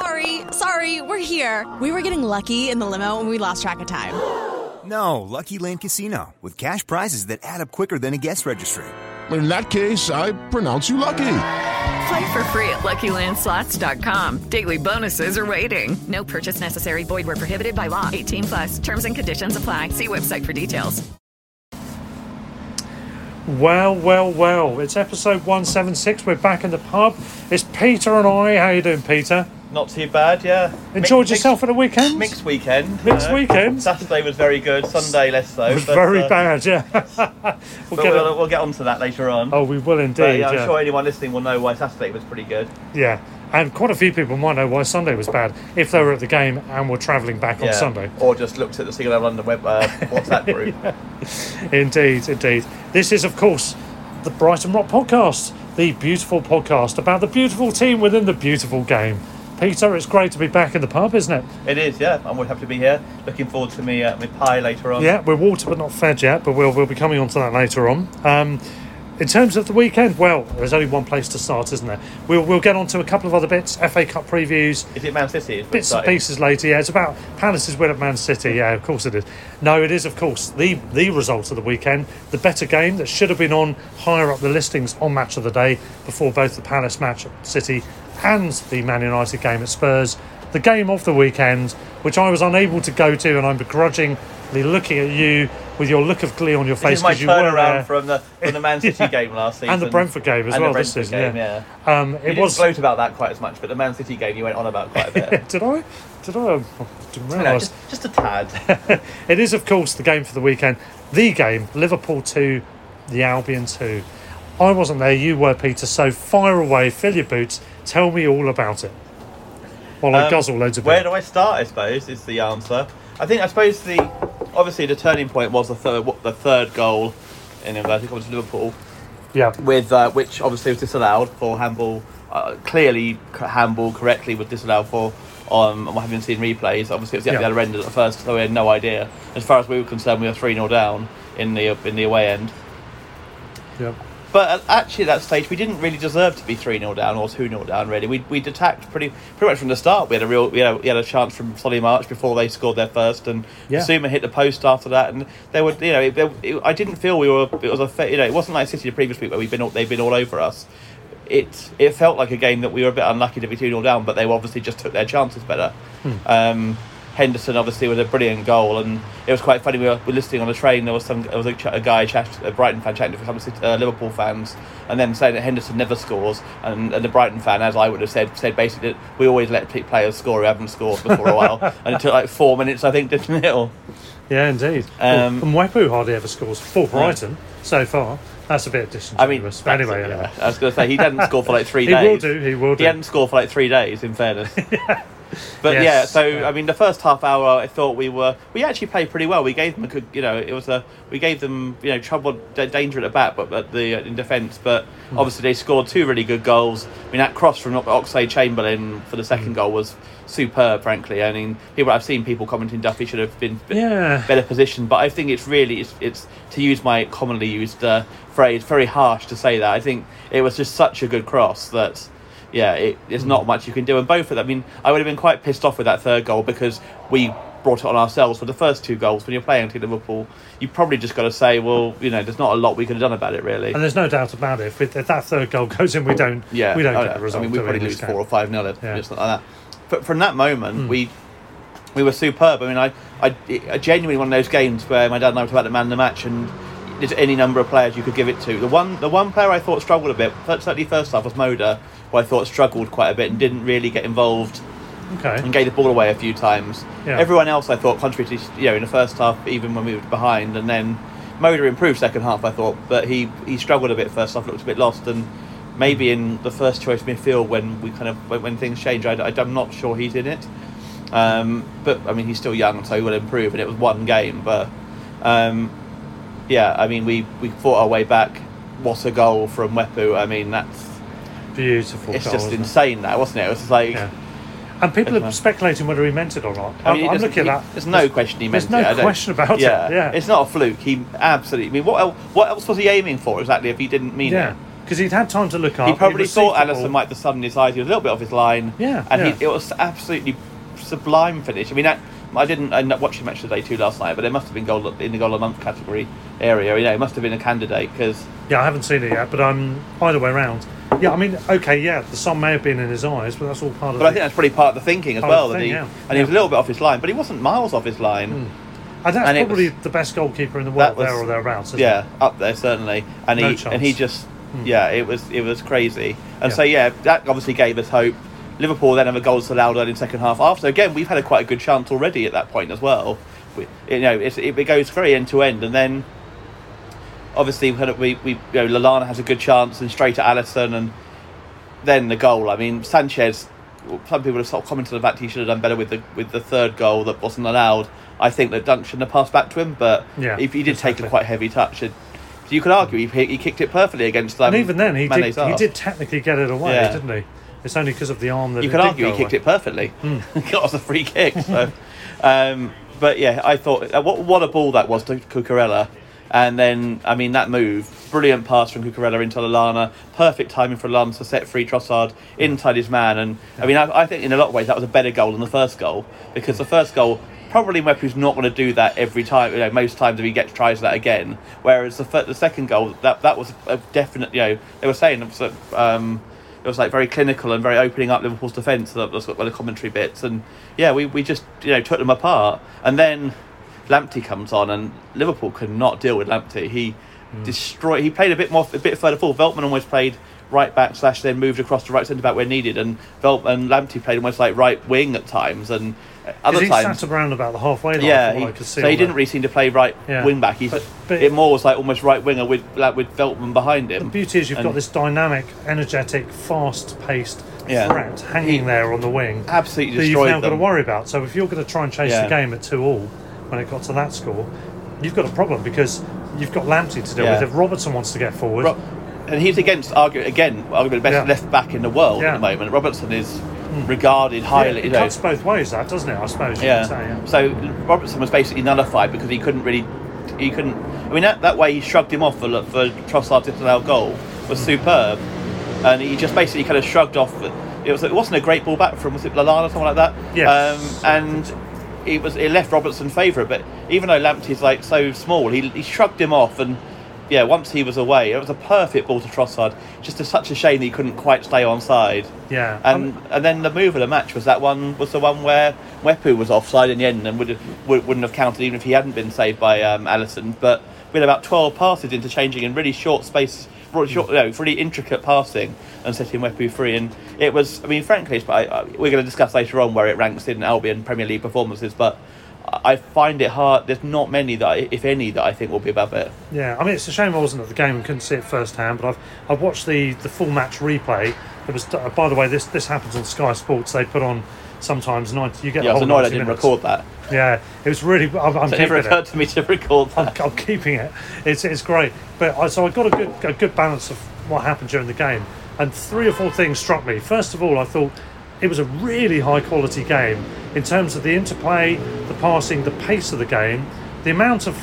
Sorry, sorry, we're here. We were getting lucky in the limo and we lost track of time. No, Lucky Land Casino, with cash prizes that add up quicker than a guest registry. In that case, I pronounce you lucky. Play for free at LuckyLandSlots.com. Daily bonuses are waiting. No purchase necessary. Void where prohibited by law. 18 plus. Terms and conditions apply. See website for details. Well, well, well. It's episode 176. We're back in the pub. It's Peter and I. How you doing, Peter? Not too bad, yeah. Enjoyed Mixed- yourself at the weekend? Mixed weekend. Mixed weekend? Saturday was very good. Sunday less so. But, very uh, bad, yeah. We'll get we'll, we'll get on to that later on. Oh, we will But, indeed. yeah, I'm yeah. sure anyone listening will know why Saturday was pretty good. Yeah, and quite a few people might know why Sunday was bad if they were at the game and were travelling back on Sunday. Or just looked at the Single London web uh, WhatsApp group. Indeed, indeed. This is, of course, the Brighton Rock podcast, the beautiful podcast about the beautiful team within the beautiful game. Peter, it's great to be back in the pub, isn't it? It is, yeah. I'm happy to be here. Looking forward to me uh, my pie later on. Yeah, we're water but not fed yet, but we'll, we'll be coming on to that later on. Um, in terms of the weekend, well, there's only one place to start, isn't there? We'll, we'll get on to a couple of other bits, FA Cup previews, Is it Man City? Is bits and pieces later. Yeah, it's about Palace's win at Man City. Yeah, of course it is. No, it is of course the the result of the weekend, the better game that should have been on higher up the listings on match of the day before both the Palace match at City and the Man United game at Spurs. The game of the weekend, which I was unable to go to, and I'm begrudgingly looking at you with your look of glee on your face because you turnaround there. from the from the Man City Yeah. game last season and the Brentford game as And well the this Brentford season. game, yeah, yeah. Um, You it didn't was. gloat about that quite as much, but the Man City game you went on about quite a bit. Did I? Did I? I didn't You realise. just, just a tad. It is, of course, the game for the weekend. The game, Liverpool 2, the Albion 2. I wasn't there, you were, Peter, so fire away, fill your boots, tell me all about it. While I Um, guzzle loads of Where beer. do I start? I suppose is the answer. I think I suppose the obviously the turning point was the third the third goal in inverted commas Liverpool, Yeah, with uh, which obviously was disallowed for handball. Uh, clearly, handball correctly was disallowed for. Um, having seen replays, obviously it was at Yeah. the other end at the first, so we had no idea. As far as we were concerned, we were three 0 down in the in the away end. yeah. But actually, at that stage, we didn't really deserve to be three 0 down or two 0 down. Really, we we attacked pretty pretty much from the start. We had a real we had a, we had a chance from Solly March before they scored their first, and Yeah. Zuma hit the post after that. And they were you know it, it, I didn't feel we were it was a you know it wasn't like City the previous week where we've been all, they've been all over us. It it felt like a game that we were a bit unlucky to be two 0 down, but they obviously just took their chances better. Um, Henderson obviously with a brilliant goal, and it was quite funny. We were, we were listening on the train. There was some there was a, ch- a guy, chat, a Brighton fan, chatting to uh, Liverpool fans, and then saying that Henderson never scores, and, and the Brighton fan, as I would have said, said basically that we always let players score who haven't scored before a while, and it took like four minutes, I think, didn't it? Yeah, indeed. Um, and Mwepu hardly ever scores for Brighton so far. That's a bit I mean, disingenuous. But anyway, that's it, anyway. yeah. I was going to say he didn't score for like three He will days. do, he will do. He hadn't scored for like three days. In fairness. But Yes, yeah, so yeah. I mean, the first half hour, I thought we were we actually played pretty well. We gave them a good, you know, it was a we gave them you know trouble, d- danger at the back, but at the in defence. But Hmm. obviously they scored two really good goals. I mean, that cross from Oxlade Chamberlain for the Hmm. second goal was superb. Frankly, I mean, people I've seen people commenting Duffy should have been Yeah. better positioned, but I think it's really it's, it's to use my commonly used uh, phrase, very harsh to say that. I think it was just such a good cross that yeah, it, there's not much you can do. And both of them, I mean, I would have been quite pissed off with that third goal because we brought it on ourselves for the first two goals. When you're playing to Liverpool, you probably just got to say, well, you know, there's not a lot we could have done about it, really. And there's no doubt about it. If, it, if that third goal goes in, we don't. Yeah, we don't oh, get yeah. the result. I mean, we probably lose four or five nil, Yeah. Just like that. But from that moment, hmm. we we were superb. I mean, I, I, I genuinely one of those games where my dad and I were about the man the match, and there's any number of players you could give it to. The one the one player I thought struggled a bit, certainly first half, was Moder, who I thought struggled quite a bit and didn't really get involved Okay. and gave the ball away a few times. Yeah. Everyone else, I thought, contributed. You know, in the first half, even when we were behind, and then Moder improved second half. I thought, but he he struggled a bit first half, looked a bit lost, and maybe in the first choice midfield when we kind of when, when things change, I, I, am not sure he's in it. Um, but I mean, he's still young, so he will improve. And it was one game, but um, yeah, I mean, we we fought our way back. What a goal from Mwepu! I mean, that's Beautiful. it's just isn't it? insane, that wasn't it? It was like. Yeah. And people are speculating whether he meant it or not. I mean, I'm, looking at he- that. There's no question he meant there's no it. I don't- question about yeah, it. Yeah. it's not a fluke. He absolutely. I mean, what else, what else was he aiming for exactly? If he didn't mean yeah. it, Because he'd had time to look up. he probably received thought Alisson might have his eyes. He was a little bit off his line. Yeah, and yeah. He, it was absolutely sublime finish. I mean, I, I didn't end up watching match today two last night, but it must have been goal in the goal of the month category area. You know, it must have been a candidate because Yeah, I haven't seen it yet, but I'm either way round. Yeah, I mean, okay, yeah, the sun may have been in his eyes, but that's all part of. But I think that's probably part of the thinking as well. the that thing, he, yeah. And he was a little bit off his line, but he wasn't miles off his line. Hmm. and that's and probably was- the best goalkeeper in the world was- there or thereabouts. Yeah, It? up there certainly. And No he chance. and he just hmm. yeah, it was it was crazy. And Yeah. so yeah, that obviously gave us hope. Liverpool then have a goals allowed early in second half. After again, we've had a quite a good chance already at that point as well. We, you know, it's, it, it goes very end to end, and then obviously we, we, we you know Lallana has a good chance and straight at Alisson, and then the goal. I mean, Sanchez. Some people have sort of commented on the fact he should have done better with the with the third goal that wasn't allowed. I think that Dunk shouldn't have passed back to him, but Yeah, if he did take a quite heavy touch, it, you could argue he, he kicked it perfectly against. Um, and even then, he did. He did technically get it away, Yeah. didn't he? It's only because of the arm that You could argue he kicked away. it perfectly. Hmm. got us a free kick. So, um, but yeah, I thought uh, what what a ball that was to Cucurella. And then, I mean, that move, brilliant pass from Cucurella into Lallana, perfect timing for Lallana to set free Trossard inside his man. And I mean, I, I think in a lot of ways that was a better goal than the first goal because the first goal, probably Mwepu's not going to do that every time, you know, most times if he gets tries that again. Whereas the, fir- the second goal, that that was a definite, you know, they were saying it was, a, um, it was like very clinical and very opening up Liverpool's defence. That was of the commentary bits, and yeah, we, we just you know took them apart, and then Lamptey comes on, and Liverpool could not deal with Lamptey. He mm. destroyed. He played a bit more, a bit further forward. Veltman almost played right back slash then moved across to right centre back where needed, and Velt and Lamptey played almost like right wing at times, and other times. he times. sat around about the halfway line. Yeah, he, I could see so he didn't really seem to play right Yeah. wing back. He, But- but- it more was like almost right winger with like, with Veltman behind him. The beauty is you've And- got this dynamic, energetic, fast-paced Yeah. threat hanging He there on the wing absolutely that you've now got to worry about. So if you're going to try and chase Yeah. the game at two all when it got to that score, you've got a problem because you've got Lamptey to deal Yeah. with. If Robertson wants to get forward, Ro- and he's against argue again arguably the best Yeah. left back in the world Yeah. at the moment. Robertson is regarded yeah, highly. it you know, cuts both ways. That doesn't it? I suppose. Yeah. Say, yeah. So Robertson was basically nullified because he couldn't really, he couldn't. I mean that, that way he shrugged him off for for Trossard's disallowed goal was superb, and he just basically kind of shrugged off. It was it wasn't a great ball back from was it Lallana or something like that. Yes. Um, and it was it left Robertson favourite, but even though Lamptey's like so small, he he shrugged him off and. Yeah, once he was away, it was a perfect ball to Trossard. Just a, such a shame that he couldn't quite stay on side. Yeah. And and then the move of the match was that one was the one where Mwepu was offside in the end and would have, would, wouldn't have counted even if he hadn't been saved by um, Alisson. But we had about twelve passes interchanging in really short space, really short, you know, really intricate passing and setting Mwepu free. And it was, I mean, frankly, I, I, we're going to discuss later on where it ranks in Albion Premier League performances, but. I find it hard. There's not many that, I, if any, that I think will be above it. Yeah, I mean it's a shame I wasn't at the game and couldn't see it firsthand. But I've I've watched the, the full match replay. It was uh, by the way this this happens on Sky Sports. They put on sometimes ninety. You get Yeah, I the was whole annoyed I 90 didn't minutes. record that. Yeah, it was really. I'm, I'm It never keeping occurred to me to record I'm, that. I'm keeping it. It's it's great. But I, so I got a good a good balance of what happened during the game, and three or four things struck me. First of all, I thought it was a really high quality game in terms of the interplay, the passing, the pace of the game, the amount of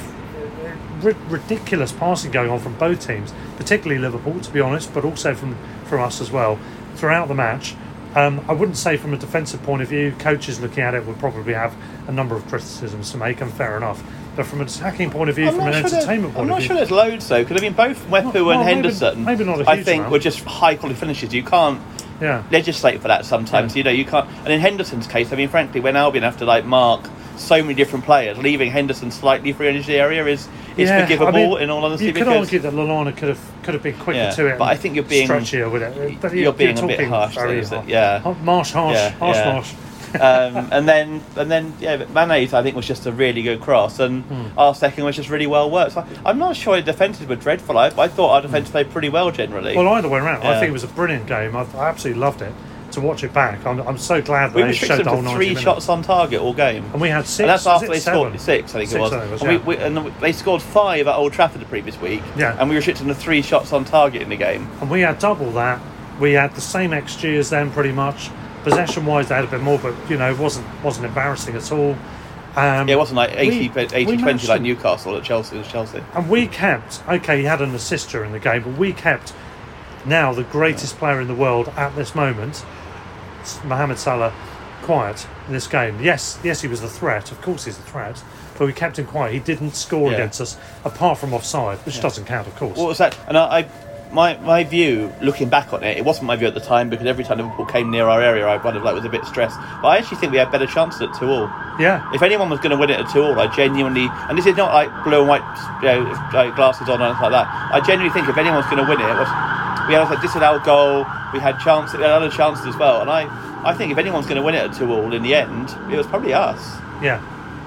ri- ridiculous passing going on from both teams, particularly Liverpool, to be honest, but also from from us as well throughout the match. Um, I wouldn't say from a defensive point of view, coaches looking at it would probably have a number of criticisms to make, and fair enough. But from an attacking point of view, I'm from not an sure entertainment I'm point not of view, sure there's loads though, because I mean both Mwepu well, and maybe- Henderson, maybe not a I think amount. were just high quality finishes. You can't yeah. legislate for that sometimes. Yeah. You know, you can't. And in Henderson's case, I mean, frankly, when Albion have to like mark so many different players, leaving Henderson slightly free in the area is is Yeah, forgivable. I mean, in all honesty, you could argue that Lallana could have could have been quicker Yeah, to it, but I think you're being- stretchier with it. But you're being a bit harsh there, it? hard. Yeah. Oh, Marsh, harsh, harsh, marsh. Um, and then and then yeah, but Mane's I think was just a really good cross, and Hmm. our second was just really well worked. So I'm not sure the defences were dreadful. I, I thought our defence played pretty well generally. Well, either way around, I think it was a brilliant game. I, I absolutely loved it. To watch it back, I'm, I'm so glad that we they showed the whole them to 90 three minutes. shots on target all game. and we had six. and that's after they seven? scored six, I think Six, it was. I was, and, yeah. we, we, and they scored five at Old Trafford the previous week. Yeah. And we restricted them to three shots on target in the game. and we had double that. We had the same XG as them, pretty much. Possession wise, they had a bit more, but you know, it wasn't wasn't embarrassing at all. Um, Yeah, it wasn't like 80, we- 80 we 20 like. Newcastle at Chelsea. It was Chelsea. And we kept, okay, he had an assist during the game, but we kept now the greatest player in the world at this moment, Mohamed Salah, quiet in this game. Yes, yes, he was a threat. Of course, he's a threat, but we kept him quiet. He didn't score Yeah. against us, apart from offside, which doesn't count, of course. What was that? And I, I my my view, looking back on it, it wasn't my view at the time because every time Liverpool came near our area, I kind of like was a bit stressed. But I actually think we had better chances at two all. yeah, If anyone was going to win it at two all, I genuinely, and this is not like blue and white, you know, like glasses on or anything like that. I genuinely think if anyone's going to win it, it was we had a disallowed goal, we had chances, we had other chances as well, and I, I think if anyone's going to win it at two all in the end, it was probably us. yeah,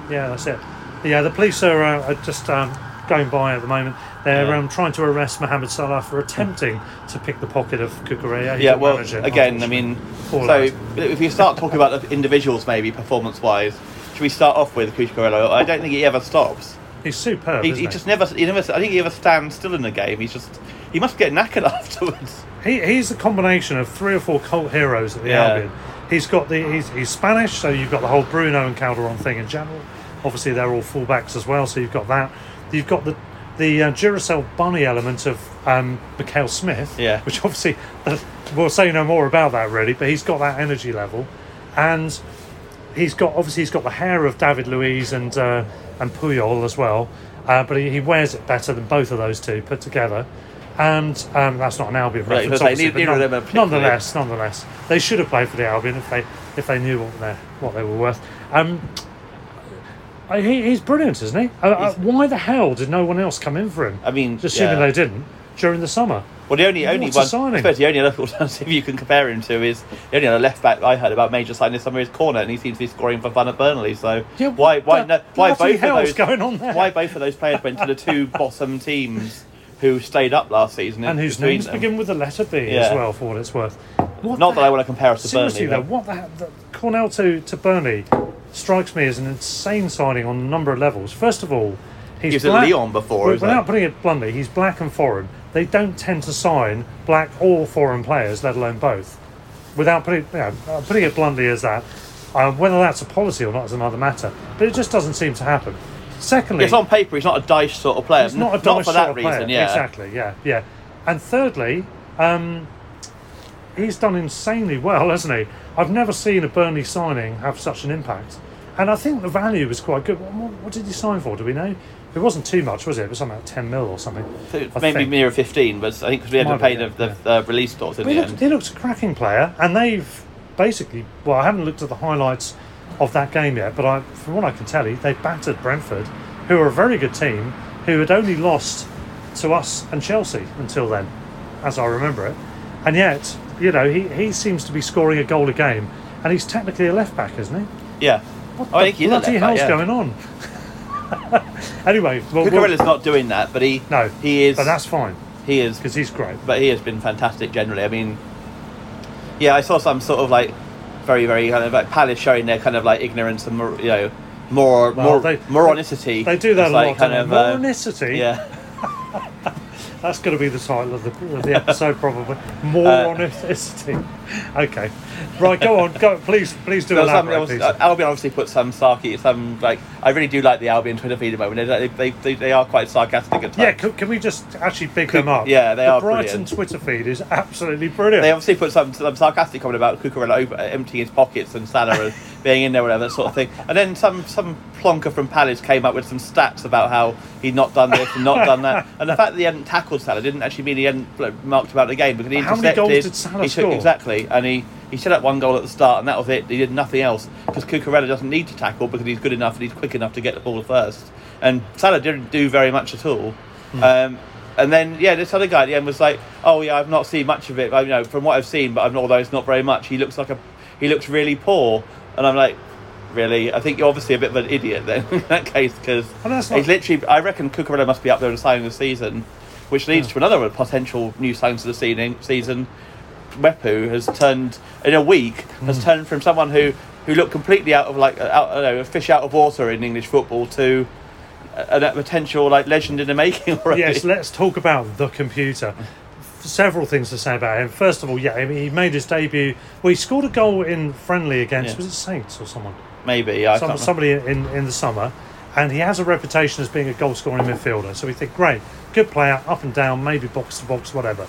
yeah, that's it. Yeah, the police are, uh, just um, going by at the moment. They're Yeah. um, trying to arrest Mohamed Salah for attempting to pick the pocket of Cucurella. He's yeah, well, manager, again, I mean, so lad. if you start talking about the individuals, maybe performance wise, should we start off with Cucurella? I don't think he ever stops. he's superb. He, isn't he just never, he never. I think he ever stands still in the game. He's just, he must get knackered afterwards. He, he's a combination of three or four cult heroes at the Yeah. Albion. He's got the he's, he's Spanish, so you've got the whole Bruno and Calderon thing in general. Obviously, they're all fullbacks as well, so you've got that. You've got the the uh, Duracell bunny element of um, Mikhail Smith, Yeah. which obviously we'll say no more about that really, but he's got that energy level, and he's got obviously he's got the hair of David Luiz and uh, and Puyol as well, uh, but he, he wears it better than both of those two put together. And um, that's not an Albion Right, reference, obviously, but none- them are particularly- nonetheless, nonetheless, they should have played for the Albion if they if they knew what they what they were worth. Um, uh, he, he's brilliant, isn't he? Uh, He's- why the hell did no one else come in for him? I mean, assuming yeah. they didn't during the summer. Well, the only only a one, signing. I suppose the only other alternative you can compare him to is the only other left back I heard about major signing this summer is Cornet, and he seems to be scoring for fun at Burnley. So Yeah, why why what no, the why bloody both hell's of those going on there? why both of those players went to the two bottom teams who stayed up last season And whose names them. begin with the letter B as Yeah. well, for what it's worth. What Not the that I want to compare us to Seriously Burnley. though, what the, hell- the Cornet to to Burnley strikes me as an insane signing on a number of levels. First of all, he's He was at black- Lyon before, Well, isn't Without putting it bluntly, he's black and foreign. They don't tend to sign black or foreign players, let alone both. Without putting you know, uh, putting it bluntly as that, uh, whether that's a policy or not is another matter. But it just doesn't seem to happen. Secondly, Yes, on paper he's not a dice sort of player. He's not a dice not for that reason. player. Yeah, exactly. Yeah, yeah. And thirdly, um, he's done insanely well, hasn't he? I've never seen a Burnley signing have such an impact, and I think the value was quite good. What, did he sign for? Do we know? It wasn't too much, was it? It was something like ten mil or something. Maybe near fifteen, but I think because we had to pay be, the, yeah, uh, release stores in But he the looked, end. he looked a cracking player, and they've basically. Well, I haven't looked at the highlights of that game yet, but I, from what I can tell, you, they battered Brentford, who are a very good team, who had only lost to us and Chelsea until then, as I remember it. And yet, you know, he, he seems to be scoring a goal a game, and he's technically a left back, isn't he? Yeah, What I the think he's a bloody hell's yeah. going on? anyway, well, Cucurella's well, not doing that, but he no, he is but that's fine he is because he's great. but he has been fantastic generally. I mean, yeah, I saw some sort of like very, very kind of like Palace showing their kind of like ignorance and you know more Well, more they- moronicity. They do that It's a like lot, kind of uh, Moronicity. yeah. That's going to be the title of the, of the episode, probably. More Uh, on ethnicity. Okay, right. Go on. Go. Please, please do There was some, uh, Albion obviously put some sarky, some like I really do like the Albion Twitter feed at the moment. They, they, they, they are quite sarcastic at times. yeah, can, can we just actually big them up? yeah, they the are Brighton brilliant. Twitter feed is absolutely brilliant. They obviously put some, some sarcastic comment about Cucurella over, emptying his pockets and Salah being in there, whatever that sort of thing. And then some some plonker from Palace came up with some stats about how he'd not done this and not done that. And the fact that he hadn't tackled Salah didn't actually mean he hadn't like, marked about the game because he How many intercepted. goals did Salah he took- score? Exactly, and he. He set up one goal at the start, and that was it. He did nothing else because Cucurella doesn't need to tackle because he's good enough and he's quick enough to get the ball first. And Salah didn't do very much at all. Hmm. Um, and then yeah, this other guy at the end was like, "Oh yeah, I've not seen much of it. But, you know, from what I've seen, but I've although it's not very much. He looks like a, he looks really poor." And I'm like, "Really? I think you're obviously a bit of an idiot then in that case because Well, not- literally. I reckon Cucurella must be up there in signing of the season, which leads to another potential new signs of the season. Season, Mwepu has turned in a week Hmm. has turned from someone who who looked completely out of like out, I know, a fish out of water in English football to a, a potential like legend in the making already. Yes, let's talk about the computer. Several things to say about him. First of all, yeah, I mean, he made his debut. Well, he scored a goal in friendly against Yeah. was it Saints or someone? Maybe I Some, somebody in, in the summer, and he has a reputation as being a goal scoring midfielder. So we think, great, good player, up and down, maybe box to box, whatever.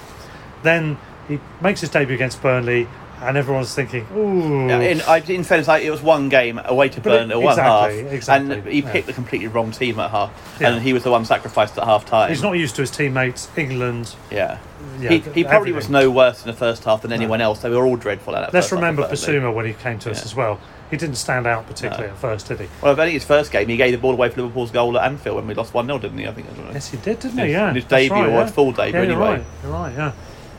Then he makes his debut against Burnley, and everyone's thinking, ooh, In, I, in fairness, like, it was one game away to But it- Burnley, one exactly, half, exactly, and he yeah. picked the completely wrong team at half, Yeah. and he was the one sacrificed at half time. he's not used to his teammates, England. Yeah, Yeah, he, he probably was everything. no worse in the first half than anyone else. They were all dreadful at that. Let's first half remember. Bissouma when he came to us Yeah. as well. He didn't stand out particularly at first, did he? Well, I think his first game, he gave the ball away for Liverpool's goal at Anfield when we lost one 0 didn't he? I think. I don't know. Yes, he did, didn't he? His- Yeah, his that's debut right, or yeah. his full debut Yeah, you're anyway. right. You're right. Yeah,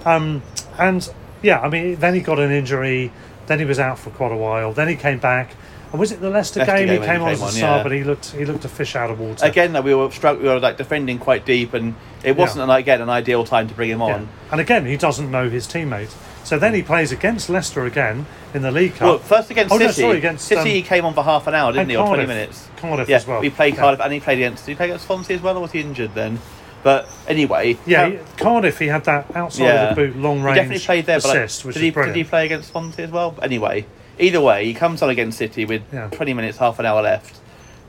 um, and yeah, I mean, then he got an injury. Then he was out for quite a while. Then he came back. And was it the Leicester, Leicester game, game he came he on came as a on, sub, yeah. but he looked he looked a fish out of water. Again, though, we were struck, we were like defending quite deep, and it wasn't an, again an ideal time to bring him Yeah. on. And again, he doesn't know his teammates. So then he plays against Leicester again in the League Cup. Well, first against oh, no, sorry, against City, um, he came on for half an hour, didn't he, or twenty minutes? Cardiff yeah, as well. We played Yeah. Cardiff, and he played against. Did he play against Swansea as well, or was he injured then? But anyway, yeah, um, he- Cardiff. He had that outside yeah. of the boot, long He range definitely played there. But like, assist, did he did he play against Swansea as well? But anyway, either way, he comes on against City with Yeah. twenty minutes, half an hour left,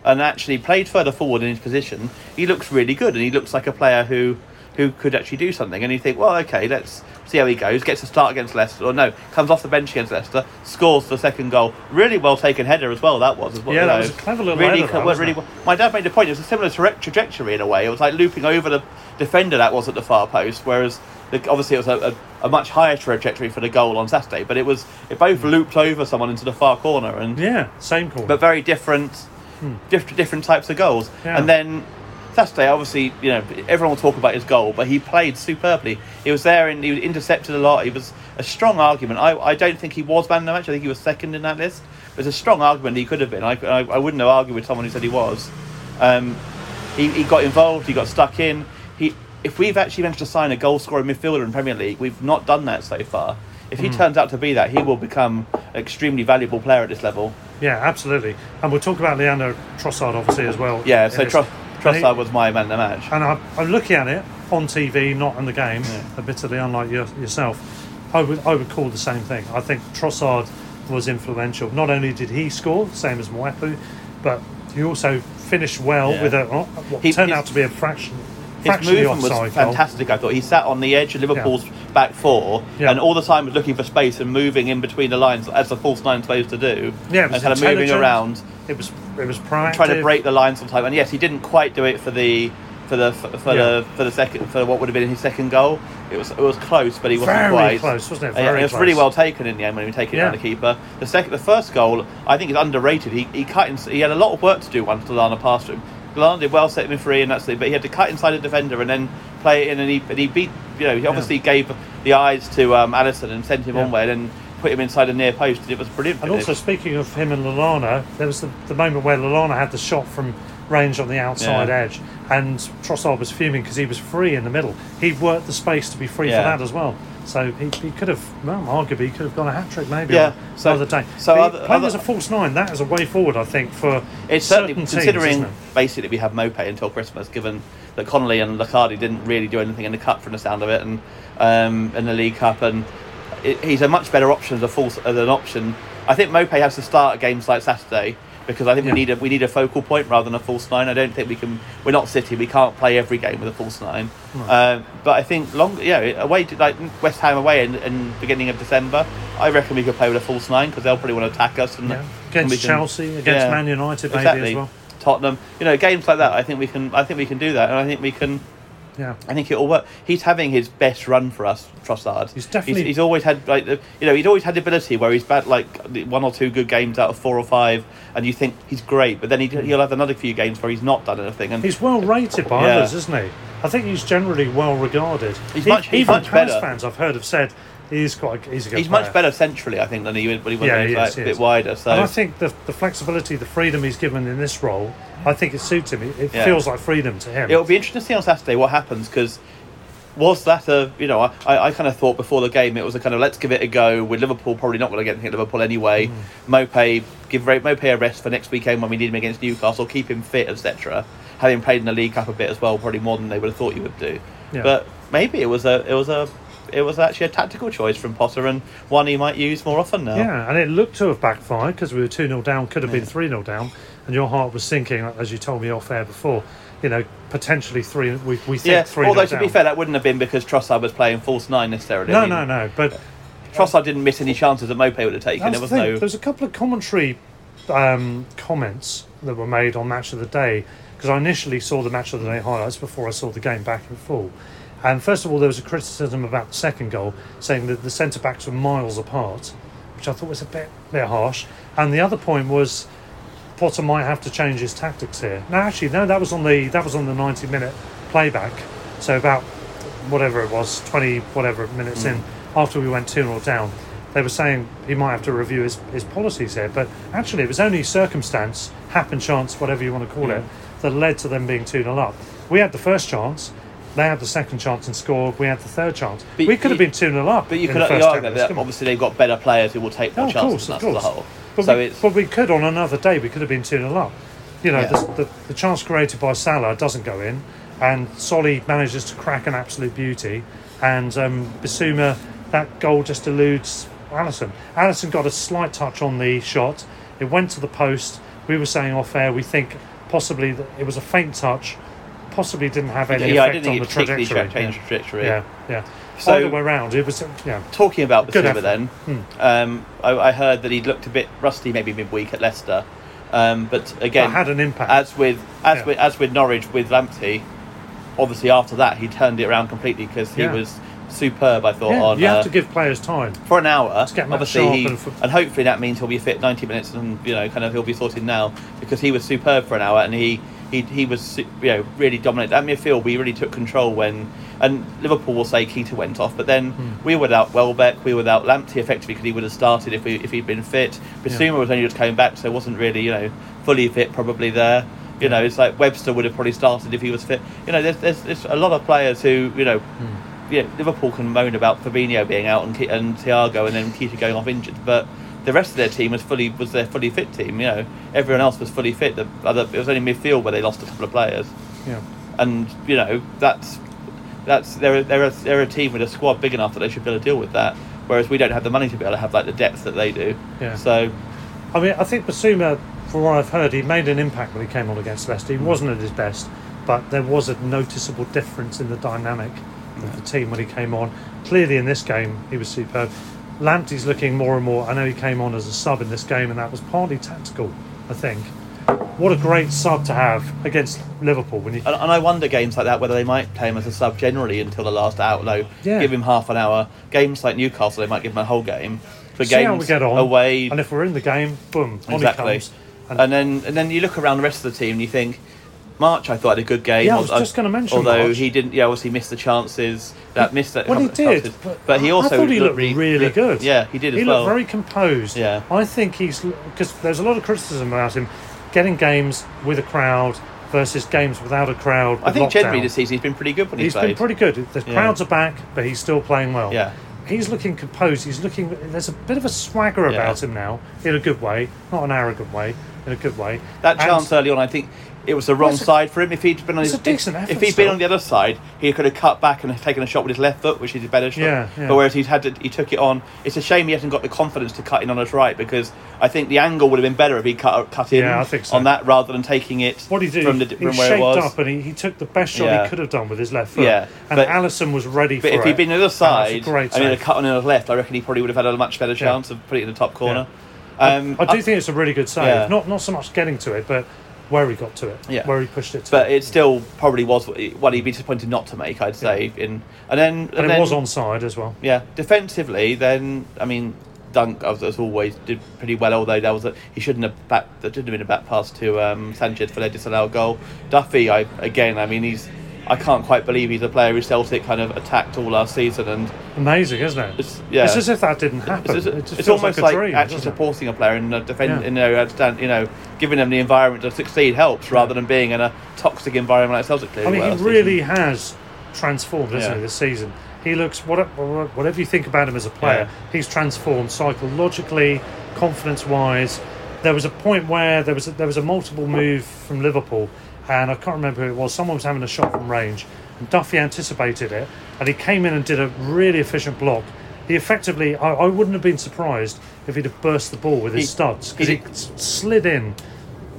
and actually played further forward in his position. He looks really good, and he looks like a player who who could actually do something. And you think, well, okay, let's see how he goes. Gets a start against Leicester, or no, comes off the bench against Leicester, scores the second goal. Really well taken header as well. That was as well. Yeah, you that know. was a clever little really, header, that, really well. My dad made a point. It was a similar tra- trajectory in a way. It was like looping over the defender that was at the far post, whereas the, obviously it was a, a, a much higher trajectory for the goal on Saturday. But it was it both hmm. looped over someone into the far corner, and Yeah, same corner, but very different, hmm. different different types of goals. Yeah. And then Saturday, obviously, you know, everyone will talk about his goal, but he played superbly. He was there and he was intercepted a lot. He was a strong argument. I, I don't think he was man of the match. I think he was second in that list. It was a strong argument he could have been. I, I, I wouldn't have argued with someone who said he was. Um, he, he got involved. He got stuck in. He, if we've actually managed to sign a goal scoring midfielder in Premier League, we've not done that so far. If he Hmm. turns out to be that, he will become an extremely valuable player at this level. Yeah, absolutely. And we'll talk about Leandro Trossard obviously as well. Yeah, so this. Trossard was my man of the match. And I, I'm looking at it on TV, not in the game, admittedly, unlike your, yourself. I would, I would call the same thing. I think Trossard was influential. Not only did he score, same as Mwepu, but he also finished well Yeah. with a oh, what He- turned out to be a fraction, His movement was offside goal. fantastic. I thought he sat on the edge of Liverpool's back four, Yeah. and all the time was looking for space and moving in between the lines as a false nine supposed to do. Yeah, it was and kind of moving around, It was it was proactive. trying to break the line sometime. And yes, he didn't quite do it for the for the for the Yeah. for the second for what would have been his second goal. It was it was close, but he wasn't Very quite close, wasn't it? Yeah, Very it was really well taken in the end when he take it Yeah. down the keeper. The second, the first goal, I think is underrated. He he cut. In, he had a lot of work to do once Lallana passed him. Lallana did well setting him free and that's it, but he had to cut inside the defender and then play it in, and he and he beat. You know, he obviously gave the eyes to um, Alisson and sent him Yeah. way, and then put him inside the near post. And it was brilliant. And also, speaking of him and Lallana, there was the, the moment where Lallana had the shot from range on the outside Yeah. edge, and Trossard was fuming because he was free in the middle. He worked the space to be free Yeah. for that as well. So he, he could have, well, arguably, he could have gone a hat trick maybe Yeah, on so- another day. so But other- playing other- as a false nine, that is a way forward, I think, for It's certainly certain teams, considering it? basically we have Maupay until Christmas, given that Connolly and Lacardi didn't really do anything in the cup from the sound of it, and um, in the League Cup, and it, he's a much better option as a false as an option. I think Maupay has to start at games like Saturday because I think Yeah. we need a we need a focal point rather than a false nine. I don't think we can. We're not City. We can't play every game with a false nine. Um, but I think long, yeah, away to like West Ham away in, in beginning of December. I reckon we could play with a false nine because they'll probably want to attack us and Yeah. Against we can- Chelsea, against Man United maybe exactly. as well. Tottenham, you know, games like that. I think we can. I think we can do that, and I think we can. Yeah. I think it'll work. He's having his best run for us, Trossard. He's definitely- He's, always had like the, you know he's always had the ability where he's bad like one or two good games out of four or five, and you think he's great, but then he, hmm. he'll have another few games where he's not done anything. And He's well rated by Yeah. others, isn't he? I think he's generally well regarded. He's E- much- he's even much fans I've heard have said he's quite he's a good he's player. much better centrally, I think, than he when he went Yeah, he like, is, a bit wider. So And I think the, the flexibility, the freedom he's given in this role, I think it suits him. It, it Yeah. feels like freedom to him. It'll be interesting to see on Saturday what happens because was that a you know I, I kind of thought before the game it was a kind of let's give it a go with Liverpool probably not going to get anything at Liverpool anyway Mm. Maupay give Maupay a rest for next weekend when we need him against Newcastle keep him fit etc having played in the League Cup a bit as well probably more than they would have thought you would do Yeah. but maybe it was a it was a it was actually a tactical choice from Potter and one he might use more often now Yeah, and it looked to have backfired because we were 2 0 down, could have been 3 0 down, and your heart was sinking, as you told me off air before. You know, potentially 3 we, we think yeah 3 although 0 to be fair that wouldn't have been because Trossard was playing false nine necessarily No, I mean, no, no. But Trossard didn't miss any chances that Maupay would have taken there was the no There's a couple of commentary um, comments that were made on Match of the Day because I initially saw the Match of the Day highlights before I saw the game back in full. And first of all, there was a criticism about the second goal, saying that the centre backs were miles apart, which I thought was a bit bit harsh. And the other point was Potter might have to change his tactics here. No, actually, no, that was on the that was on the 90 minute playback. So about whatever it was, 20 whatever minutes in hmm. after we went 2 0 down, they were saying he might have to review his, his policies here. But actually, it was only circumstance, happen chance, whatever you want to call it, that led to them being 2 0 up. We had the first chance. They had the second chance and scored. We had the third chance. But we could have been 2 0 up. But you could the you argue that obviously they've got better players who will take more Oh, chances course, than of us as a course. whole. But, so we, it's but we could on another day. We could have been two 0 up. You know, Yeah. the, the, the chance created by Salah doesn't go in, and Solly manages to crack an absolute beauty, and um, Bissouma that goal just eludes Alisson. Alisson got a slight touch on the shot. It went to the post. We were saying off air. We think possibly that it was a faint touch. Possibly didn't have any yeah, I effect didn't on think the it trajectory. changed the trajectory. Yeah, yeah. So- the way round, it was yeah. Talking about Bissouma then, Hmm. um, I, I heard that he looked a bit rusty, maybe midweek at Leicester. Um, but again, That had an impact. As with as Yeah. with as with Norwich with Lamptey, obviously after that he turned it around completely because he Yeah. was superb. I thought Yeah, on you uh, have to give players time. for an hour. get obviously, he, and for- and hopefully that means he'll be fit ninety minutes, and you know, kind of he'll be sorted now because he was superb for an hour, and he he, he was you know really dominant. That midfield, we really took control when. And Liverpool will say Keita went off, but then Hmm. we were without Welbeck, we were without Lamptey effectively because he would have started if we if he'd been fit. Bissouma was only just coming back, so wasn't really you know fully fit probably there. You know, it's like Webster would have probably started if he was fit. You know, there's there's, there's a lot of players who you know Hmm. yeah, Liverpool can moan about Fabinho being out and and Thiago and then Keita going off injured, but the rest of their team was fully was their fully fit team. You know, everyone else was fully fit. The other it was only midfield where they lost a couple of players, Yeah. and you know that's that's they're a- they're a, they're a team with a squad big enough that they should be able to deal with that. Whereas we don't have the money to be able to have like the depth that they do. Yeah. So I mean, I think Bissouma, from what I've heard, he made an impact when he came on against Leicester. He hmm. wasn't at his best, but there was a noticeable difference in the dynamic of the team when he came on. Clearly, in this game, he was superb. Lamptey's looking more and more. I know he came on as a sub in this game, and that was partly tactical, I think. What a great sub to have against Liverpool when you. And, and I wonder games like that whether they might play him as a sub generally until the last. No, Yeah. give him half an hour. Games like Newcastle, they might give him a whole game. But See games get on. away, And if we're in the game, boom, exactly. he comes. And, then and then you look around the rest of the team and you think. March, I thought had a good game. Yeah, I was although- just gonna mention Although March. he didn't, yeah, obviously missed the chances. That missed that. Well, he did, but, but he I also thought he looked re- really re- good. Yeah, he did as He well. looked very composed. Yeah. I think he's because there's a lot of criticism about him getting games with a crowd, versus games without a crowd. I think generally this season he's been pretty good when he's, He's been pretty good. The Yeah. crowds are back, but he's still playing well. Yeah. He's looking composed. He's looking. There's a bit of a swagger Yeah. about him now, in a good way, not an arrogant way, in a good way. That And- chance early on, I think it was the wrong a- side for him. If he'd been on it's his, a decent if, effort if he'd still. been on the other side, he could have cut back and taken a shot with his left foot, which is his better shot. Yeah, yeah. But whereas he's had to, he took it on. It's a shame he hasn't got the confidence to cut in on his right because I think the angle would have been better if he cut cut in Yeah, I think so. on that rather than taking it What he did, from the he, from he where shaped it was. up and he, he took the best shot Yeah. he could have done with his left foot. Yeah, and but- Alisson was ready But for if it. he'd been on the other and that's a side, great I mean, a save. cut on his left, I reckon he probably would have had a much better chance of putting it in the top corner. Um, I do think it's a really good save. Yeah. Not not so much getting to it, but where he got to it. Yeah. Where he pushed it to. but it still probably was what he'd be disappointed not to make. I'd say. In and then and, and it then, was onside as well. Yeah, defensively, then I mean, Dunk as, as always did pretty well. Although there was a, he shouldn't have back that shouldn't have been a back pass to um, Sanchez for their disallowed goal. Duffy, I again, I mean, he's I can't quite believe he's a player who Celtic kind of attacked all last season, and Amazing, isn't it? it's yeah, It's as if that didn't happen. it's, it it's, just it's almost like like, dream, actually doesn't it? supporting a player and defending, Yeah. you know, understand, you know, giving them the environment to succeed helps rather than being in a toxic environment like Celtic. I mean, he really season. has transformed, isn't Yeah. he, this season? He looks, what- whatever you think about him as a player, Yeah. he's transformed psychologically, confidence wise. There was a point where there was a, there was a multiple move from Liverpool, and I can't remember who it was. Someone was having a shot from range, and Duffy anticipated it, and he came in and did a really efficient block. He effectively, I, I wouldn't have been surprised if he'd have burst the ball with his He- studs because he, he- slid in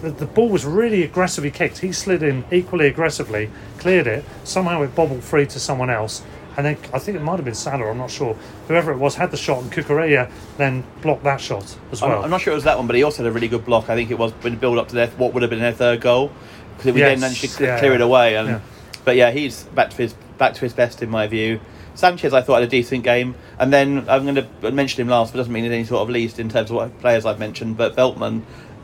the, the ball was really aggressively kicked. He slid in equally aggressively, cleared it. Somehow it bobbled free to someone else. And then I think it might have been Salah, I'm not sure. Whoever it was had the shot, and Cucurella then blocked that shot as I'm, well. I'm not sure it was that one, but he also had a really good block. I think it was when build up to their what would have been their third goal because we Yes, then managed to yeah, clear it away. And Yeah. but yeah, he's back to his back to his best in my view. Sanchez, I thought had a decent game, and then I'm going to mention him last, but doesn't mean any sort of least in terms of what players I've mentioned. But Veltman,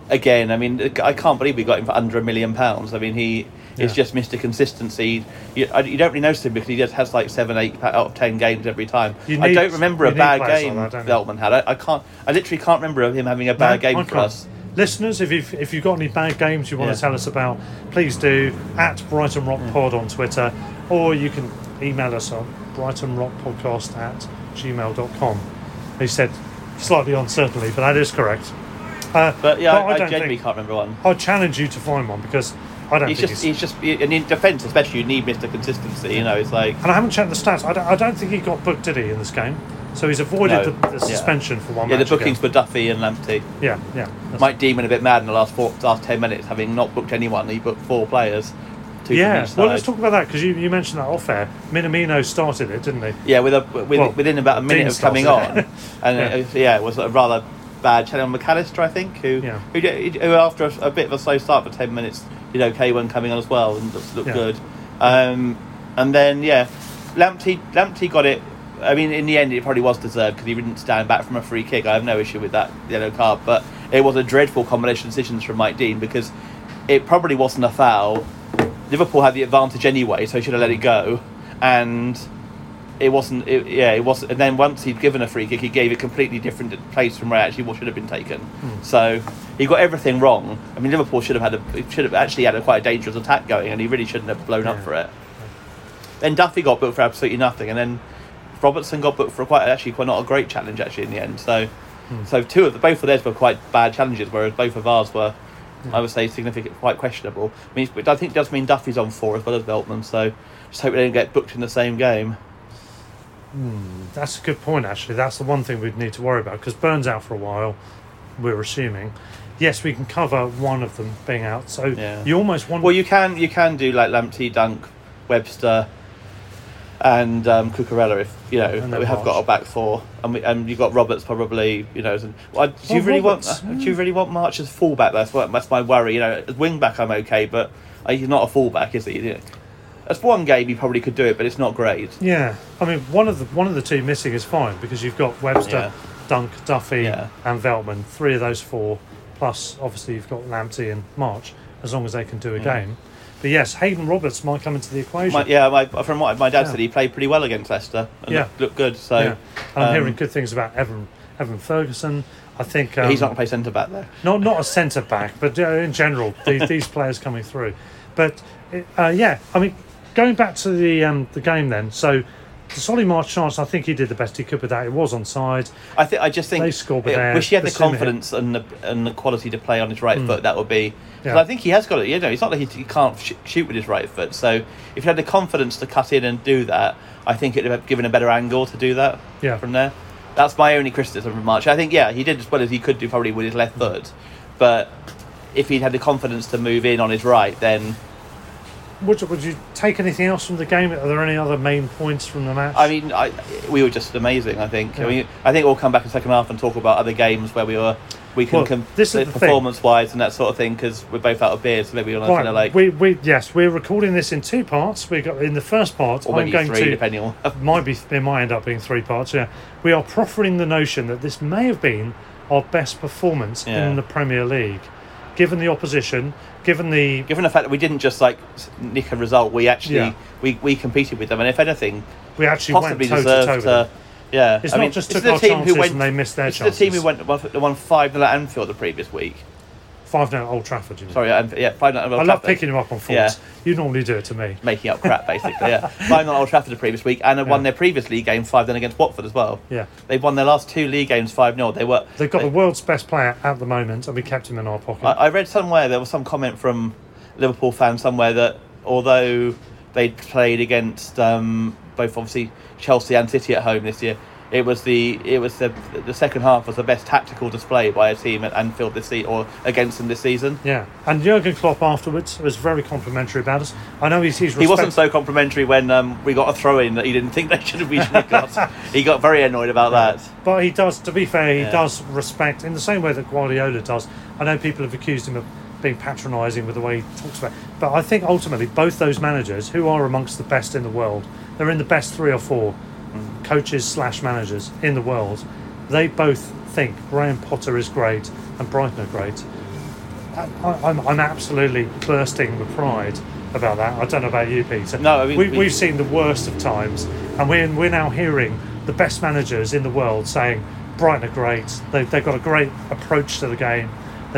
again, I mean, I can't believe we got him for under a million pounds. I mean, he is just Mr. Consistency. You, I, you don't really notice him because he just has like seven, eight out of ten games every time. You I don't remember a bad players like game that? Veltman had. I, I can't. I literally can't remember him having a bad No, game for us. Listeners, if you've if you've got any bad games you want Yeah. to tell us about, please do at Brighton Rock Pod on Twitter, or you can email us on brightonrockpodcast at gmail.com. He said slightly uncertainly, but that is correct. Uh, But yeah, I, I, don't genuinely can't remember one. I challenge you to find one because I don't He's think just, he's, he's just, and in defence especially, you need Mr. Consistency. You know, it's like And I haven't checked the stats. I don't, I don't think he got booked, did he, in this game? So he's avoided No. the, the Yeah. suspension for one yeah, the match. again. bookings for Duffy and Lamptey. Yeah, yeah. Mike Deeman a bit mad in the last four, last ten minutes, having not booked anyone. He booked four players, two yeah. Well, let's talk about that because you, you mentioned that off air. Minamino started it, didn't he? Yeah, with a with, Well, within about a minute Dean of coming on, and Yeah. it was, yeah, it was a rather bad on Mac Allister, I think, who Yeah. who, who after a, a bit of a slow start for ten minutes did okay when coming on as well and just looked Yeah. good. Um, and then yeah, Lamptey Lamptey got it. I mean, in the end, it probably was deserved because he didn't stand back from a free kick. I have no issue with that yellow card, but it was a dreadful combination of decisions from Mike Dean because it probably wasn't a foul. Liverpool had the advantage anyway, so he should have let it go, and it wasn't. It, yeah, it was. And then once he'd given a free kick, he gave it completely different place from where actually what should have been taken. Hmm. So he got everything wrong. I mean, Liverpool should have had a should have actually had a quite a dangerous attack going, and he really shouldn't have blown up for it. Then Duffy got booked for absolutely nothing, and then Robertson got booked for quite actually quite not a great challenge actually in the end. So, hmm. so two of the both of theirs were quite bad challenges, whereas both of ours were, hmm. I would say, significant, quite questionable. I mean, I think it does mean Duffy's on four as well as Veltman. So, just hope they don't get booked in the same game. Hmm, that's a good point, actually. That's the one thing we'd need to worry about because Burns out for a while, we're assuming. Yes, we can cover one of them being out. So Yeah. you almost want. Well, you can you can do like Lamptey, Dunk, Webster, and um, Cucurella if you know we have got a back four, and we, and you've got Roberts probably. You know, as an, well, do you really Roberts, want? uh, Do you really want March as fullback? That's what that's my worry. You know, as wing back I'm okay, but uh, he's not a fullback, is he? You know, That's one game he probably could do it, but it's not great. Yeah, I mean, one of the one of the two missing is fine because you've got Webster, Yeah. Dunk, Duffy, Yeah. and Veltman. Three of those four, plus obviously you've got Lamptey and March, as long as they can do a game. But yes, Haydon Roberts might come into the equation. My, yeah, my, from what my dad Yeah. said, he played pretty well against Leicester. And Yeah. looked, looked good. So Yeah. And I'm um, hearing good things about Evan Evan Ferguson. I think um, he's not going to play centre back there. not not a centre back, but uh, in general, these, these players coming through. But uh, yeah, I mean, going back to the um, the game then. So the Solly March chance, I think he did the best he could with that. It was onside. I think I just think They scored with I wish he had the the confidence and the and the quality to play on his right hmm. foot. That would be. Yeah. I think he has got it. You know, it's not like he, he can't sh- shoot with his right foot. So if he had the confidence to cut in and do that, I think it'd have given a better angle to do that. Yeah. From there, that's my only criticism of March. I think yeah, he did as well as he could do probably with his left hmm. foot, but if he'd had the confidence to move in on his right, then Would you, would you take anything else from the game? Are there any other main points from the match? I mean, I, we were just amazing. I think. Yeah. I mean, I think we'll come back in the second half and talk about other games where we were we can Well, com- this is the thing. performance wise and that sort of thing because we're both out of beer, so maybe we're not Right, kind of like we, we yes, we're recording this in two parts. We got in the first part. or I'm going three, to depending on. might be it might end up being three parts. Yeah, we are proffering the notion that this may have been our best performance Yeah. in the Premier League, given the opposition, given the Given the fact that we didn't just like nick a result, we actually Yeah. we, we competed with them, and if anything, we actually possibly went toe to toe deserved with to. them. Yeah, It's I not mean, just this took is the our team who chances went. and they missed their this is the team who chances. went won, won five 0 at Anfield the previous week. Five 0 Old Trafford. You know. Sorry, Anf- yeah, five 0 I love picking you up on faults. Yeah. You normally do it to me. making up crap basically. yeah, five 0 Old Trafford the previous week, and had won their previous league game five 0 against Watford as well. Yeah. They've won their last two league games five 0 They were They've got they- the world's best player at the moment, and we kept him in our pocket. I, I read somewhere there was some comment from Liverpool fans somewhere that although they played against um, both obviously Chelsea and City at home this year, it was the it was the the second half was the best tactical display by a team at Anfield this season or against them this season. yeah, and Jurgen Klopp afterwards was very complimentary about us. I know he's he's He wasn't so complimentary when um, we got a throw in that he didn't think they should have been got. he got very annoyed about that. But he does, to be fair, he Yeah. does respect in the same way that Guardiola does. I know people have accused him of being patronising with the way he talks about. But I think ultimately both those managers, who are amongst the best in the world, they're in the best three or four coaches slash managers in the world. They both think Graham Potter is great and Brighton are great. I, I'm absolutely bursting with pride about that. I don't know about you, Peter. No, I mean, we, we've seen the worst of times, and we're we're now hearing the best managers in the world saying Brighton are great. They, they've got a great approach to the game.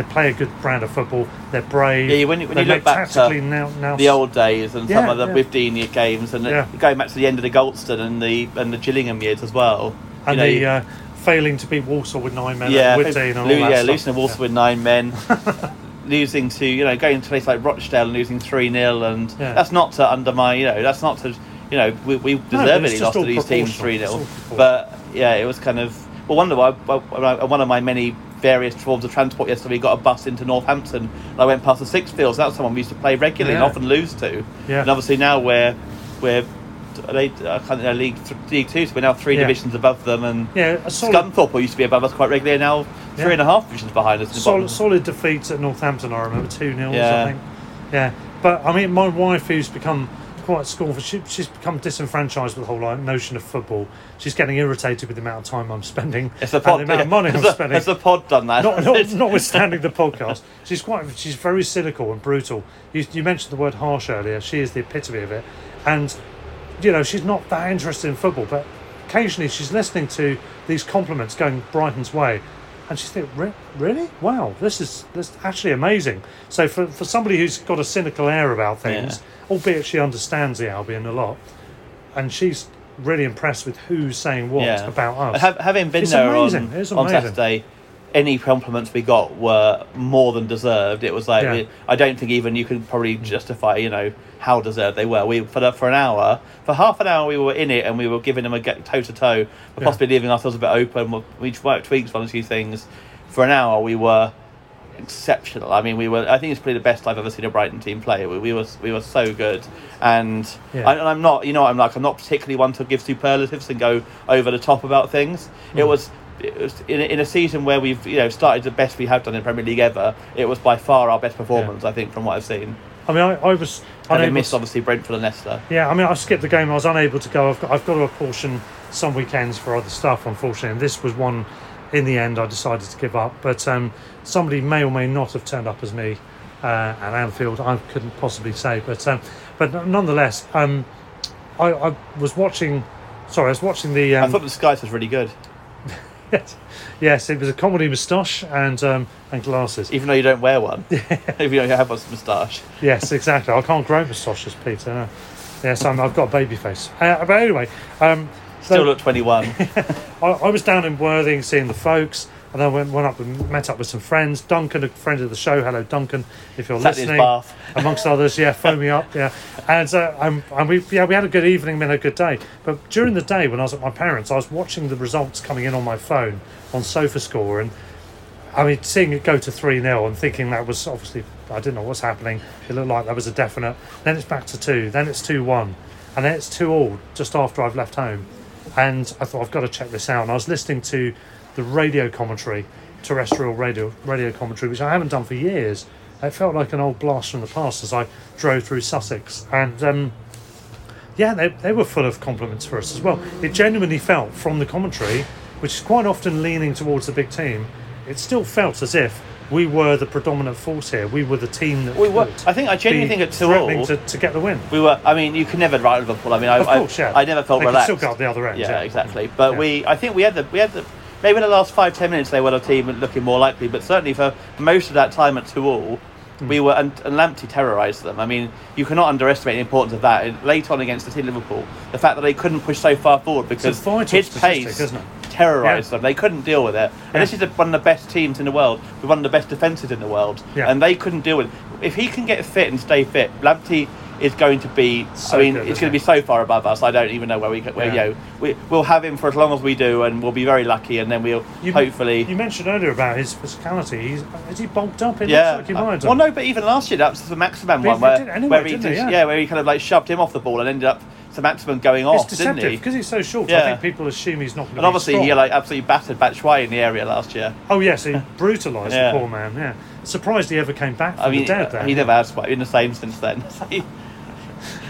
They play a good brand of football. They're brave. Yeah, when, you- when you look back to now, now the old days and some of the yeah. Withdean games and Yeah. going back to the end of the Goldstone and the and the Gillingham years as well. and know, the uh, failing to beat Walsall with nine men. yeah, at and all lo- yeah, losing to Walsall with nine men, losing to you know going to place like Rochdale and losing three 0 and Yeah. that's not to undermine you know that's not to you know we, we deservedly just lost to these teams three It's 0 but yeah it was kind of well one of my one of my many various forms of transport yesterday we got a bus into Northampton and I went past the Sixfields that's someone we used to play regularly and often lose to Yeah. and obviously now we're we're uh, they, I can't know, League th- League Two, so we're now three Yeah. divisions above them, and Yeah, Scunthorpe used to be above us quite regularly, now three Yeah. and a half divisions behind us. in the bottom. solid, solid defeats at Northampton. I remember two 0 Yeah. I think. Yeah, but I mean, my wife, who's become quite scornful, she, she's become disenfranchised with the whole like, notion of football. She's getting irritated with the amount of time I'm spending It's the and pod. the amount of money I'm the, spending. has the pod done that? not, not, notwithstanding the podcast, she's quite she's very cynical and brutal. You, you mentioned the word harsh earlier. She is the epitome of it, and you know she's not that interested in football, but occasionally she's listening to these compliments going Brighton's way, and she's thinking, "Re- really? Wow, this is this is actually amazing." So for for somebody who's got a cynical air about things, albeit she understands the Albion a lot, and she's really impressed with who's saying what yeah. about us. Have, having been It's there amazing. on, on. Saturday, any compliments we got were more than deserved. It was like Yeah. I don't think even you could probably justify, you know, how deserved they were. We for the, for an hour, for half an hour, we were in it and we were giving them a toe to toe, but Yeah. possibly leaving ourselves a bit open. We might tweaked one or two things. For an hour, we were exceptional. I mean, we were. I think it's probably the best I've ever seen a Brighton team play. We, we were we were so good, and, Yeah. I, I'm not. You know, I'm like. I'm not particularly one to give superlatives and go over the top about things. It Hmm. was. It was in, a, in a season where we've you know started the best we have done in Premier League ever. It was by far our best performance, I think, from what I've seen. I mean, I, I was. Having unable missed to- obviously Brentford and Leicester. Yeah, I mean, I skipped the game. I was unable to go. I've got, I've got to apportion some weekends for other stuff, unfortunately. And this was one. In the end, I decided to give up. But um, somebody may or may not have turned up as me uh, at Anfield. I couldn't possibly say. But um, but nonetheless, um, I, I was watching. Sorry, I was watching the. Um, I thought the skies was really good. Yes, yes, it was a comedy moustache and um, and glasses. Even though you don't wear one, if you don't have a moustache. Yes, exactly. I can't grow moustaches, Peter. No. Yes, I'm, I've got a baby face. Uh, but anyway, um, Still so look 21. I, I was down in Worthing seeing the folks, and then went, went up and met up with some friends. Duncan, a friend of the show. Hello, Duncan, if you're Sat listening. bath. Amongst others, yeah, phone me up, yeah. And uh, and, and we yeah we had a good evening, and a good day. But during the day when I was at my parents, I was watching the results coming in on my phone on SofaScore, and I mean, seeing it go to 3 0 and thinking that was obviously, I didn't know what's happening. It looked like that was a definite. Then it's back to 2, then it's 2 1, and then it's 2 all just after I've left home. And I thought, I've got to check this out. And I was listening to the radio commentary, terrestrial radio, radio commentary, which I haven't done for years. It felt like an old blast from the past as I drove through Sussex. And um, yeah, they, they were full of compliments for us as well. It genuinely felt from the commentary, which is quite often leaning towards the big team, it still felt as if we were the predominant force here. We were the team that We were- I think- I genuinely think at two all- to, to get the win. We were. I mean, you can never write Liverpool. I mean, I, Of course, I, yeah. I never felt They could relaxed. still got the other end, Yeah, yeah. exactly. But Yeah. we, I think we had the, we had the, maybe in the last five ten minutes they were a team looking more likely. But certainly for most of that time at two all, Hmm. we were and, and Lamptey terrorised them. I mean, you cannot underestimate the importance of that. And Late on against the team Liverpool, the fact that they couldn't push so far forward because his pace terrorised Yeah. them. They couldn't deal with it. And Yeah. this is one of the best teams in the world, with one of the best defences in the world, Yeah. and they couldn't deal with it. If he can get fit and stay fit, Lamptey is going to be. So I mean, good, it's going to be so far above us. I don't even know where we. Where, Yeah. you know, we, we'll have him for as long as we do, and we'll be very lucky, and then we'll You, hopefully. You mentioned earlier about his physicality. He's, is he bulked up? It yeah. like he might well, no, but even last year that was the maximum one where, did anyway, where he didn't he? just- Yeah. where he kind of like shoved him off the ball and ended up the maximum going It's off, didn't deceptive he? because he's so short. I think people assume he's not going to And obviously strong. he like absolutely battered Batshuayi in the area last year. Oh yes, he brutalised Yeah. the poor man. Yeah, surprised he ever came back I mean, the dead. There, he never has been the same since then.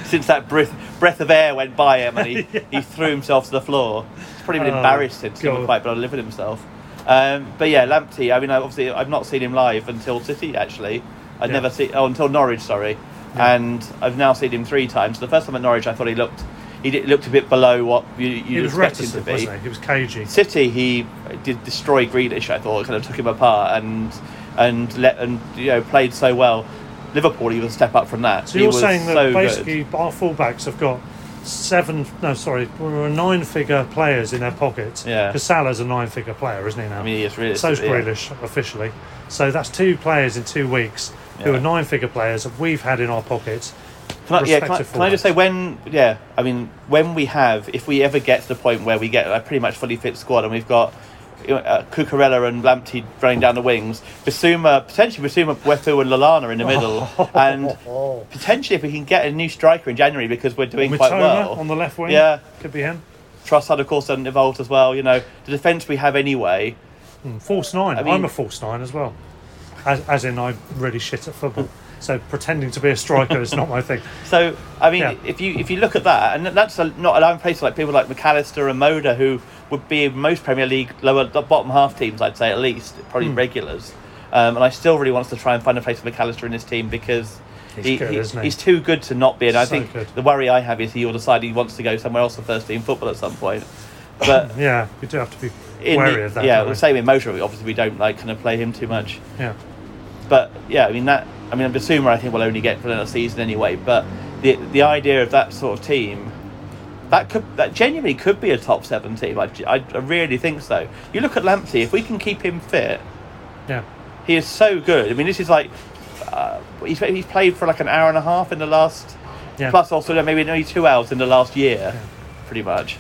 since that breath, breath of air went by him and he, he threw himself to the floor. He's probably been Oh, embarrassed since he God. wasn't quite live with himself. Um, but yeah, Lamptey. I mean, obviously, I've not seen him live until City. Actually, I'd Yeah. never seen. Oh, until Norwich. Sorry, and I've now seen him three times. The first time at Norwich, I thought he looked. He did, looked a bit below what you, he was expect him to be. wasn't he? He was cagey. City, he did destroy Grealish. I thought kind of took him apart and and let and you know played so well. Liverpool, even step up from that. So he you're saying that so basically good. our fullbacks have got seven, no, sorry, we're nine-figure players in their pockets. Yeah. Because Salah's a nine-figure player, isn't he now? I mean, he is really. So's yeah. Grealish officially. So that's two players in two weeks who are nine-figure players that we've had in our pockets. Can I, yeah, can I, can I just say when? Yeah, I mean, when we have, if we ever get to the point where we get a pretty much fully fit squad and we've got. Uh, Cucurella and Lamptey running down the wings, Bissouma potentially Bissouma, Mwepu and Lallana in the middle, and potentially if we can get a new striker in January because we're doing quite Mitoma well on the left wing. Yeah, Could be him. Trossard of course evolve as well. You know the defence we have anyway. False nine. I mean- I'm a false nine as well. As, as in, I'm really shit at football. So pretending to be a striker is not my thing. So I mean, Yeah. if you if you look at that, and that's a, not allowing places like people like Mac Allister and Moder, who would be most Premier League lower the bottom half teams, I'd say at least probably regulars. Um, and I still really wants to try and find a place for Mac Allister in this team because. He's good, isn't he? He's too good to not be, and I think good. the worry I have is he will decide he wants to go somewhere else for first team football at some point. But Yeah, we do have to be wary the, of that. yeah, the same in Moder, obviously we don't like kind of play him too much. Yeah. But yeah, I mean that. I mean, Bissouma, I think we'll only get for another season anyway. But the the idea of that sort of team, that could that genuinely could be a top seven team. I, I, I really think so. You look at Lamptey. If we can keep him fit, Yeah. he is so good. I mean, this is like uh, he's he's played for like an hour and a half in the last. Yeah. Plus, also maybe only two hours in the last year, pretty much.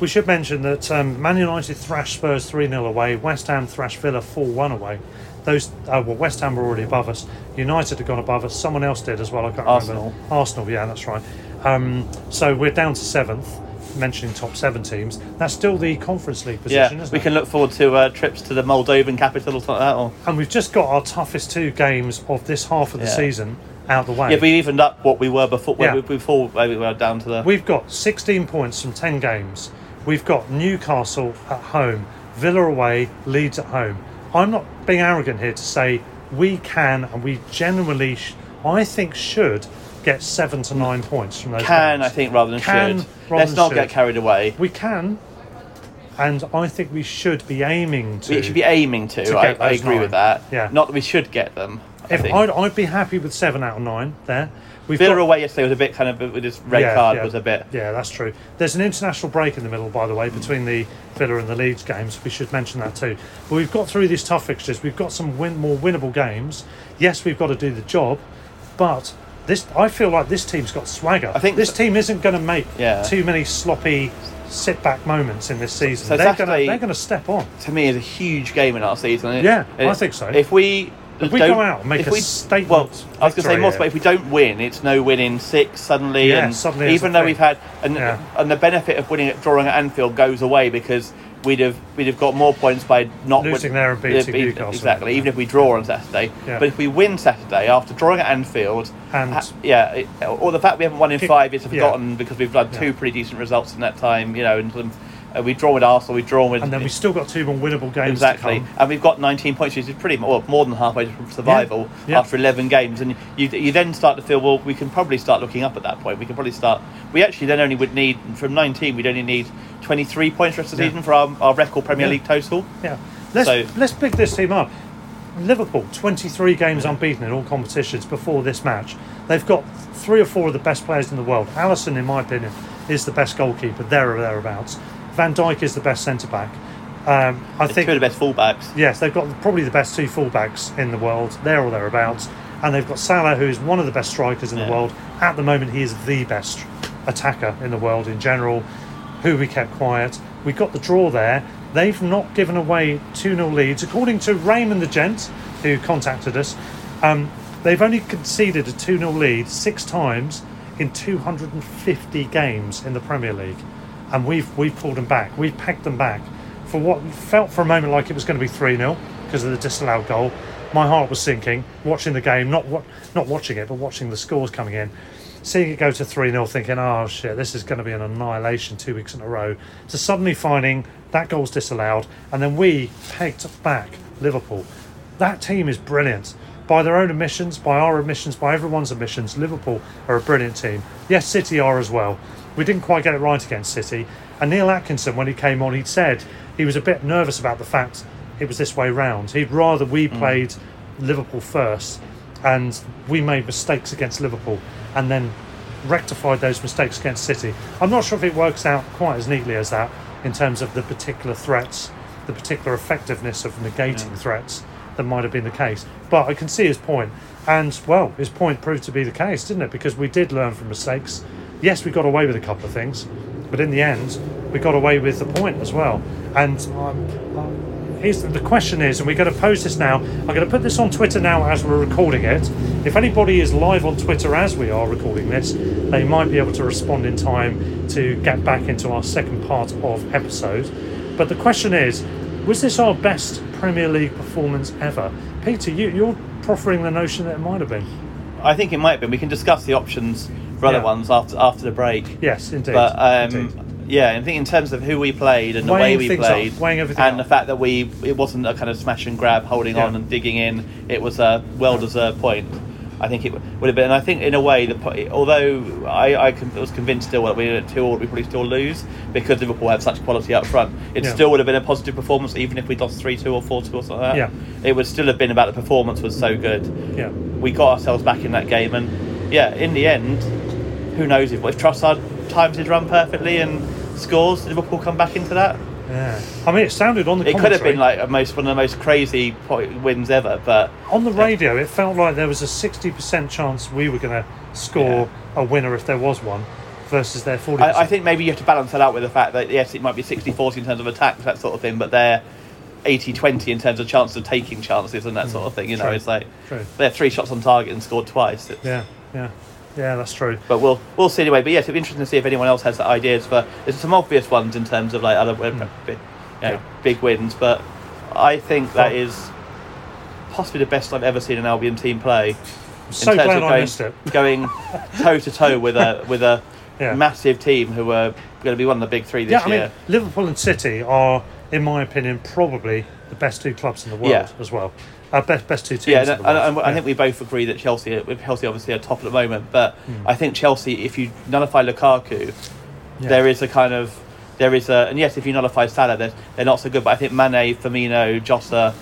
We should mention that um, Man United thrashed Spurs 3 0 away, West Ham thrashed Villa 4 1 away. Those, uh, well, West Ham were already above us. United had gone above us. Someone else did as well. I can't Arsenal. remember. Arsenal, yeah, that's right. Um, so we're down to seventh, mentioning top seven teams. That's still the Conference League position, Yeah, isn't it? we it? can look forward to uh, trips to the Moldovan capital or something like that. Or, And we've just got our toughest two games of this half of the Yeah. season out the way. yeah, we evened up what we were before. Yeah. Before we were down to the. We've got 16 points from 10 games. We've got Newcastle at home, Villa away, Leeds at home. I'm not being arrogant here to say we can and we genuinely, sh- I think, should get seven to nine points from those can games. I think rather than Can should. rather Let's than not should. get carried away. We can. and I think we should be aiming to. We should be aiming to. to I, I agree nine. with that. Yeah. Not that we should get them. If. I'd, I'd be happy with seven out of nine there. We've Villa got- away yesterday was a bit kind of with this red Yeah, card yeah. was a bit. Yeah, that's true. There's an international break in the middle, by the way, between the Villa and the Leeds games. We should mention that too. But we've got through these tough fixtures. We've got some win- more winnable games. Yes, we've got to do the job, but this I feel like this team's got swagger. I think this team isn't going to make Yeah. too many sloppy sit back moments in this season. So they're going to Saturday- they're going to step on. To me, is a huge game in our season. It- Yeah, I think so. If we If we don't- go out and make if a we- statement Well, I was going to say more, but if we don't win, it's no win in six suddenly. Yeah, and suddenly even though thing. we've had and Yeah. and the benefit of winning, at drawing at Anfield goes away because. We'd have we'd have got more points by not Losing win- there and beating beat- Newcastle. Exactly, even if we draw on Saturday. Yeah. But if we win Saturday after drawing at Anfield, And- ha- yeah, it, or the fact we haven't won in Kick- five is yeah. forgotten because we've had two Yeah. pretty decent results in that time. You know, and some, uh, we draw with Arsenal, we draw with And then we've still got two more winnable games Exactly, and we've got 19 points, which is pretty well, more than halfway to survival Yeah. after 11 games. And you, you then start to feel, well, we can probably start looking up at that point. We can probably start. We actually then only would need from 19. We'd only need 23 points for the rest of the Yeah. season for our, our record Premier Yeah. League total. Yeah. Let's So- let's pick this team up. Liverpool, 23 games unbeaten in all competitions before this match. They've got three or four of the best players in the world. Alisson, in my opinion, is the best goalkeeper, there or thereabouts. Van Dijk is the best centre back. Um, I Two think of the best fullbacks. Yes, they've got probably the best two fullbacks in the world, there or thereabouts. And they've got Salah, who is one of the best strikers in Yeah. the world. At the moment, he is the best attacker in the world in general. Who we kept quiet. We got the draw there. They've not given away 2 0 leads. According to Raymond the Gent, who contacted us, um, they've only conceded a 2 0 lead six times in 250 games in the Premier League. And we've, we've pulled them back. We've pegged them back for what felt for a moment like it was going to be 3 0 because of the disallowed goal. My heart was sinking watching the game, not wa- not watching it, but watching the scores coming in. Seeing it go to 3 0, thinking, oh shit, this is going to be an annihilation two weeks in a row. To suddenly finding that goal's disallowed, and then we pegged back Liverpool. That team is brilliant. By their own admissions, by our admissions, by everyone's admissions, Liverpool are a brilliant team. Yes, City are as well. We didn't quite get it right against City. And Neil Atkinson, when he came on, he'd said he was a bit nervous about the fact it was this way round. He'd rather we mm. played Liverpool first and we made mistakes against Liverpool and then rectified those mistakes against City. I'm not sure if it works out quite as neatly as that in terms of the particular threats, the particular effectiveness of negating mm. threats that might have been the case. But I can see his point. And, well, his point proved to be the case, didn't it? Because we did learn from mistakes. Yes, we got away with a couple of things, but in the end, we got away with the point as well. And the question is, and we're going to pose this now. I'm going to put this on Twitter now as we're recording it. If anybody is live on Twitter as we are recording this, they might be able to respond in time to get back into our second part of episode. But the question is, was this our best Premier League performance ever? Peter, you, you're proffering the notion that it might have been. I think it might be. We can discuss the options for other Yeah. ones after after the break. Yes, indeed. But um, indeed. yeah, I think in terms of who we played and the way we up, played, weighing everything and up. the fact that we it wasn't a kind of smash and grab, holding Yeah. on and digging in. It was a well deserved point. I think it would have been. And I think in a way, the although I, I was convinced still that we at two all we probably still lose because Liverpool had such quality up front. It Yeah. still would have been a positive performance, even if we lost three two or four two or something like that. Yeah. It would still have been about the performance was so good yeah. we got ourselves back in that game, and yeah, in the end, who knows if if Trossard times his run perfectly and scores, Liverpool come back into that. Yeah. I mean, it sounded on the It could have been like a most one of the most crazy wins ever, but on the radio, it felt like there was a 60% chance we were going to score a winner if there was one versus their 40%. I, I think maybe you have to balance that out with the fact that yes, it might be 60-40 in terms of attacks, that sort of thing, but they're 80-20 in terms of chances of taking chances and that sort mm. of thing. You know, True. it's like True. they have three shots on target and scored twice. It's- Yeah, yeah. Yeah, that's true. But we'll we'll see anyway. But yes, it'll be interesting to see if anyone else has the ideas for. There's some obvious ones in terms of like other hmm. big, you know. Yeah. big wins, but I think that is possibly the best I've ever seen an Albion team play. In So terms glad of I going, missed it. going toe to toe with a with a Yeah. massive team who are going to be one of the big three this Yeah, I year. mean, Liverpool and City are, in my opinion, probably the best two clubs in the world Yeah. as well. Uh, best, best two teams yeah, in and, the and- and I think we both agree that Chelsea, with Chelsea obviously are top at the moment, but Hmm. I think Chelsea, if you nullify Lukaku, Yeah. there is a kind of there is a and yes, if you nullify Salah, they're, they're not so good. But I think Mane, Firmino, Jota,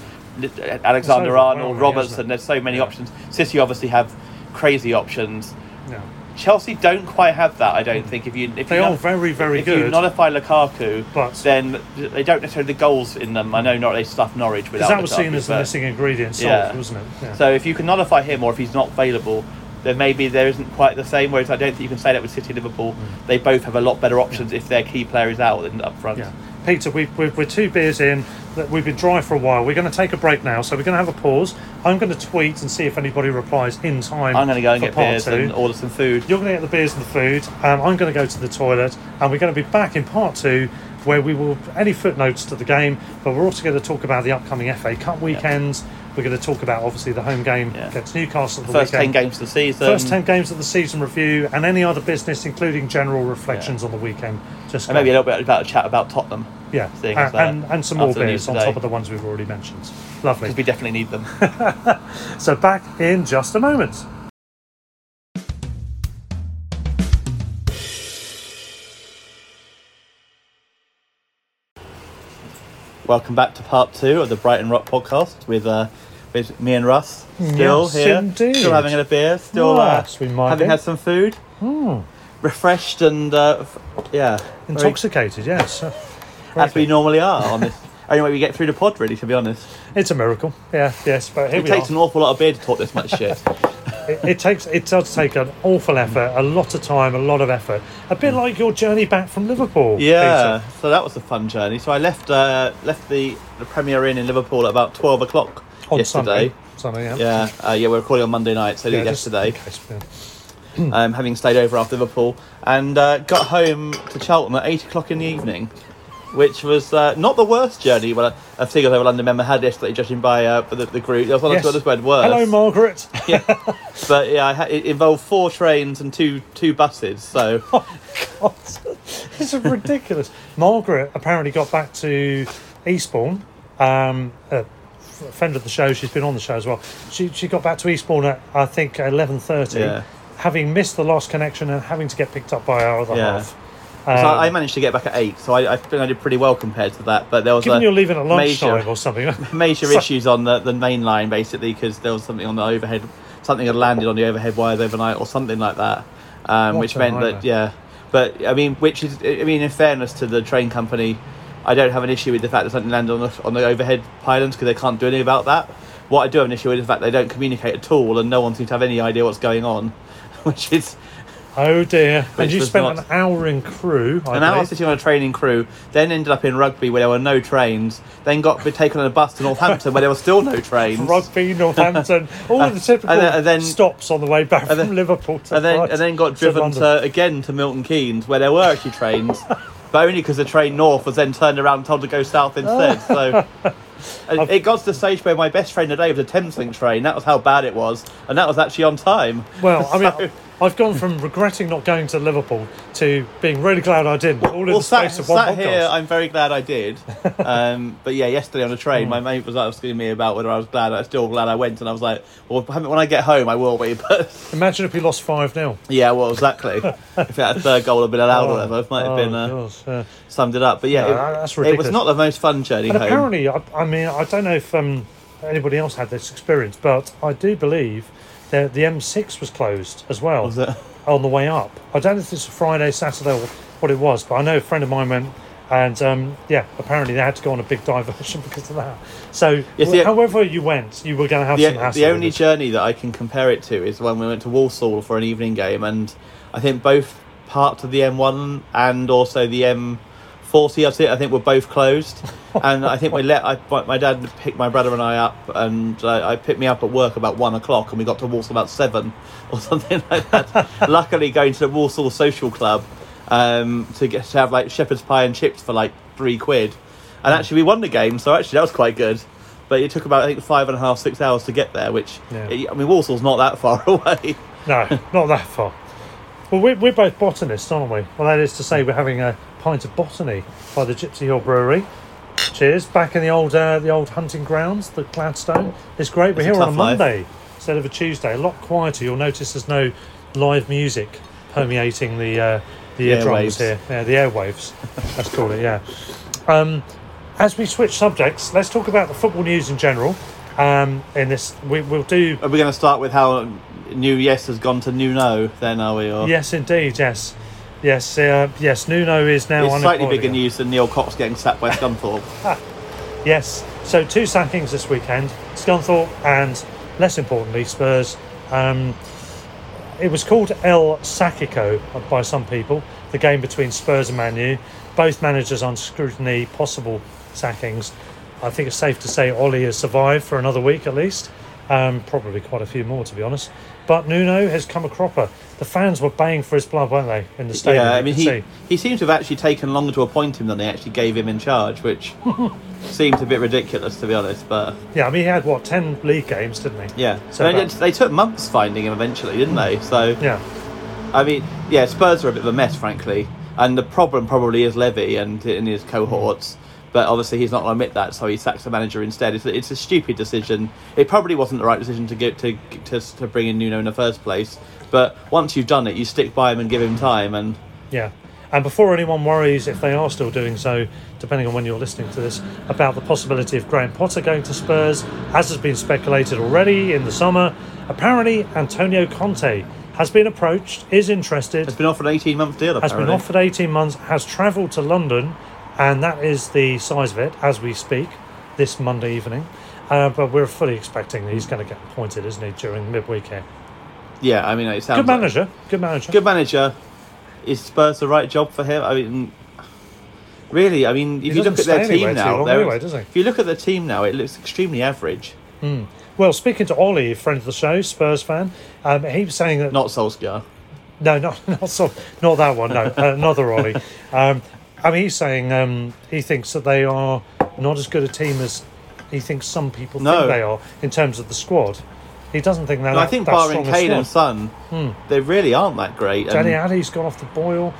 Alexander Arnold, Robertson. There's so many Yeah. options. City obviously have crazy options. Yeah. Chelsea don't quite have that. I don't think. If you if They you are null- very, very if you good. nullify Lukaku, But- then they don't necessarily the goals in them. I know not they stuff Norwich Because without that was Lukaku, seen as the missing ingredient solved, Yeah. wasn't it? Yeah. So if you can nullify him, or if he's not available, then maybe there isn't quite the same. Whereas I don't think you can say that with City, Liverpool. Mm. They both have a lot better options if their key player is out than up front. Yeah. Peter, we, we, we're two beers in. That we've been dry for a while. We're going to take a break now, so we're going to have a pause. I'm going to tweet and see if anybody replies in time. I'm going to go and get beers two. and order some food. You're going to get the beers and the food. Um, I'm going to go to the toilet, and we're going to be back in part two, where we will any footnotes to the game, but we're also going to talk about the upcoming FA Cup weekends. We're going to talk about obviously the home game Yeah. against Newcastle. The First weekend. ten games of the season. First 10 games of the season review and any other business, including general reflections on the weekend. Just and maybe a little bit about a chat about Tottenham. yeah, seeing and, and, some more beers on top of the ones we've already mentioned. Lovely. Because we definitely need them. So back in just a moment. Welcome back to part two of the Brighton Rock podcast with uh, with me and Russ. Still Yes, here, indeed. still having a beer, still uh, Yes, we might having had some food, refreshed and uh, f- yeah, very- Intoxicated, yes. Uh, very as we normally are on this. Only way we get through the pod, really, to be honest. It's a miracle. Yeah, yes, but here It takes are. an awful lot of beer to talk this much shit. It, it takes it does take an awful effort, a lot of time, a lot of effort. A bit like your journey back from Liverpool. Yeah, Peter. so that was a fun journey. So I left uh, left the, the Premier Inn in Liverpool at about twelve o'clock On yesterday. Sunday. Sunday, yeah. Yeah, uh, yeah, We're recording on Monday night, so Yeah, yesterday. case, yeah. um, having stayed over after Liverpool, and uh, got home to Cheltenham at eight o'clock in the evening, which was uh, not the worst journey. Well, I think as a London member had yesterday, judging by uh, the, the group. There was one or Yes. two others worse. Hello, Margaret. yeah, but yeah, it involved four trains and two two buses. So God, this is ridiculous. Margaret apparently got back to Eastbourne. Um, a friend of the show, she's been on the show as well. She she got back to Eastbourne at I think eleven thirty, Yeah. having missed the last connection and having to get picked up by our other Yeah. half. So Um, I managed to get back at eight, so I, I think I did pretty well compared to that. But there was given a you're leaving at lunchtime major, or something. major So- issues on the, the main line basically because there was something on the overhead, something had landed on the overhead wires overnight or something like that, um, which meant nightmare. that yeah. But I mean, which is I mean, in fairness to the train company, I don't have an issue with the fact that something landed on the on the overhead pylons because they can't do anything about that. What I do have an issue with is the fact they don't communicate at all, and no one seems to have any idea what's going on, which is Oh dear! And you spent not- an hour in Crewe. I an hour sitting on a training Crewe, then ended up in Rugby where there were no trains, then got taken on a bus to Northampton where there were still no trains. Rugby, Northampton, all of the typical and then- and then- stops on the way back and then- from Liverpool to and then right and then got driven London. to, again to Milton Keynes where there were actually trains, but only because the train north was then turned around and told to go south instead. So it got to the stage where my best train today was a Thameslink train. That was how bad it was, and that was actually on time. Well, I mean, I've gone from regretting not going to Liverpool to being really glad I didn't, all in well, the space of one sat podcast. here, I'm very glad I did. Um, but yeah, yesterday on the train, my mate was asking me about whether I was glad. I was still glad I went, and I was like, "Well, when I get home, I will be." But Imagine if we lost 5 0. yeah, well, exactly. if that third goal had been allowed, or whatever, it might have been uh, summed it up. But yeah, no, it, that's ridiculous. it was not the most fun journey and home. Apparently, I, I, mean, I don't know if um, anybody else had this experience, but I do believe that the M6 was closed as well on the way up. I don't know if it's a Friday, Saturday, or what it was, but I know a friend of mine went. And um, yeah, apparently they had to go on a big diversion because of that. So, yes, the, however you went, you were going to have the, some hassle. The only journey that I can compare it to is when we went to Walsall for an evening game, and I think both parts of the M1 and also the M 40 I think we're both closed. And I think we let I, my dad picked my brother and I up and I, I picked me up at work about one o'clock and we got to Walsall about seven or something like that. Luckily going to the Walsall social club um, to get to have like shepherd's pie and chips for like three quid. And actually we won the game so actually that was quite good. But it took about I think five and a half six hours to get there which yeah. I mean Walsall's not that far away. No not that far. Well, we're, we're both botanists, aren't we? Well, that is to say, we're having a, pint of botany by the Gypsy Hill Brewery. Cheers! Back in the old uh, the old hunting grounds, the Gladstone. It's great. We're It's a here on a tough life. Monday instead of a Tuesday. A lot quieter. You'll notice there's no live music permeating the uh, the eardrums airwaves. here. Yeah, the airwaves. let's call it. Yeah. Um, as we switch subjects, let's talk about the football news in general. Um, in this, we, we'll do. Are we going to start with how new yes has gone to new no? Then are we? Or Yes, indeed. Yes, yes, uh, yes. Nuno is now on. it's slightly bigger news than Neil Cox getting sacked by Scunthorpe. Yes. So two sackings this weekend: Scunthorpe and, less importantly, Spurs. Um, it was called El Sacico by some people. The game between Spurs and Manu, Both managers on scrutiny. Possible sackings. I think it's safe to say Ollie has survived for another week at least. Um, probably quite a few more, to be honest. But Nuno has come a cropper. The fans were baying for his blood, weren't they, in the stadium? yeah, I mean he see. he seems to have actually taken longer to appoint him than they actually gave him in charge, which seems a bit ridiculous to be honest. But Yeah, I mean, he had what ten league games, didn't he? yeah, So they, they took months finding him eventually, didn't they? So Yeah. I mean, yeah, Spurs are a bit of a mess, frankly, and the problem probably is Levy and in his cohorts. But obviously, he's not going to admit that, so he sacks the manager instead. It's, it's a stupid decision. It probably wasn't the right decision to get to, to to bring in Nuno in the first place. But once you've done it, you stick by him and give him time. And Yeah. And before anyone worries, if they are still doing so, depending on when you're listening to this, about the possibility of Graham Potter going to Spurs, as has been speculated already in the summer, apparently Antonio Conte has been approached, is interested, has been offered an eighteen month deal. has been offered 18 months, has travelled to London, and that is the size of it as we speak this Monday evening. Uh, but we're fully expecting that he's going to get appointed, isn't he, during midweek here? Yeah, I mean, it sounds Good like- manager, good manager. good manager. Is Spurs the right job for him? I mean, really, I mean, if He you look at their team now, anyway, does he? if you look at the team now, it looks extremely average. Well, speaking to Ollie, friend of the show, Spurs fan, um, he was saying that Not Solskjaer. No, not not so, not that one. No, uh, another Ollie. Um, I mean, he's saying um, he thinks that they are not as good a team as he thinks some people No. think they are in terms of the squad. He doesn't think they're No, I think that barring Kane and squad. Hmm. Son, they really aren't that great. Danny Addy's gone off the boil.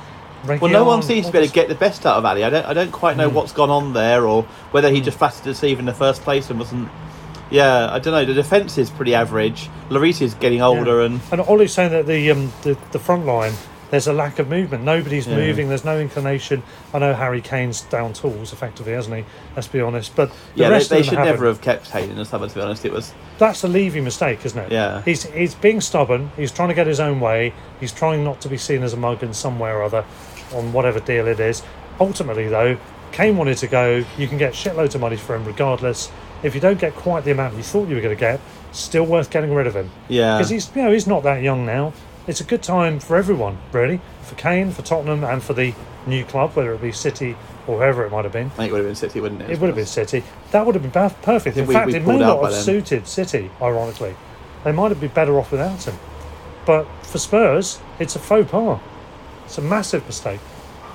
well, no one seems to be able to get the best out of Alli. I don't, I don't quite know Hmm. what's gone on there, or whether he just flattered to deceive in the first place and wasn't. Yeah, I don't know. The defence is pretty average. Lloris is getting older, and And Ollie's saying that the um, the, the front line, there's a lack of movement. Nobody's Yeah. moving. There's no inclination. I know Harry Kane's down tools, effectively, hasn't he? Let's be honest. But the yeah, rest they of them should haven't. never have kept in the summer. To be honest, it was That's a Levy mistake, isn't it? Yeah. He's he's being stubborn. He's trying to get his own way. He's trying not to be seen as a mug in some way or other, on whatever deal it is. Ultimately, though, Kane wanted to go. You can get shitloads of money for him, regardless. If you don't get quite the amount you thought you were going to get, still worth getting rid of him. Yeah. Because he's you know he's not that young now. It's a good time for everyone, really, for Kane, for Tottenham, and for the new club, whether it be City or whoever it might have been. I think it would have been City, wouldn't it? It would have been City. That would have been perfect. In we- fact, it may not have then. suited City, ironically. They might have been better off without him. But for Spurs, it's a faux pas. It's a massive mistake.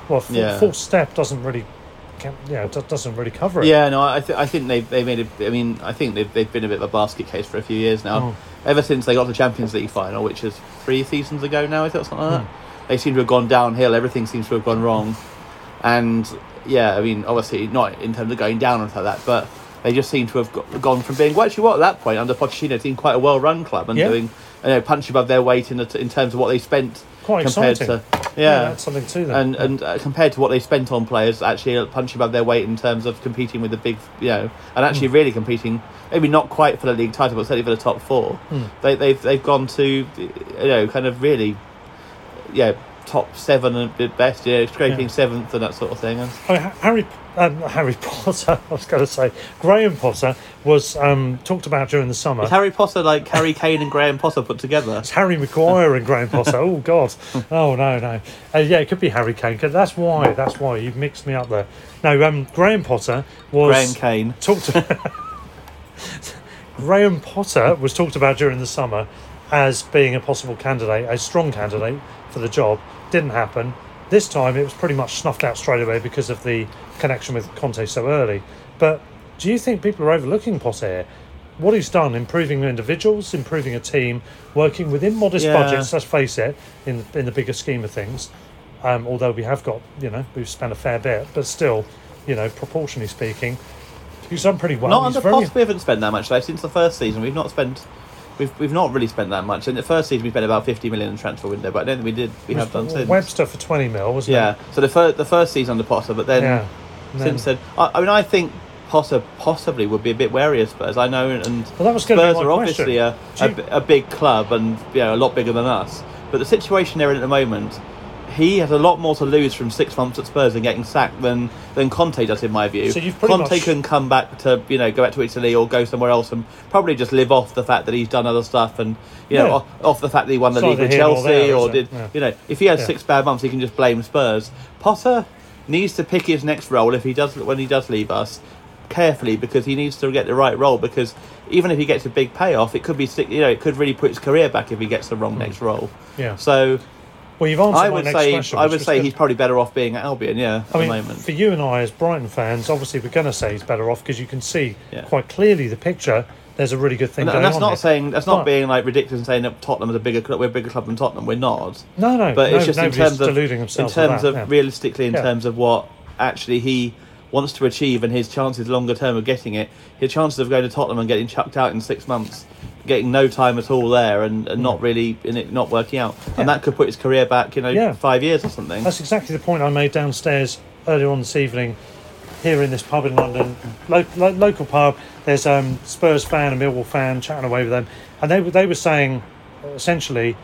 Well, f- Yeah. full step doesn't really, can, you know, do- doesn't really cover it. Yeah, no, I, th- I think they've, they made it. I mean, I think they've, they've been a bit of a basket case for a few years now. Mm. Ever since they got to the Champions League final, which is three seasons ago now, is it something like Mm. that? They seem to have gone downhill. Everything seems to have gone wrong. And yeah, I mean, obviously not in terms of going down and like that, but they just seem to have got, gone from being well, actually what at that point under Pochettino, seemed quite a well-run club and Yeah. doing you know punch above their weight in the, in terms of what they spent Quite compared exciting. to yeah, that's something to them. and and uh, compared to what they spent on players, actually punching above their weight in terms of competing with the big, you know, and actually really competing. maybe not quite for the league title, but certainly for the top four. Hmm. They, they've they've gone to, you know, kind of really, yeah, top seven at best, yeah, scraping Yeah. seventh and that sort of thing. I mean, Harry, um, Harry Potter, I was going to say, Graham Potter was um, talked about during the summer. is Harry Potter like Harry Kane and Graham Potter put together? It's Harry Maguire and Graham Potter. Oh God! Oh no, no. Uh, yeah, it could be Harry Kane. 'cause That's why. That's why you've mixed me up there. No, um, Graham Potter was Graham Kane. talked. Graham Potter was talked about during the summer as being a possible candidate, a strong candidate for the job. Didn't happen. This time it was pretty much snuffed out straight away because of the connection with Conte so early. But do you think people are overlooking Potter? What he's done, improving individuals, improving a team, working within modest Yeah. budgets, let's face it, in, in the bigger scheme of things. Um, although we have got, you know, we've spent a fair bit, but still, you know, proportionally speaking, he's done pretty well. not He's under very- Potter, we haven't spent that much though since the first season. We've not spent we've we've not really spent that much. In the first season, we spent about fifty million in transfer window, but I don't think we did. We have done since. Webster for 20 mil, wasn't Yeah. it? So the first the first season under Potter, but then Yeah. Since then, I, I mean, I think Potter possibly would be a bit wary of Spurs. I know, and Well, that was Spurs are obviously a, a, a big club and you know, a lot bigger than us. But the situation they're in at the moment, he has a lot more to lose from six months at Spurs and getting sacked than than Conte does, in my view. So you've pretty Conte much- can come back to you know go back to Italy or go somewhere else and probably just live off the fact that he's done other stuff and you know Yeah. off, off the fact that he won the It's league with Chelsea there, or did Yeah. you know if he has Yeah. six bad months he can just blame Spurs. Potter needs to pick his next role if he does when he does leave us carefully because he needs to get the right role because even if he gets a big payoff it could be you know it could really put his career back if he gets the wrong hmm. next role. Yeah. so Well, you've answered I my would next say question. I would say good. he's probably better off being at Albion yeah at I mean, the moment for you and I as Brighton fans, obviously we're going to say he's better off because you can see Yeah. quite clearly the picture. There's a really good thing and, and that's not here. saying that's not being like ridiculous and saying that Tottenham is a bigger club we're a bigger club than Tottenham we're not No, no, but no, it's just in terms of in terms of yeah. realistically in Yeah. terms of what actually he wants to achieve and his chances longer term of getting it his chances of going to Tottenham and getting chucked out in six months getting no time at all there and, and not really in it not working out and that could put his career back you know Yeah. five years or something That's exactly the point I made downstairs earlier on this evening here in this pub in London, lo- lo- local pub. There's um, Spurs fan and Millwall fan chatting away with them, and they were they were saying essentially.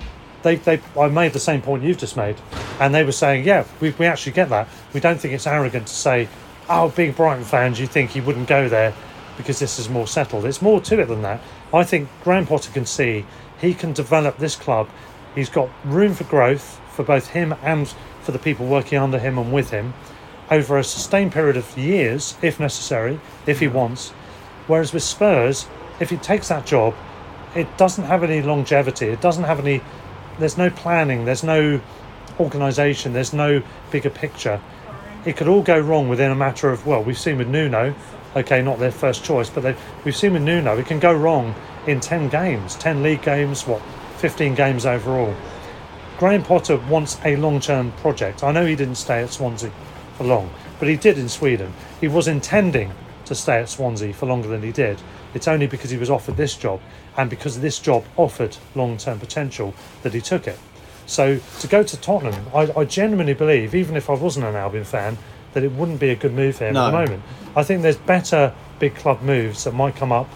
They, they, I made the same point you've just made, and they were saying, yeah, we, we actually get that. We don't think it's arrogant to say, oh, big Brighton fans, you think he wouldn't go there because this is more settled. It's more to it than that. I think Graham Potter can see he can develop this club. He's got room for growth for both him and for the people working under him and with him over a sustained period of years, if necessary, if he wants. Whereas with Spurs, if he takes that job, it doesn't have any longevity. It doesn't have any. There's no planning. There's no organisation. There's no bigger picture. It could all go wrong within a matter of well, we've seen with Nuno. Okay, not their first choice, but they, we've seen with Nuno. It can go wrong in ten games, ten league games, what, fifteen games overall. Graham Potter wants a long-term project. I know he didn't stay at Swansea for long, but he did in Sweden. He was intending to stay at Swansea for longer than he did. It's only because he was offered this job and because this job offered long-term potential that he took it. So to go to Tottenham, I, I genuinely believe, even if I wasn't an Albion fan, that it wouldn't be a good move for him at the moment. I think there's better big club moves that might come up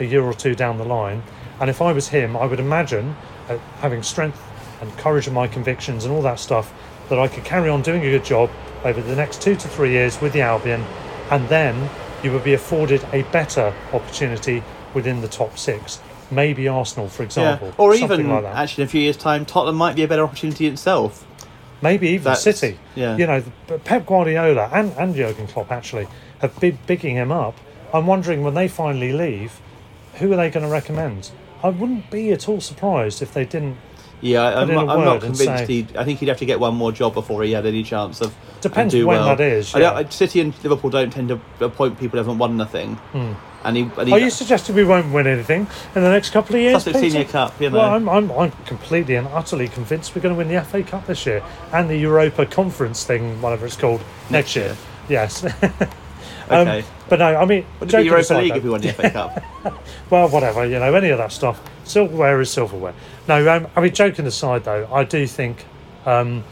a year or two down the line. And if I was him, I would imagine uh, having strength and courage of my convictions and all that stuff, that I could carry on doing a good job over the next two to three years with the Albion, and then you would be afforded a better opportunity within the top six. Maybe Arsenal, for example, yeah. or even like that. actually in a few years time Tottenham might be a better opportunity itself Maybe even That's- City. yeah. You know, Pep Guardiola and, and Jurgen Klopp actually have been bigging him up. I'm wondering when they finally leave, who are they going to recommend? I wouldn't be at all surprised if they didn't. Yeah, I'm, not, I'm not convinced. say- I think he'd have to get one more job before he had any chance of. Depends do when well. that is, I don't- yeah. City and Liverpool don't tend to appoint people who haven't won nothing. Hmm. And he, and he Are you suggesting we won't win anything in the next couple of years? Senior Cup, you know. Well, I'm, I'm, I'm completely and utterly convinced we're going to win the FA Cup this year and the Europa Conference thing, whatever it's called, next, Next year. year. Yes. Okay. Um, but no, I mean, Would it be Europa League though- if we won the FA Cup? well, whatever, you know, any of that stuff. Silverware is silverware. No, um, I mean, joking aside, though, I do think, um,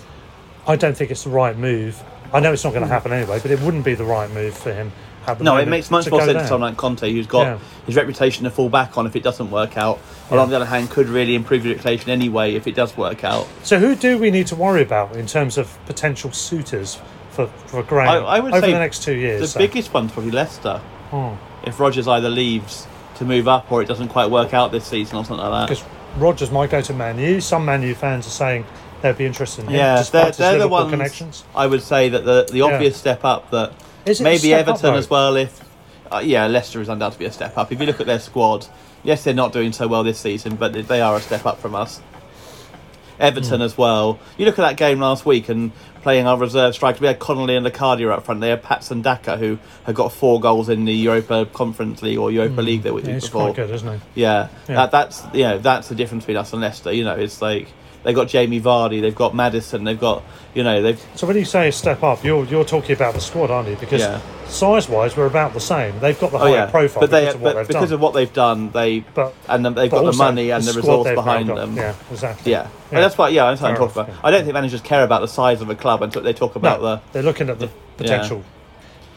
I don't think it's the right move. I know it's not going to happen anyway, but it wouldn't be the right move for him. No, it makes much more sense to someone like Conte, who's got Yeah. his reputation to fall back on if it doesn't work out. But on the other hand, could really improve your reputation anyway if it does work out. So, who do we need to worry about in terms of potential suitors for for Graham I, I would over say the next two years? The so? biggest one's probably Leicester. Hmm. If Rodgers either leaves to move up or it doesn't quite work out this season or something like that. because Rodgers might go to Man U. Some Man U fans are saying they'd be interested in him, Yeah, they're, they're the ones. connections. I would say that the the Yeah. obvious step up that Is it a maybe up, Everton though? as well. If uh, yeah, Leicester is undoubtedly a step up. If you look at their squad, yes, they're not doing so well this season, but they are a step up from us. Everton Hmm. as well. You look at that game last week and playing our reserve strikers. We had Connolly and Locadia up front. They had Patson Daka, who had got four goals in the Europa Conference League or Europa League that we. Yeah, before. quite good, isn't he? Yeah, Yeah. That, that's you know that's the difference between us and Leicester. You know, it's like they've got Jamie Vardy, they've got Maddison, they've got you know they've So when you say step up, you're you're talking about the squad, aren't you? Because Yeah. size wise, we're about the same. They've got the oh higher yeah, profile but they because of what but they've because done. of what they've done, they But- and they've got the money and the, squad resource behind them. Yeah, exactly. Yeah. And that's why, yeah, that's what I'm talking about. I don't think managers care about the size of a club until they talk about no, the. they're looking at the potential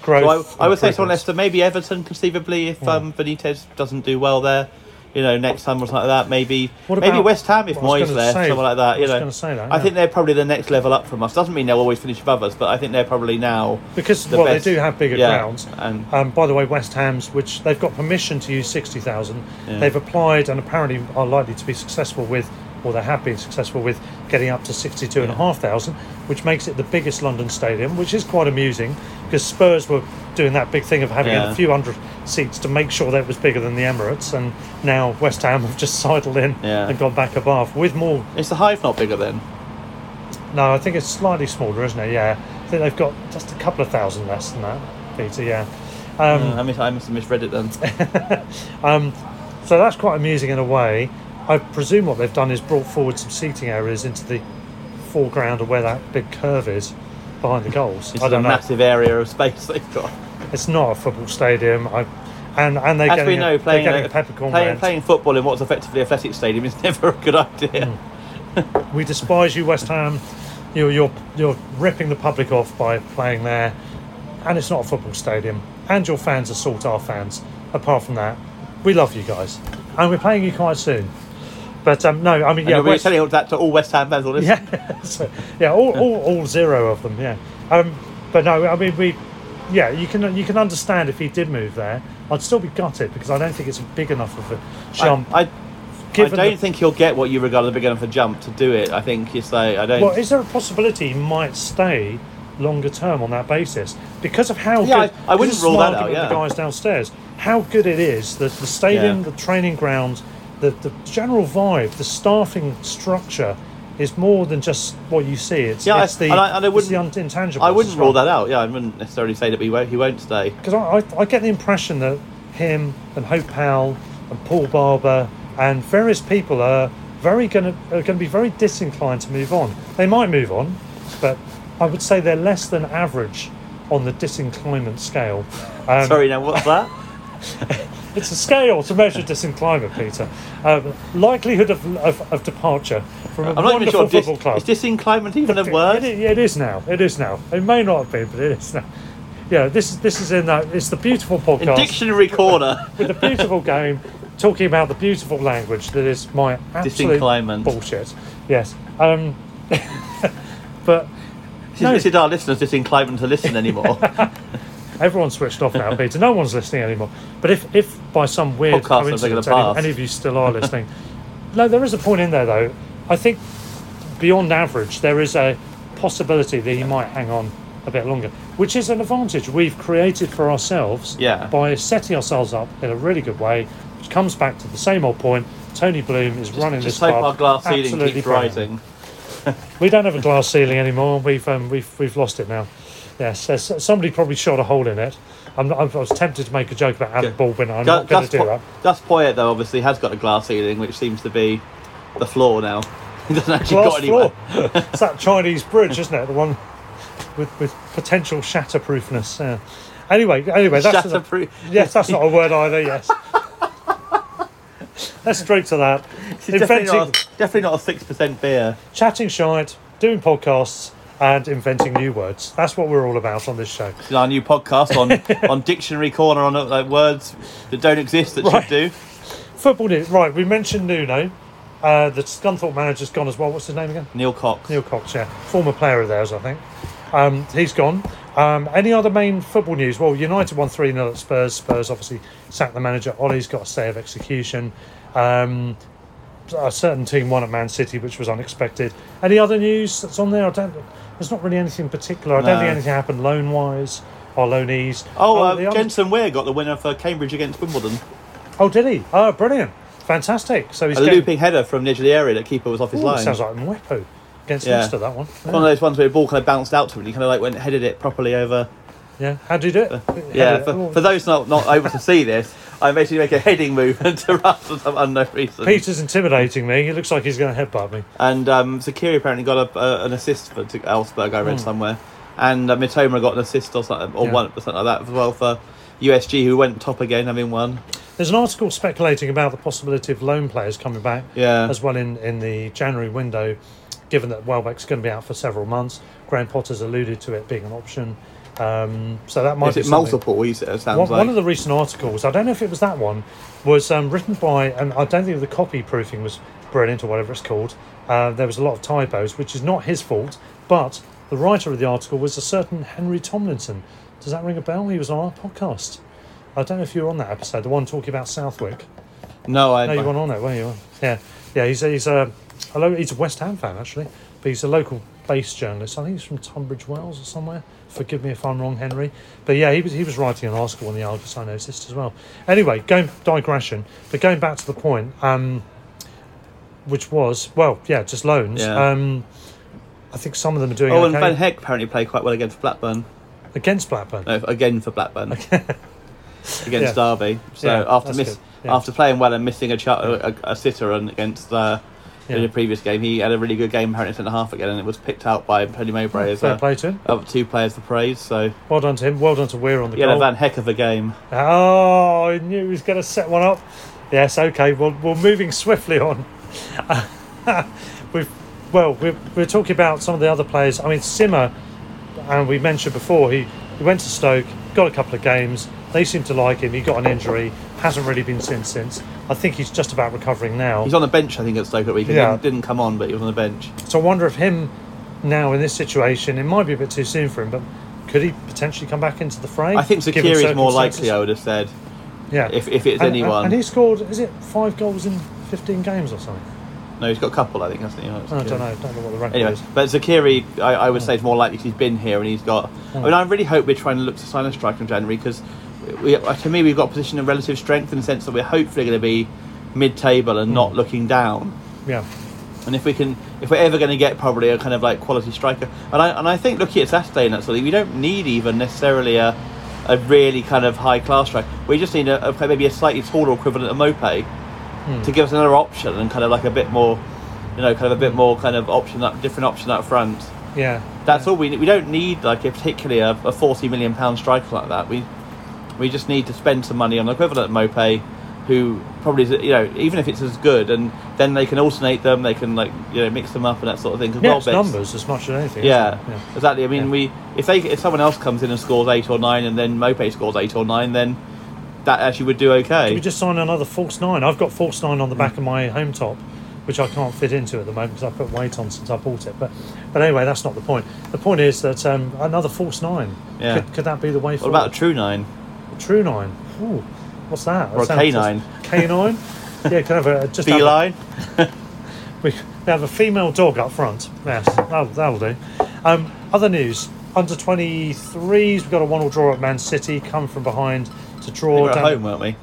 growth. So I, I would say someone. Leicester, maybe Everton, conceivably, if um, Benitez doesn't do well there. You know, next time or something like that. Maybe What maybe about- West Ham if was Moyes gonna say- someone like that. I You know, that, I think they're probably the next level up from us. Doesn't mean they'll always finish above us, but I think they're probably now because the well, best. they do have bigger Yeah, grounds. and- um, by the way, West Ham's, which they've got permission to use sixty thousand, Yeah. they've applied and apparently are likely to be successful with, or they have been successful with getting up to sixty-two and a half thousand, which makes it the biggest London stadium, which is quite amusing because Spurs were doing that big thing of having Yeah. a few hundred seats to make sure that it was bigger than the Emirates, and now West Ham have just sidled in Yeah. and gone back above with more Is the hive not bigger then? no, I think it's slightly smaller, isn't it? Yeah, I think they've got just a couple of thousand less than that, Peter. Yeah. Um, Uh, I, mis- I must have misread it then. um, so that's quite amusing in a way. I presume what they've done is brought forward some seating areas into the foreground of where that big curve is behind the goals. It's I a don't know. massive area of space they've got. It's not a football stadium. I, and and they're As getting we know, a, playing, a- a peppercorn playing, playing football in what's effectively a athletic stadium is never a good idea. Hmm. We despise you, West Ham. You're, you're, you're ripping the public off by playing there. And it's not a football stadium. And your fans assault our fans. Apart from that, we love you guys. And we're playing you quite soon. But um, no, I mean, yeah, really West, telling that to all West Ham fans. all this? yeah, so, yeah, all, all, all zero of them, yeah. Um, but no, I mean, we, yeah, you can you can understand if he did move there. I'd still be gutted because I don't think it's big enough of a jump. I, I, I don't the- think he'll get what you regard as a big enough a jump to do it. I think it's like I don't. Well, is there a possibility he might stay longer term on that basis because of how Yeah, good? I- I wouldn't rule that out, yeah. The guys downstairs, how good it is the the stadium, Yeah. the training ground, the the general vibe, the staffing structure is more than just what you see. It's, Yeah, I- the and I- and I it's the un- wouldn't- intangibles. I wouldn't rule that out. Yeah, I wouldn't necessarily say that he won't, he won't stay. because I, I, I get the impression that him and Hope Powell and Paul Barber and various people are very going to are going to be very disinclined to move on. They might move on, but I would say they're less than average on the disinclinement scale. Um, Sorry, now what's that? it's a scale to measure disinclinement, Peter. Um, likelihood of, of, of departure from a I'm not even wonderful sure. Dis, football club. is disinclinement even a word? It, it is now. It is now. It may not have been, but it is now. Yeah, this is this is in that. It's the beautiful In podcast dictionary corner. with the beautiful game, talking about the beautiful language that is my absolute bullshit. Yes, um, but No. is, is our listeners disinclined to listen anymore. everyone's switched off now, Peter. No one's listening anymore. But if, if by some weird Podcasts coincidence any, any of you still are listening, no, there is a point in there though. I think beyond average, there is a possibility that he might hang on a bit longer, which is an advantage we've created for ourselves Yeah. by setting ourselves up in a really good way, which comes back to the same old point. Tony Bloom is running Just this hope pub our glass ceiling absolutely keeps rising. We don't have a glass ceiling anymore. We've um, we've we've lost it now. Yes, there's- somebody probably shot a hole in it. I'm not, I was tempted to make a joke about Adam Okay. Baldwin. I'm not going to do Po- that. Gus Poyet, though, obviously has got a glass ceiling, which seems to be the floor now. He doesn't actually Glass got anywhere. floor. it's that Chinese bridge, isn't it? The one with with potential shatterproofness. Yeah. Anyway, anyway, that's Shatterproof. yes, that's not a word either. Yes. Let's straight to that. Definitely not, a, definitely not a six percent beer. chatting shite, doing podcasts, and inventing new words. That's what we're all about on this show. It's our new podcast on on dictionary corner on uh, like words that don't exist that Right. should do. Football news. Right, we mentioned Nuno. Uh, the Scunthorpe manager's gone as well. What's his name again? Neil Cox. Neil Cox, yeah. Former player of theirs, I think. Um, he's gone. Um, any other main football news? Well, United won 3 0 at Spurs. Spurs obviously sacked the manager. Ollie's got a stay of execution. Um, a certain team won at Man City, which was unexpected. Any other news that's on there? I don't. There's not really anything particular. I don't No. think anything happened loan wise or loanees. Oh, uh, the Jensen Weir got the winner for Cambridge against Wimbledon. oh, did he? Oh, brilliant. Fantastic. So he's A getting- looping header from of the area that keeper was off his Ooh, line. sounds like Mwepu against Yeah. Leicester, that one. It's one of those ones where the ball kind of bounced out to him and he kind of like went headed it properly over. Yeah. How do you do it? Yeah, Headed- for, oh, for those not, not able to see this, I basically make a heading movement to run for some unknown reason. Peter's intimidating me. He looks like he's going to headbutt me. And um, Zeqiri apparently got a, a, an assist for to Augsburg, I read somewhere. And uh, Mitoma got an assist or something, or Hmm. Yeah. one something like that as well for USG, who went top again, having won. There's an article speculating about the possibility of loan players coming back Yeah. as well in, in the January window, given that Welbeck's going to be out for several months. Graham Potter's alluded to it being an option. Um, so that might Is be it something- multiple? It sounds One, like. one of the recent articles, I don't know if it was that one, was um, written by, and I don't think the copy proofing was brilliant or whatever it's called. Uh, there was a lot of typos, which is not his fault, but the writer of the article was a certain Henry Tomlinson. Does that ring a bell? He was on our podcast. I don't know if you were on that episode, the one talking about Southwick. no, I. No, you weren't on it, were you? Yeah, yeah. He's a, he's a, a he's a West Ham fan actually, but he's a local based journalist. I think he's from Tunbridge Wells or somewhere. Forgive me if I'm wrong, Henry. But yeah, he was he was writing an article on the Argus. I noticed as well. Anyway, going digression, but going back to the point, um, which was well, yeah, just loans. Yeah. Um, I think some of them are doing Oh, and okay Van Heck apparently played quite well against Blackburn. against Blackburn. No, again for Blackburn. against Yeah. Derby. So Yeah, after miss, good. After playing well and missing a, ch- a, a sitter and against uh, in Yeah. the previous game, he had a really good game apparently centre half again, and it was picked out by Tony Mowbray as Fair play to him. up two players for praise. So Well done to him. Well done to Weir on the he had goal. a Van Heck of a game. Oh, I knew he was going to set one up. Yes, okay. Well, we're moving swiftly on. We've well, we're, we're talking about some of the other players. I mean, Sima, and we mentioned before, he, he went to Stoke, got a couple of games. They seem to like him. He got an injury, hasn't really been seen since. I think he's just about recovering now. He's on the bench, I think, at Stoke at weekend. Yeah. Didn't, didn't come on, but he was on the bench. So I wonder if him now in this situation, it might be a bit too soon for him, but could he potentially come back into the fray? I think Zeqiri is more likely. I would have said. Yeah. if- if it's And- anyone. And he scored, is it five goals in 15 games or something? No, he's got a couple, I think, hasn't he? I don't know. Don't know what the record Anyway, is. but Zeqiri, I, I would say, is more likely 'cause he's been here and he's got. I mean, I really hope we're trying to look to sign a striker in January because, we, uh, to me, we've got a position of relative strength in the sense that we're hopefully going to be mid-table and Hmm. not looking down. Yeah. And if we can, if we're ever going to get probably a kind of like quality striker, and I and I think looking at Saturday and that sort of, thing, we don't need even necessarily a, a really kind of high class striker. We just need a, a maybe a slightly taller equivalent of Maupay Hmm. to give us another option and kind of like a bit more, you know, kind of a bit more kind of option up, different option up front. Yeah. That's all we need. We don't need like a particularly a, a forty million pound striker like that. We we just need to spend some money on the equivalent of Maupay, who probably is, you know even if it's as good, and then they can alternate them. They can like you know mix them up and that sort of thing Yeah, it's numbers as much as anything. Yeah, isn't exactly. I mean, Yeah. we if they if someone else comes in and scores eight or nine, and then Maupay scores eight or nine, then that actually would do okay. Could we just sign another false nine? I've got false nine on the back of my home top, which I can't fit into at the moment because I put weight on since I bought it. But but anyway, that's not the point. The point is that um, another false nine. Yeah. Could, could that be the way what forward? about a true nine? True nine? Ooh, what's that? Or a That canine. Canine. yeah, kind of a just have a-? We we have a female dog up front. Yes, that'll, that'll do. Um, other news: under 23s, we've got a one-all draw at Man City. Come from behind to We draw. were at home, weren't we?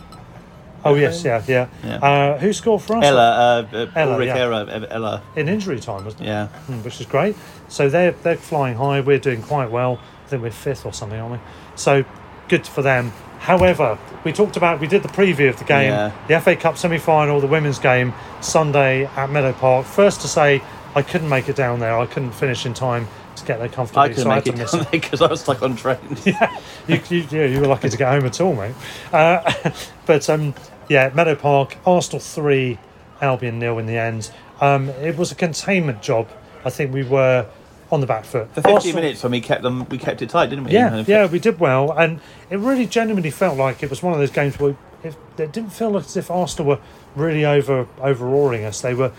Oh yes, yeah, yeah. Yeah. Uh, who scored for us? Ella, uh, uh, Ella, Ulrich yeah. Ella, Ella. in injury time, wasn't it? Yeah. Mm, which is great. So they're they're flying high. We're doing quite well. I think we're fifth or something, aren't we? So good for them. However, we talked about we did the preview of the game, Yeah. the FA Cup semi-final, the women's game Sunday at Meadow Park. First to say, I couldn't make it down there. I couldn't finish in time to get there comfortably, I couldn't so I make had it down it. because I was stuck on trains. you, you, yeah, you were lucky to get home at all, mate. Uh, but um, yeah, Meadow Park, Arsenal three, Albion nil in the end. Um, it was a containment job. I think we were on the back foot. For 50 Arsenal- minutes when we kept them, we kept it tight, didn't we? Yeah, yeah, we did well, and it really genuinely felt like it was one of those games where it, it didn't feel as if Arsenal were really over overawing us. They were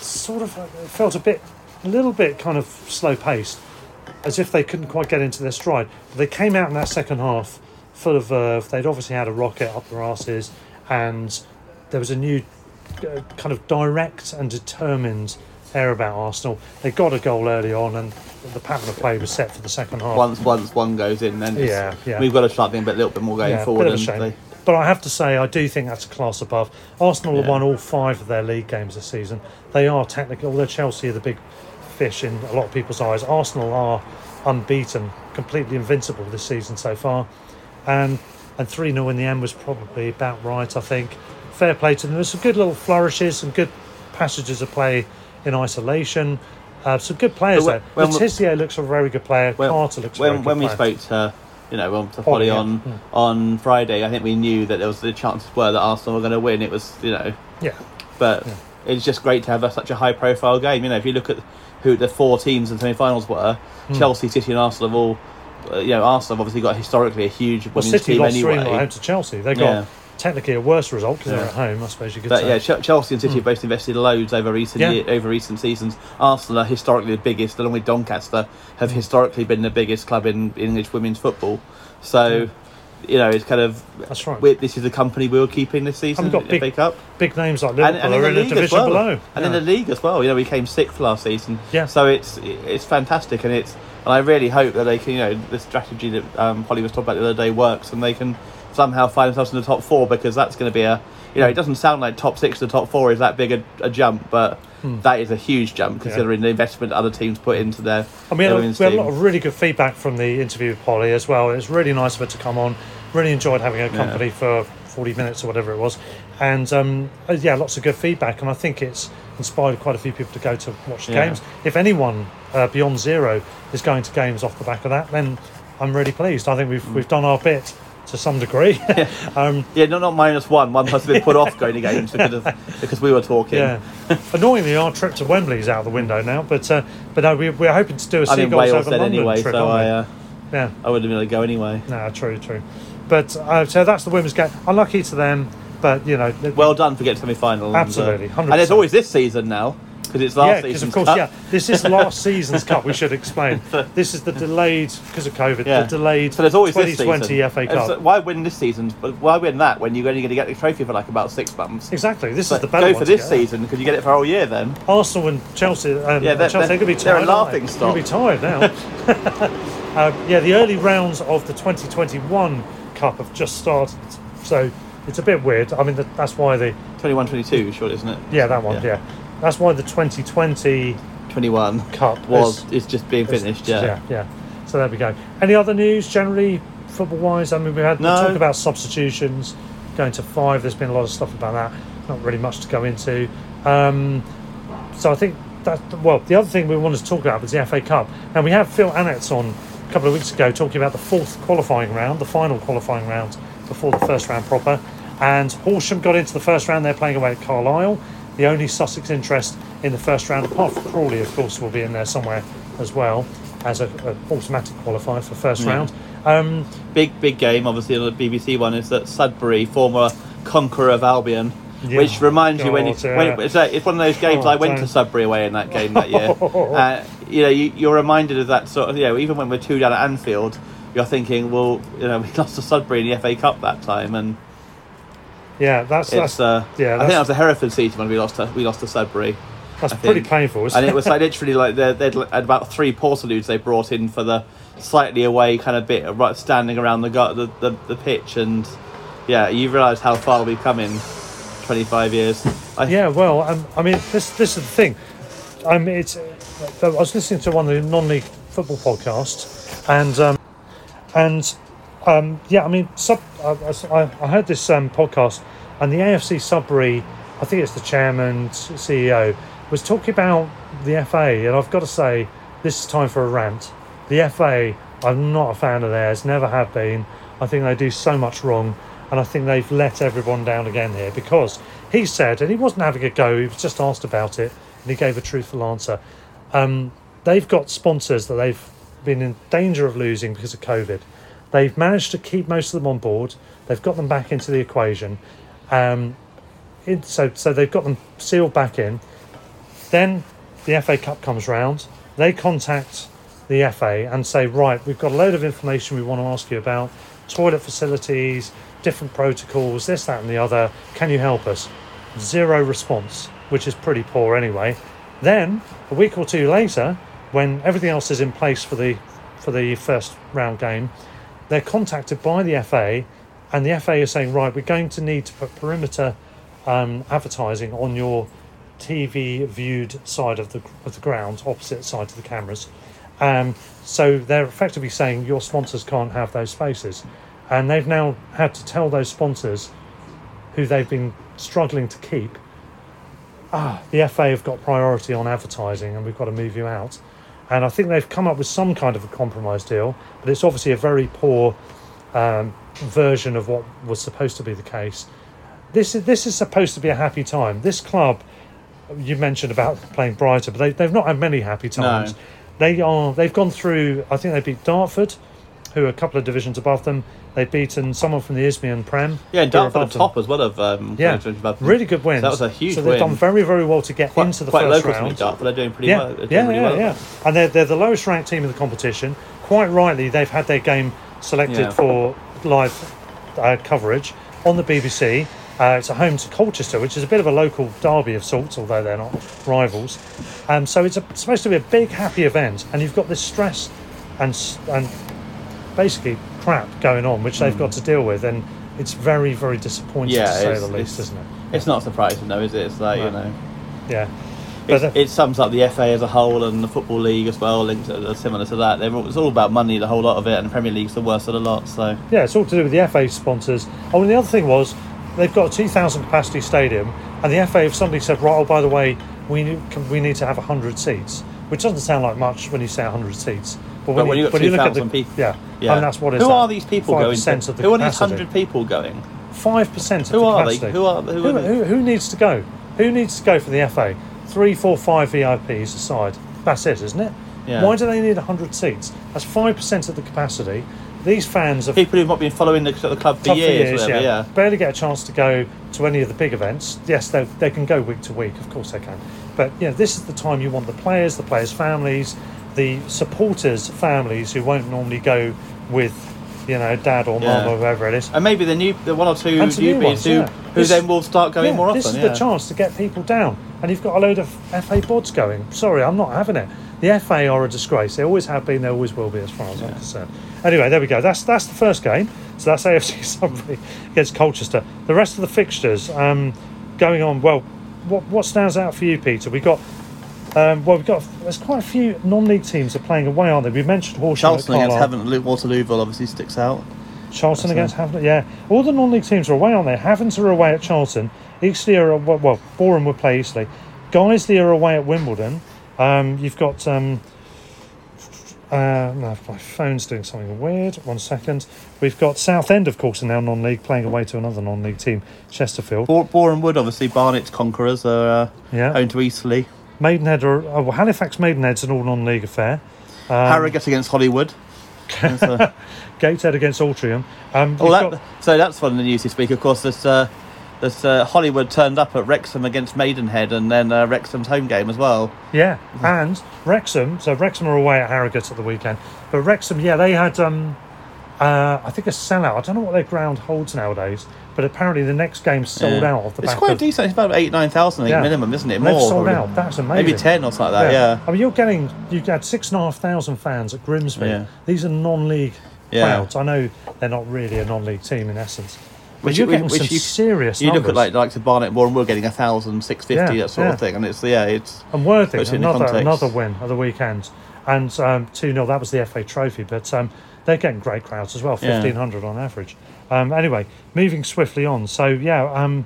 sort of it felt a bit, a little bit kind of slow paced, as if they couldn't quite get into their stride. But they came out in that second half full of verve. They'd obviously had a rocket up their asses, and there was a new uh, kind of direct and determined air about Arsenal. They got a goal early on, and the pattern of play was set for the second half. Once, once one goes in, then Yeah, yeah. we've got to start being a bit, little bit more going Yeah, forward. bit of a shame. they- But I have to say, I do think that's a class above. Arsenal have Yeah. won all five of their league games this season. They are technically, although Chelsea are the big fish in a lot of people's eyes, Arsenal are unbeaten, completely invincible this season so far. And and 3 0 in the end was probably about right, I think. Fair play to them. There's some good little flourishes, some good passages of play in isolation. Uh, some good players But there. when- Letizier looks a very good player. When- Carter looks a when very good when we spoke to you know well, to Polly, Polly yeah. on Mm. on Friday, I think we knew that there was the chances were that Arsenal were going to win. It was you know, Yeah. but it's just great to have a, such a high profile game. You know, if you look at who the four teams in semi-finals were, Mm. Chelsea, City, and Arsenal have all. Uh, you know, Arsenal have obviously got historically a huge Well, City team lost 3 anyway. 0 home to Chelsea. They got Yeah. Technically a worse result because Yeah. they're at home, I suppose you could say. But say. yeah, Ch- Chelsea and City have both invested loads over recent Yeah. year, over recent seasons. Arsenal are historically the biggest, along with Doncaster, have Mm. historically been the biggest club in English women's football. So, you know, it's kind of That's right. this is the company we were keeping this season. We've got the big- FA Cup. Big names like Liverpool and, and in are the in league as division well. below. And Yeah. in the league as well. You know, we came sixth last season. Yeah. So it's it's fantastic, and it's and I really hope that they can, you know, the strategy that um, Polly was talking about the other day works, and they can somehow find themselves in the top four because that's going to be a, you know, it doesn't sound like top six to top four is that big a, a jump, but that is a huge jump considering the investment other teams put into their. I mean, we had a lot of really good feedback from the interview with Polly as well. It was really nice of her to come on. Really enjoyed having her company for 40 minutes or whatever it was. And um, uh, yeah, lots of good feedback. And I think it's inspired quite a few people to go to watch the Yeah. games. If anyone uh, beyond zero is going to games off the back of that, then I'm really pleased. I think Mm. we've, we've done our bit to some degree. um, Yeah, not not minus one. One person been put off going to games because of, because we were talking. yeah. Annoyingly, our trip to Wembley is out the window now, but uh, but no, we, we're hoping to do a Seagulls Wales over London anyway, trip, so? I uh, yeah. I wouldn't have been able to go anyway. No, true, true. But uh, so that's the women's game. Unlucky to them, but you know, Well done for getting to. Absolutely, and, uh, and there's always this season now because it's last yeah, because of course, cup. yeah, this is last season's cup. We should explain. This is the delayed because of COVID. The delayed So there's always this 2020 season. FA Cup. so why win this season? Why win that when you're only going to get the trophy for like about six months? Exactly. This is the better go for this season because you get it for a whole year then. Arsenal and Chelsea. Um, Yeah, they're- Chelsea, they're, going to be they're a tired. aren't they? laughing They're going to be tired now. um, yeah, the early rounds of the 2021 Cup have just started, so it's a bit weird. I mean, that's why the 21-22, short, isn't it? yeah that one yeah. That's why the 2020 21 Cup was is- is just being finished. Yeah. yeah, yeah. So there we go. Any other news generally football wise? I mean, we had No. talk about substitutions going to five. There's been a lot of stuff about that. Not really much to go into. Um, so I think that well, the other thing we wanted to talk about was the FA Cup. Now we have Phil Annetts on a couple of weeks ago talking about the fourth qualifying round, the final qualifying round before the first round proper. And Horsham got into the first round. They're playing away at Carlisle. The only Sussex interest in the first round, apart from Crawley, of course, will be in there somewhere as well as a, a automatic qualifier for first Yeah. round. Um, Big big game, obviously on the BBC one is that Sudbury, former conqueror of Albion. Yeah. Which reminds you when, you, God, when it's, like, it's one of those games Oh, I went to. Sudbury away in that game that year. uh, you know, you, you're reminded of that sort of. You know, even when we're two down at Anfield, you're thinking, well, you know, we lost to Sudbury in the FA Cup that time, and yeah, that's it's. that's Uh, yeah, I think that was the Hereford season when we lost to we lost to Sudbury. that's I pretty think. painful. Isn't and it was like literally like they they'd had about three portaloos they brought in for the slightly away kind of bit right standing around the the, the, the pitch and yeah you realise how far we've come in 25 years I, Yeah, well, um, I mean, this this is the thing. I mean, it's. uh, I was listening to one of the non-league football podcasts, and um, and um, yeah, I mean, sub, I, I, I heard this um, podcast, and the AFC Sudbury, I think it's the chairman, CEO, was talking about the FA, and I've got to say, this is time for a rant. The FA, I'm not a fan of theirs, never have been. I think they do so much wrong, and I think they've let everyone down again here because he said, and he wasn't having a go, he was just asked about it, and he gave a truthful answer. Um, they've got sponsors that they've been in danger of losing because of COVID. They've managed to keep most of them on board. They've got them back into the equation. Um, it, so, so they've got them sealed back in. Then the FA Cup comes round. They contact the FA and say, right, we've got a load of information we want to ask you about toilet facilities, different protocols, this, that, and the other. Can you help us? Zero response, which is pretty poor anyway. Then a week or two later, when everything else is in place for the for the first round game, they're contacted by the FA, and the FA is saying, right, we're going to need to put perimeter um, advertising on your TV viewed side of the of the ground, opposite side to the cameras. Um, so they're effectively saying your sponsors can't have those spaces. and they've now had to tell those sponsors who they've been struggling to keep ah, the FA have got priority on advertising and we've got to move you out. And I think they've come up with some kind of a compromise deal, but it's obviously a very poor um, version of what was supposed to be the case. This is, this is supposed to be a happy time. This club, you mentioned about playing Brighton, but they, they've not had many happy times. No. They are they've gone through. I think they beat Dartford, who are a couple of divisions above them. They've beaten someone from the Isthmian Prem. Yeah, and who are Dartford above top as well of um, Yeah, 2020 above them. really good wins. So that was a huge So they've win. done very, very well to get quite, into the quite first local to me, round. Dartford. They're doing pretty yeah, well. Doing yeah, really yeah, well. yeah. And they're, they're the lowest ranked team in the competition. Quite rightly, they've had their game selected Yeah. for live uh, coverage on the BBC. Uh, it's a home to Colchester, which is a bit of a local derby of sorts, although they're not rivals. Um, so it's, a, it's supposed to be a big, happy event, and you've got this stress and and basically crap going on, which they've got to deal with, and it's very, very disappointing Yeah, to say the least, isn't it? It's not surprising though, is it? It's like you know, Yeah. it, uh, it sums up the FA as a whole and the football league as well. Linked to, similar to that, all- it's all about money, the whole lot of it, and the Premier League's the worst of the lot. So Yeah, it's all to do with the FA sponsors. Oh, and the other thing was they've got a 2,000 capacity stadium, and the FA have suddenly said, right, oh, by the way, we can, we need to have 100 seats, which doesn't sound like much when you say 100 seats. But when, But when you, you've got when you look at the 2,000 people- yeah, yeah, and that's what is Who that? are these people going? 5% To, of the who are these hundred people going? Five percent of Who the are they? Who are- who who, are who, who needs to go? Who needs to go for the FA? Three, four, five VIPs aside. That's it, isn't it? Yeah. Why do they need hundred seats? That's five percent of the capacity. These fans have People who've not been following the, the club for Tough years, whatever, yeah. Barely get a chance to go to any of the big events. Yes, they, they can go week to week, of course they can. But know, this is the time you want the players, the players' families, the supporters' families who won't normally go with, you know, dad or mum Yeah. or whoever it is. And maybe the new, the one or two some new newbies ones, who, yeah. who This- then will start going Yeah, more often. This is the chance to get people down, and you've got a load of FA bods going. Sorry, I'm not having it. The FA are a disgrace. They always have been. They always will be, as far as I'm concerned. Anyway, there we go. That's that's the first game. So that's AFC Sudbury against Colchester. The rest of the fixtures um, going on. Well, what what stands out for you, Peter? We got. Um, well, we've got. There's quite a few non-league teams are playing away, aren't they? We mentioned Horsham. Charlton against. Havant, Waterlooville obviously sticks out. Charlton against it. Havant, yeah. All the non-league teams are away, aren't they? Havant are away at Charlton. Eastleigh are well, well Boreham Wood play Eastleigh. Guiseley are away at Wimbledon. Um, you've got um, uh, no, my phone's doing something weird. One second. We've got Southend, of course, are now non-league, playing away to another non-league team, Chesterfield. Bor- Boreham Wood, obviously, Barnet's Conquerors are uh, Yeah. home to Eastleigh. Maidenhead are oh, well, Halifax Maidenhead's an all non-league affair. Um, Harrogate against Hollywood. That's, uh, Gateshead against Altrincham. Um, oh, that, got- so that's fun in the news this week. Of course, this, uh, this uh, Hollywood turned up at Wrexham against Maidenhead, and then uh, Wrexham's home game as well. Yeah, and Wrexham. So Wrexham are away at Harrogate at the weekend, but Wrexham, yeah, they had um, uh, I think a sellout. I don't know what their ground holds nowadays, but apparently the next game sold Yeah. out off the It's back quite of. decent. It's about eight, nine thousand, I think, Yeah. minimum, isn't it? And More they've sold probably. out. That's amazing. Maybe ten or something like that. Yeah. I mean, you're getting you had six and a half thousand fans at Grimsby. Yeah. These are non-league Yeah. crowds. I know they're not really a non-league team in essence, but Which- you're getting which some you- serious You numbers. look at like like to Barnet, Boreham, we're getting a thousand, six fifty, Yeah, that sort yeah. of thing, and it's yeah, it's And Worthing, another another win of the weekend, and um, two 0 That was the FA Trophy, but um, they're getting great crowds as well, fifteen hundred on average. Um, anyway, moving swiftly on. So yeah, um,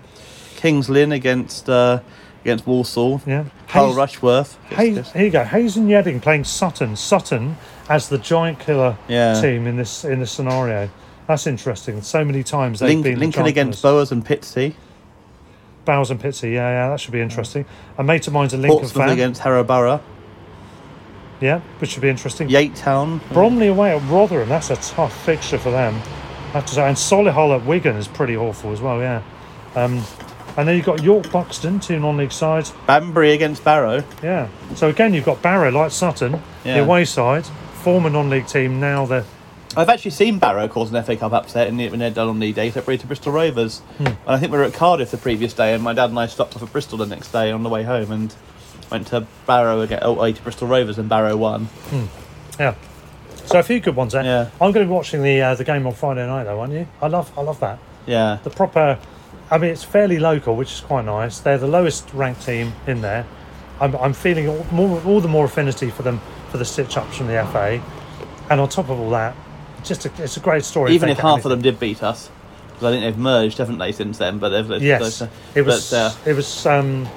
Kings Lynn against uh, against Walsall. yeah. Hayes- Rushworth. Here you go. Hayes and Yeading playing Sutton. Sutton as the giant killer Yeah. team in this in this scenario. That's interesting. So many times they've Link, been Lincoln giant against. Bowers and Pitsea. Bowers and Pitsea. Yeah, yeah, that should be interesting. A mate of mine's a Lincoln Portsmouth fan. against Harrow Borough. Yeah, which should be interesting. Yate Town. Bromley away at Rotherham. That's a tough fixture for them. I have to say, and Solihull at Wigan is pretty awful as well. Yeah. Um, and then you've got York Buxton, two non-league sides. Banbury against Barrow. Yeah. So again, you've got Barrow like Sutton, Yeah. the away side, former non-league team. Now they're I've actually seen Barrow cause an FA Cup upset in the, when they're done on the day separate to Bristol Rovers. Hmm. And I think we were at Cardiff the previous day, and my dad and I stopped off at Bristol the next day on the way home and went to Barrow again, oh, away to Bristol Rovers, and Barrow won. yeah. So a few good ones there. Yeah. I'm going to be watching the uh, the game on Friday night though, aren't you? I love I love that. Yeah. the proper. I mean, it's fairly local, which is quite nice. They're the lowest ranked team in there. I'm, I'm feeling all, more, all the more affinity for them for the stitch ups from the FA, and on top of all that, just a, it's a great story. Even if half of them did beat us, because I think they've merged, haven't they, since then? But they've, Yes, it was. But, uh, it was. Um,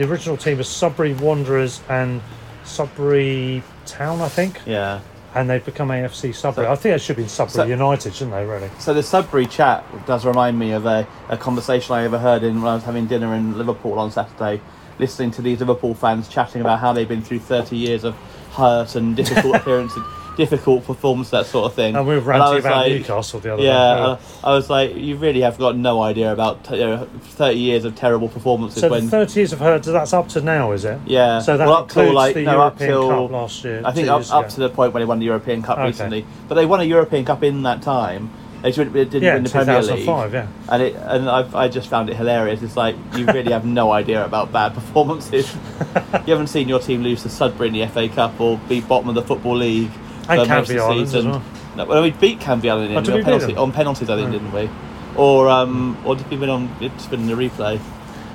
the original team was Sudbury Wanderers and Sudbury Town, I think, yeah. and they've become AFC Sudbury. So- I think it should be Sudbury so- United, shouldn't they? Really? So the Sudbury chat does remind me of a, a conversation I overheard in when I was having dinner in Liverpool on Saturday, listening to these Liverpool fans chatting about how they've been through 30 years of hurt and difficult appearances, difficult performance, that sort of thing. And we were ranting about like- Newcastle the other Yeah, day. uh, I was like, you really have got no idea about you know, 30 years of terrible performances So when. 30 years of her, that's up to now, is it? Yeah. So that well, till includes like the no, up European till Cup last year. I think up, up to the point when they won the European Cup Okay. recently. But they won a European Cup in that time. They didn't, they didn't Yeah, win the Premier League. 2005, yeah. And it and I, I just found it hilarious. It's like you really have no idea about bad performances. you haven't seen your team lose to Sudbury in the FA Cup or beat bottom of the Football League And Canvey as well. No, well, we beat Canvey Island Oh, in did on, we beat penalty, them? on penalties, I think, Right. didn't we? Or um, or did we win on? It's been in the replay.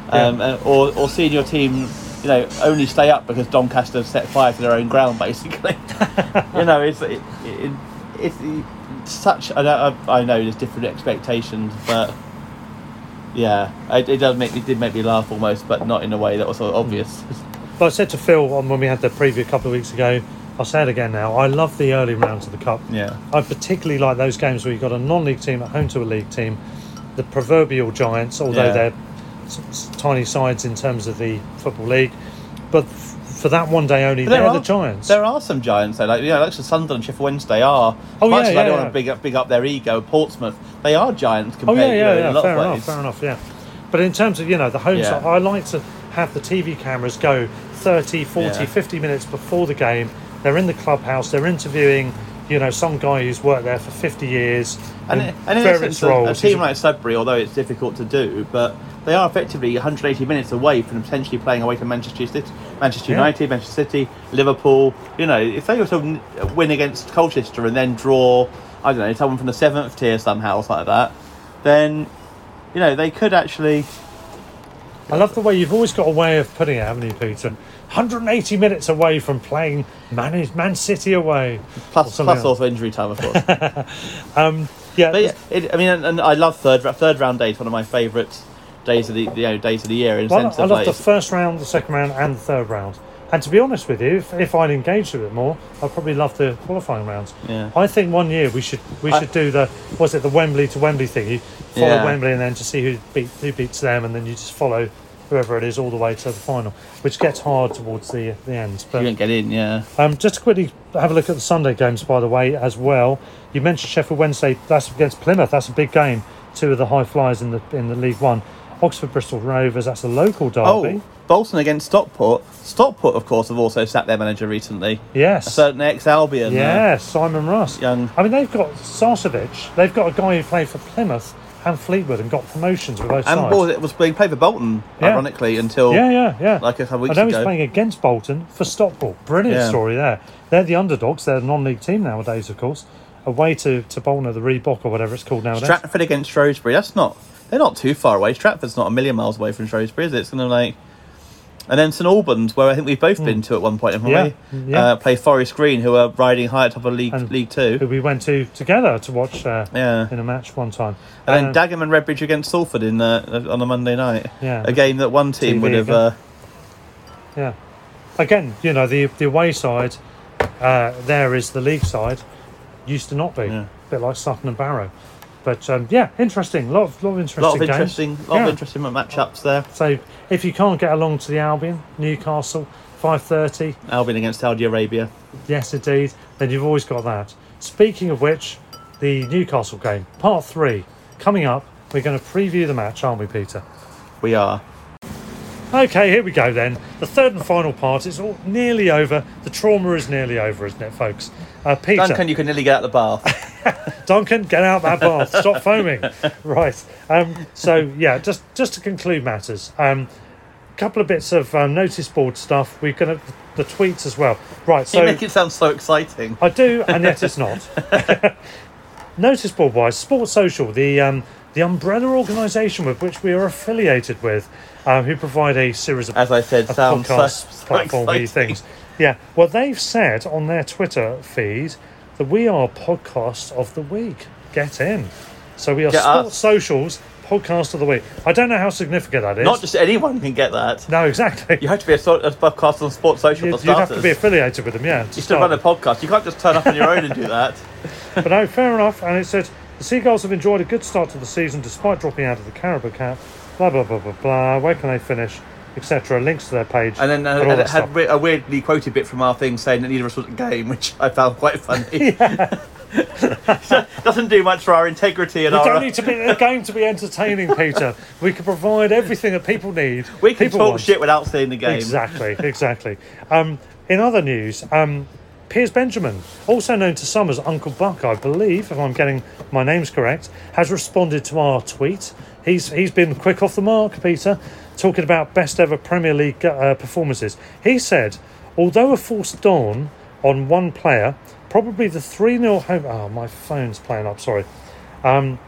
Um, uh, or or seeing your team, you know, only stay up because Doncaster set fire to their own ground, basically. you know, it's it, it, it's, it's such. I know, I know there's different expectations, but yeah, it, it does make it did make me laugh almost, but not in a way that was sort of obvious. But I said to Phil on when we had the preview a couple of weeks ago, I'll say it again now. I love the early rounds of the cup. Yeah. I particularly like those games where you've got a non-league team at home to a league team, the proverbial giants, although Yeah. they're tiny sides in terms of the football league. But f- for that one day only, they're there the are- giants. There are some giants though, like you know, like Sunderland, Sheffield Wednesday are. Oh, much yeah, yeah, I don't yeah. want to big up, big up their ego. Portsmouth, they are giants Oh compared yeah, you yeah, know, yeah. a lot Fair of enough, fair enough. Yeah. But in terms of you know the home Yeah. side, I like to have the TV cameras go 30, 40, Yeah. 50 minutes before the game. They're in the clubhouse. They're interviewing, you know, some guy who's worked there for 50 years And, in and in essence, a, a team like Sudbury, although it's difficult to do, but they are effectively 180 minutes away from potentially playing away to Manchester City, Manchester Yeah. United, Manchester City, Liverpool. You know, if they were to win- win against Colchester and then draw, I don't know, someone from the seventh tier somehow or something like that, then you know they could actually. I love the way you've always got a way of putting it, haven't you, Peter? 180 minutes away from playing Man, Man City away. Plus, plus like- also injury time, of course. Um, yeah, But yeah, it, I mean, and, and I love third third round days. One of my favourite days of the you know days of the year in Well, sense I of love like the first round, the second round, and the third round. And to be honest with you, if, if I'd engaged a bit more, I'd probably love the qualifying rounds. Yeah. I think one year we should we I- should do the was it the Wembley to Wembley thing? You follow Yeah. Wembley and then to see who beat who beats them, and then you just follow whoever it is all the way to the final, which gets hard towards the the end. you But won't get in, yeah. um, just to quickly have a look at the Sunday games, by the way, as well. You mentioned Sheffield Wednesday. That's against Plymouth. That's a big game. Two of the high flyers in the in the League One. Oxford Bristol Rovers. That's a local derby. Oh, Bolton against Stockport. Stockport, of course, have also sacked their manager recently. Yes. A certain ex Albion. uh, Simon Rusk. young- I mean, they've got Sarcevic. They've got a guy who played for Plymouth and Fleetwood and got promotions with both and sides. Ball- it was being played for Bolton, Yeah. ironically, until yeah, yeah, yeah. like a couple I weeks know he's playing against Bolton for Stockport. Brilliant Yeah. story there. They're the underdogs. They're a non-league team nowadays, of course. Away to, to Bolton or the Reebok or whatever it's called nowadays. Stratford against Shrewsbury. That's not. They're not too far away. Stratford's not a million miles away from Shrewsbury, is it? It's going to like. And then St Albans, where I think we've both been to at one point, haven't Hmm. Yeah, we? yeah. Uh, play Forest Green, who are riding high at top of League And League Two. who we went to together to watch uh, Yeah. in a match one time. And then Uh, Dagenham and Redbridge against Salford in uh, on a Monday night. Yeah. A game that one team TV would have. again. Uh, Yeah. Again, you know, the the away side uh, there is the league side. Used to not be. Yeah. A bit like Sutton and Barrow. But um, yeah, interesting. Lot of, lot of interesting lot of games. interesting, lot Yeah. of interesting matchups there. So if you can't get along to the Albion, Newcastle, 5.30, Albion against Saudi Arabia. yes indeed, then you've always got that. Speaking of which, the Newcastle game, part three, coming up. We're going to preview the match, aren't we, Peter? We are. Okay, here we go then. The third and final part is all nearly over. The trauma is nearly over, isn't it, folks? Uh, Peter, Duncan, you can nearly get out of the bath. Duncan, get out of that bath. Stop foaming. Right. Um, so yeah, just just to conclude matters, um, a couple of bits of um, notice board stuff. We're gonna the tweets as well. Right. So. You make it sound so exciting. I do, and yet it's not. Notice board wise, Sports Social, the um, the umbrella organisation with which we are affiliated with, um, who provide a series of As I said, podcast so platform exciting. these things. Yeah, well, they've said on their Twitter feed that we are podcast of the week. Get in. So we are Get Sports us. Socials podcast of the week. I don't know how significant that is. Not just anyone can get that. no, exactly. You have to be a, so- a podcast on Sports Social You'd, for you'd have to be affiliated with them, yeah. you still run a podcast. You can't just turn up on your own and do that. But no, fair enough. And it said the Seagulls have enjoyed a good start to the season despite dropping out of the Carabao Cup. Blah blah blah blah blah. Where can they finish? Etc. Links to their page. And then uh, and it had a weirdly quoted bit from our thing saying that neither of us was the game, which I found quite funny. So, Doesn't do much for our integrity and We our. don't need to be a game to be entertaining, Peter. We can provide everything that people need. we can people talk want. shit without seeing the game. Exactly, exactly. Um, in other news, um, Piers Benjamin, also known to some as Uncle Buck, I believe, if I'm getting my names correct, has responded to our tweet. He's he's been quick off the mark, Peter, talking about best ever Premier League uh, performances. He said, although a forced dawn on one player, probably the 3 0 home. Oh, my phone's playing up, sorry. Um,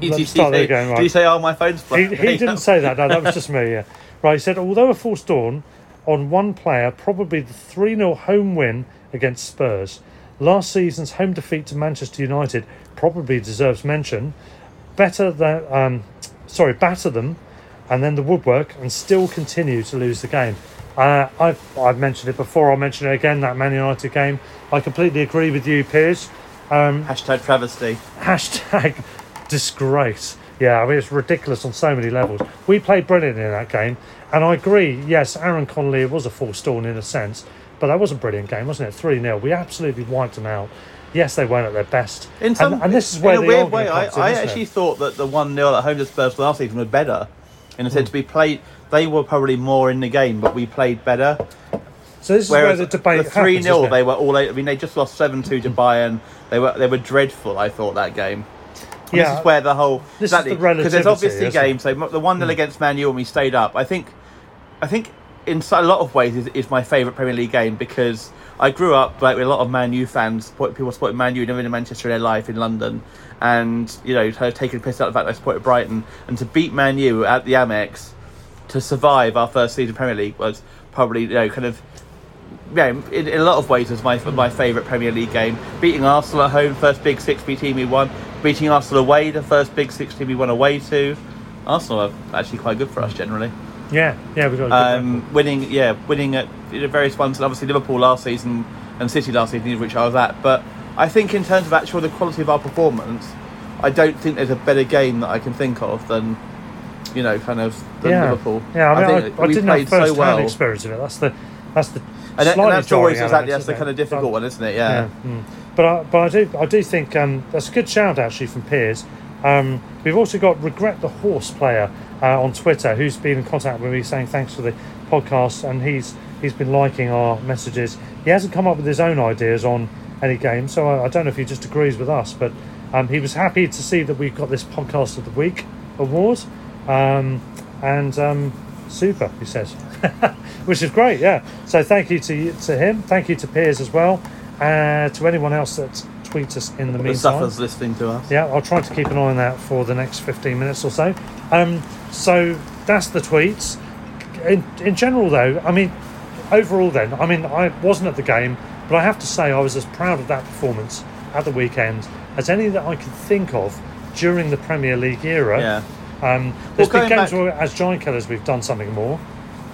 Let's start say, that again, right. did you say, "Oh, my phone's playing"? he he didn't say that. No, that was just me. Yeah, right. He said, although a false dawn on one player, probably the three 0 home win against Spurs. Last season's home defeat to Manchester United probably deserves mention. Better than, um, sorry, batter them, and then the woodwork, and still continue to lose the game. Uh, I've I've mentioned it before. I'll mention it again. That Man United game. I completely agree with you, Piers. Um, Hashtag travesty. hashtag disgrace. Yeah, I mean it's ridiculous on so many levels. We played brilliant in that game, and I agree. Yes, Aaron Connolly was a false dawn in a sense, but that was a brilliant game, wasn't it? Three 0 We absolutely wiped them out. Yes, they weren't at their best, In some, and, and this is where in a weird way, I, in, I isn't it? actually thought that the one 0 at home to Spurs last season was better. In a sense, hmm. we played. They were probably more in the game, but we played better. So this is Whereas where the debate the three happens, 0 they were all. I mean, they just lost seven two to Bayern. They were they were dreadful. I thought that game. And Yeah. this is where the whole This is the exactly because there's obviously games. So the one 0 hmm. against Man U when we stayed up. I think, I think in a lot of ways is, is my favourite Premier League game because I grew up like with a lot of Man U fans. People supporting Man U, never been in Manchester in their life in London, and you know, kind of the piss out of the fact that I supported Brighton and to beat Man U at the Amex to survive our first season Premier League was probably you know kind of yeah, in, in a lot of ways was my my favourite Premier League game. Beating Arsenal at home, first big six B team we won. Beating Arsenal away, the first big six team we won away to. Arsenal are actually quite good for us generally. Yeah, yeah, we got. Um, winning, yeah, winning at you know, various ones, and obviously Liverpool last season and City last season, which I was at. But I think in terms of actual the quality of our performance, I don't think there's a better game that I can think of than you know, kind of than yeah. Liverpool. Yeah, I mean, I, think I, we didn't have played so well. experience of it. That's the that's the And, and that's always exactly that's the kind of difficult But- one, isn't it? Yeah. mm. But I, but I do I do think um, that's a good shout actually from Piers. Um, we've also got regret the horse player uh, on Twitter who's been in contact with me saying thanks for the podcast and he's he's been liking our messages. He hasn't come up with his own ideas on any game, so I, I don't know if he just agrees with us, but um, he was happy to see that we've got this podcast of the week award, um, and um, super he says, which is great. Yeah, so thank you to to him, thank you to Piers as well uh, to anyone else that tweets us in the The meantime. suffers listening to us. Yeah, I'll try to keep an eye on that for the next 15 minutes or so. Um, so that's the tweets. In, in general, though, I mean, overall, then, I mean, I wasn't at the game, but I have to say I was as proud of that performance at the weekend as any that I could think of during the Premier League era. Yeah. Um, there's Well, been games back- where, as giant killers, we've done something more,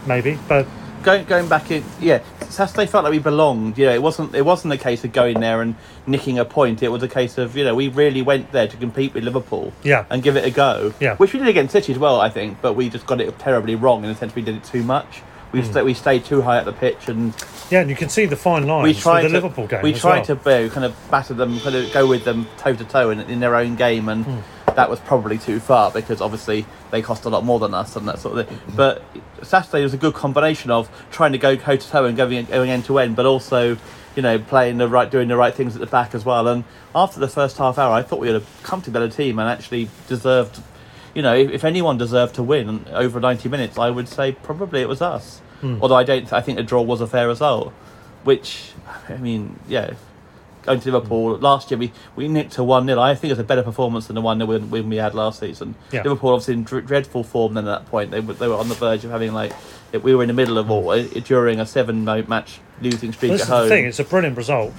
maybe, but Going going back in, yeah, Saturday felt like we belonged. You know, it wasn't it wasn't a case of going there and nicking a point. It was a case of you know we really went there to compete with Liverpool. Yeah. and give it a go. Yeah. which we did against City as well, I think. But we just got it terribly wrong in the sense we did it too much. We sta we stayed too high at the pitch and yeah, and you can see the fine line. we tried the to Liverpool game. we tried well. to kind of batter them, kind of go with them toe to toe in, in their own game, and Hmm. that was probably too far because obviously they cost a lot more than us and that sort of thing. But Saturday was a good combination of trying to go toe to toe and going going end to end, but also you know playing the right, doing the right things at the back as well. And after the first half hour, I thought we had a comfortably better team and actually deserved. You know, if, if anyone deserved to win over ninety minutes, I would say probably it was us. Hmm. Although I don't, I think the draw was a fair result. Which, I mean, yeah, going to Liverpool hmm. last year, we, we nicked to 1 0. I think it's a better performance than the 1 0 when, when we had last season. Yeah. Liverpool, obviously, in dr- dreadful form then at that point. They were, they were on the verge of having, like, we were in the middle of hmm. all uh, during a seven match losing streak This at is the thing; it's a brilliant result.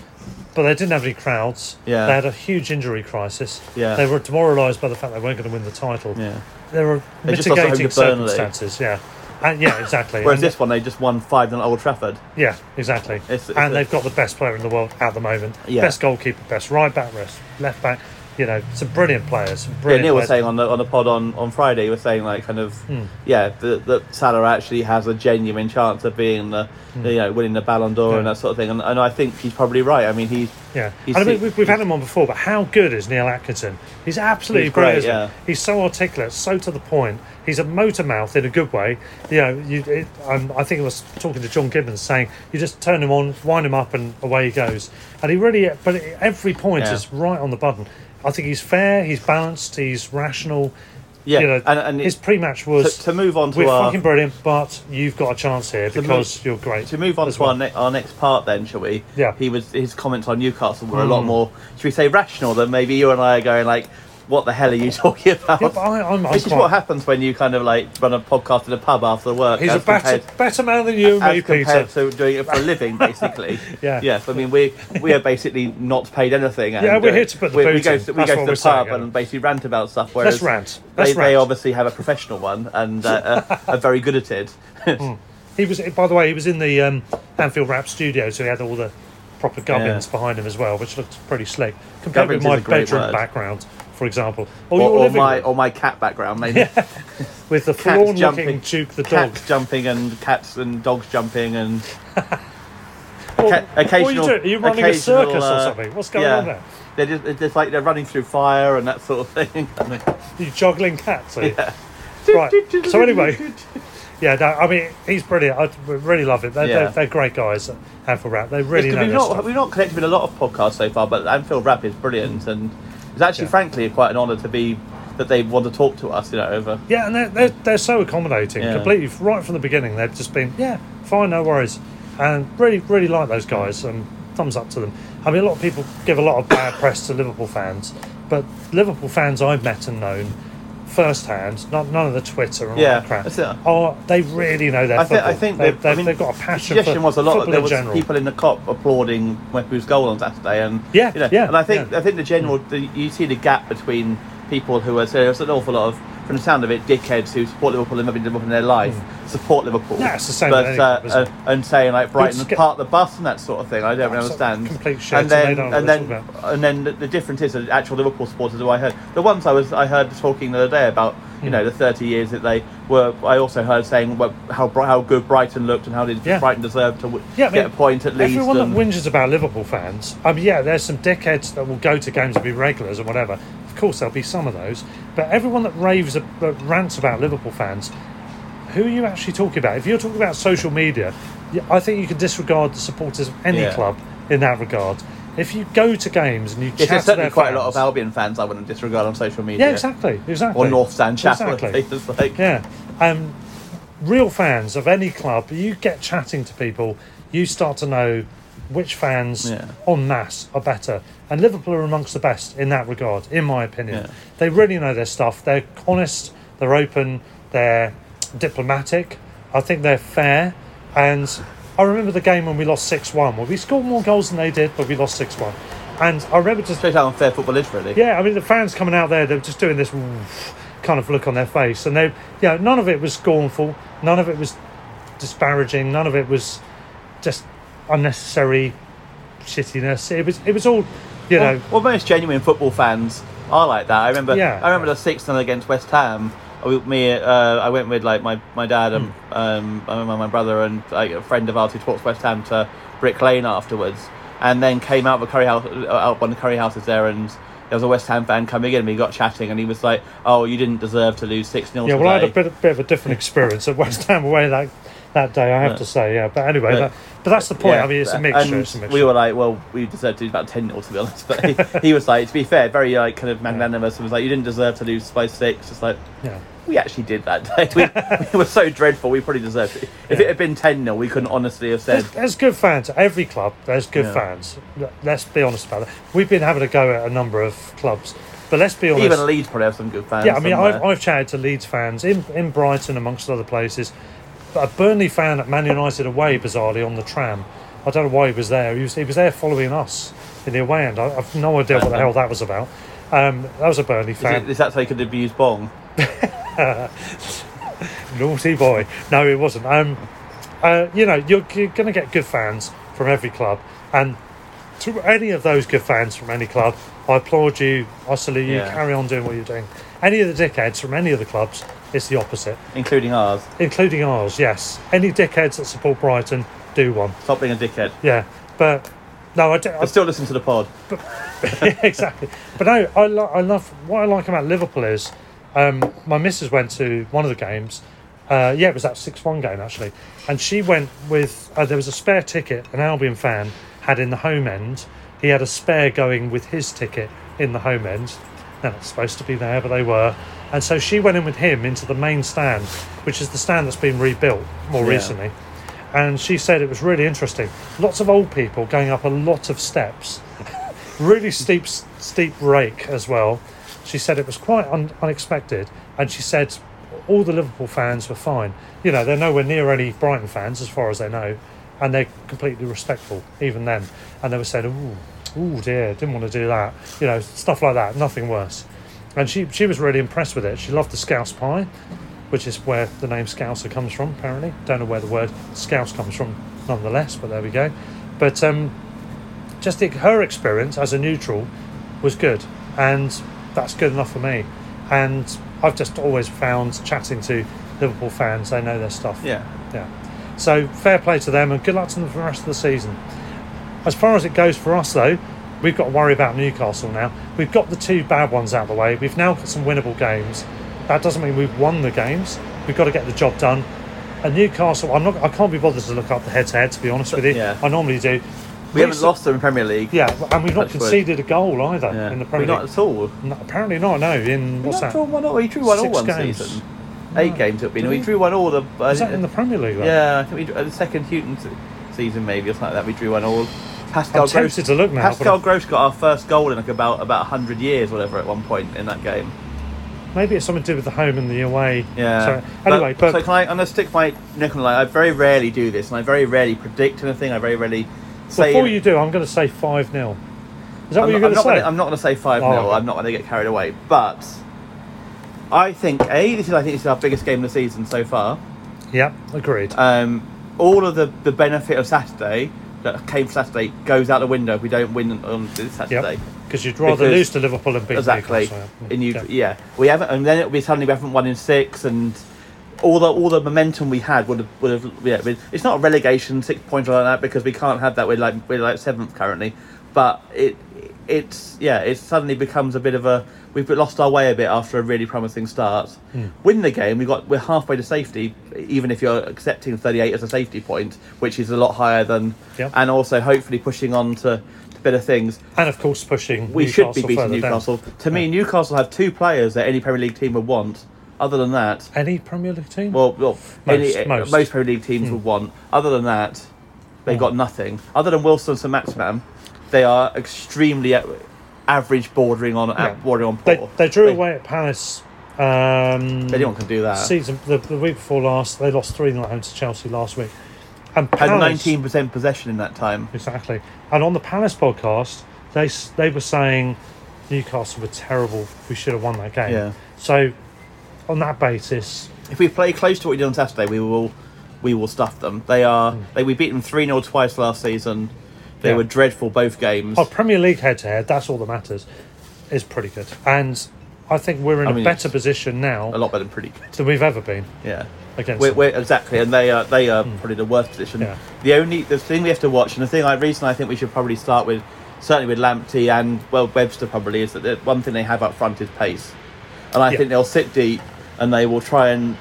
But they didn't have any crowds. Yeah. They had a huge injury crisis. Yeah. They were demoralised by the fact they weren't going to win the title. Yeah. There were They just lost at home mitigating circumstances. Yeah. And, yeah, exactly. Whereas And- this one, they just won 5 0 at Old Trafford. Yeah, exactly. It's- it's and a- they've got the best player in the world at the moment. Yeah. Best goalkeeper, best right back, best left back. You know, some brilliant players. Some Yeah, brilliant Neil was saying on the on the pod on, on Friday, he was saying like kind of Hmm. yeah that, that Salah actually has a genuine chance of being the you know winning the Ballon d'Or. Yeah. and that sort of thing, and, and I think he's probably right. I mean he's Yeah, he's, I mean, we've, we've had him on before, but how good is Neil Atkinson? He's absolutely He's brilliant. isn't yeah. He's so articulate, so to the point. He's a motor mouth in a good way. You know, you, it, I think I was talking to John Gibbons saying you just turn him on, wind him up, and away he goes. And he really, but every point Yeah. is right on the button. I think he's fair, he's balanced, he's rational. Yeah, you know, and- and his pre-match was to- to move on to we're our- fucking brilliant, but you've got a chance here because move- you're great. To move on to well. our, ne- our next part, then, shall we? Yeah. He was his comments on Newcastle were a lot Mm. more, should we say, rational than maybe you and I are going like, "What the hell are you talking about?" Yeah, but I, I'm, I'm is what happens when you kind of like run a podcast in a pub after work. He's a better, compared- better man than you and as me, Peter. compared to doing it for a living, basically. Yeah. Yes. I mean, we we are basically not paid anything. And, Yeah, we're uh, here to put the we, we go to, we That's go to the pub saying, and basically rant about stuff. Whereas rant. They, Let's they rant. obviously have a professional one and uh, are, are very good at it. He was, by the way, he was in the um, Anfield Wrap studio, so he had all the proper gubbins Yeah. behind him as well, which looked pretty slick compared Gubbins with my is a great bedroom word. background, for example, or, your or my room or my cat background, maybe. with the Cats forlorn-looking jumping, Duke the dog. cats jumping and cats and dogs jumping and What- Ca- what are you occasional. doing? Are you running a occasional, circus or uh, something? What's going yeah. on there? They're just, it's just like they're running through fire and that sort of thing. I mean, You juggling cats? Are you? yeah. Right. So anyway, yeah, no, I mean he's brilliant. I really love it. They're, Yeah. they're, they're great guys. Anfield Wrap. They really Yes, know we've not stuff. we've not connected with a lot of podcasts so far, but Anfield Wrap is brilliant, and it's actually, Yeah. frankly, quite an honour to be that they want to talk to us. You know, over Yeah, and they're, they're, they're so accommodating, Yeah. completely right from the beginning. They've just been, yeah, fine, no worries, and really, really like those guys. And thumbs up to them. I mean, a lot of people give a lot of bad press to Liverpool fans, but Liverpool fans I've met and known firsthand, not none of the Twitter and all Yeah, that crap. that's it. Oh, they really know their I think. I think they've, they've, I mean, they've got a the passion. suggestion for was a lot. football There was general. people in the Kop applauding Mwepu's goal on Saturday, and Yeah, you know, yeah, and I think yeah. I think the general mm. the, you see the gap between people who are so there's an awful lot of from the sound of it dickheads who support Liverpool and have been Liverpool in their life support Liverpool. Yeah, it's the same But uh, club, uh, and saying like Brighton get- part the bus and that sort of thing. I don't really understand. complete shit, And then they don't know and then and then the, the difference is that actual Liverpool supporters who I heard the ones I was I heard talking the other day about you Hmm. know the 30 years that they were. I also heard saying well, how how good Brighton looked and how did Yeah. Brighton deserve to w- Yeah, I get mean, a point at least. Everyone and- that whinges about Liverpool fans, I mean, yeah, there's some dickheads that will go to games and be regulars and whatever. Of course, there'll be some of those. But everyone that raves, that rants about Liverpool fans, who are you actually talking about? If you're talking about social media, I think you can disregard the supporters of any Yeah. club in that regard. If you go to games and you Yes, chat there's to certainly quite fans, a lot of Albion fans I wouldn't disregard on social media. yeah, exactly, exactly. Or North Stand Chapel. Exactly. Like, Yeah. Um, real fans of any club, you get chatting to people, you start to know which fans Yeah. en masse are better. And Liverpool are amongst the best in that regard, in my opinion. Yeah. They really know their stuff. They're honest, they're open, they're diplomatic. I think they're fair. And I remember the game when we lost 6 1, Well, we scored more goals than they did, but we lost 6 1. And I remember just Straight out on fair football literally. yeah, I mean the fans coming out there, they're just doing this kind of look on their face, and they, you know, none of it was scornful, none of it was disparaging, none of it was just unnecessary shittiness. It was, it was all, you well, know, well, most genuine football fans are like that. I remember. Yeah. I remember the six 0 against West Ham. I, me, uh, I went with like my, my dad and Hmm. um, I remember my brother and like, a friend of ours who talks West Ham to Brick Lane afterwards, and then came out of a curry house, uh, out one of the curry houses there, and there was a West Ham fan coming in. and We got chatting, and he was like, "Oh, you didn't deserve to lose six 0 yeah. Well, I had a bit, bit of a different experience at West Ham away that that day. I have Yeah. to say, yeah. But anyway, Yeah. that, but that's the point. I mean, it's a mixture. It's a mixture. we were like, well, we deserved to lose about 10 0 to be honest. But he, he was like, to be fair, very like kind of magnanimous and was like, you didn't deserve to lose by six. It's like, yeah. we actually did that day. We, we were so dreadful, we probably deserved it. If Yeah. it had been 10 0, we couldn't honestly have said, There's, there's good fans at every club. There's good Yeah. fans. Let's be honest about that. We've been having a go at a number of clubs, but let's be honest. even Leeds probably have some good fans. Yeah, I mean, somewhere. I've, I've chatted to Leeds fans in, in Brighton, amongst other places. A Burnley fan at Man United away, bizarrely, on the tram. I don't know why he was there. He was, he was there following us. in the away end. I, I've no idea what the hell that was about. Um, that was a Burnley Is, fan. it, is that so you could abuse Bong? Naughty boy. No, it wasn't. Um, uh, you know, you're, you're going to get good fans from every club, and to any of those good fans from any club, I applaud you. I salute you. Yeah. Carry on doing what you're doing. Any of the dickheads from any of the clubs, it's the opposite, Including ours. including ours. Yes, any dickheads that support Brighton do one. Stop being a dickhead. Yeah, but no, I, still listen to the pod. yeah, exactly. But no, I, lo- I love what I like about Liverpool is um, my missus went to one of the games. Uh, yeah, it was that six-one game actually, and she went with. Uh, there was a spare ticket. An Albion fan had in the home end. He had a spare going with his ticket in the home end. They're not supposed to be there, but they were. And so she went in with him into the main stand, which is the stand that's been rebuilt more Yeah. recently. And she said it was really interesting. Lots of old people going up a lot of steps really steep steep rake as well. She said it was quite un- unexpected, and she said all the Liverpool fans were fine. You know, they're nowhere near any Brighton fans as far as they know, and they're completely respectful even then. And they were saying, "Ooh, ooh, dear, didn't want to do that." You know, stuff like that. Nothing worse. And she she was really impressed with it. She loved the Scouse pie, which is where the name Scouser comes from. Apparently, don't know where the word Scouse comes from, nonetheless. But there we go. But um, just think her experience as a neutral was good, and that's good enough for me. And I've just always found chatting to Liverpool fans, they know their stuff. Yeah. Yeah. So fair play to them, and good luck to them for the rest of the season. As far as it goes for us, though, we've got to worry about Newcastle now. We've got the two bad ones out of the way. We've now got some winnable games. That doesn't mean we've won the games. We've got to get the job done. And Newcastle, I'm not. I can't be bothered to look up the head-to-head. To be honest with you, Yeah. I normally do. We haven't lost them in Premier League. Yeah, and we've not conceded a goal either Yeah. in the Premier not League. at all. No, apparently not. No, in We what's not that? drawn one all. We drew one all one games. season. Eight games it'll be. No, we drew one all. The uh, Is that in the Premier League? Though? yeah, I think we drew, uh, the second Hughton se- season maybe or something like that. We drew one all. Pascal I'm tempted to look now, Pascal I'm- Gross got our first goal in like about about hundred years, whatever, at one point in that game. Maybe it's something to do with the home and the away. Yeah. So, anyway, but, so can I? I'm gonna stick my neck on the line. I very rarely do this, and I very rarely predict anything. I very rarely say. before you do, I'm going to say five 0 Is that I'm what you're not, going to say? Gonna, I'm not going to say five 0 Oh, okay. I'm not going to get carried away, but I think a this is I think this is our biggest game of the season so far. Yep, agreed. Um, all of the, the benefit of Saturday that came Saturday goes out the window if we don't win on this Saturday. Yep. Because you'd rather Because- lose to Liverpool and beat Exactly. Newcastle. yeah. Mm, and you, Yeah. yeah. we haven't, and then it'll be suddenly we haven't won in six, and all the all the momentum we had would have would have yeah. It's not a relegation six points like that because we can't have that. We're like we're like seventh currently, but it it's yeah. It suddenly becomes a bit of a we've lost our way a bit after a really promising start. Hmm. Win the game, we got we're halfway to safety, even if you're accepting 38 as a safety point, which is a lot higher than, Yep. and also hopefully pushing on to, to better things And of course, pushing. we Newcastle should be beating further down. Newcastle. To me, Newcastle have two players that any Premier League team would want. Other than that, Any Premier League team? well, well Most- any, eh, most. most. Premier League teams hmm. would want. Other than that, they hmm. got nothing. Other than Wilson and St Maximin, they are extremely average, bordering on Yeah. bordering on poor. they, they drew away at Palace. Um, Anyone can do that. Season the, the week before last, they lost three 0 home to Chelsea last week. And Had nineteen percent possession in that time. Exactly. And on the Palace podcast, they they were saying Newcastle were terrible. We should have won that game. Yeah. So, on that basis, If we play close to what we did on Saturday, we will we will stuff them. They are they we beat them three 0 twice last season. They. Yeah. were dreadful both games. our Premier League head to head, that's all that matters, is pretty good. And I think we're in I a mean, better position now. A lot better than pretty good. than we've ever been Yeah. against. We're, we're, exactly, and they are they are hmm. probably the worst position. Yeah. The only the thing we have to watch, and the thing I reason I think we should probably start with, certainly with Lamptey and well Webster probably is that the one thing they have up front is pace, and I Yeah. think they'll sit deep and they will try and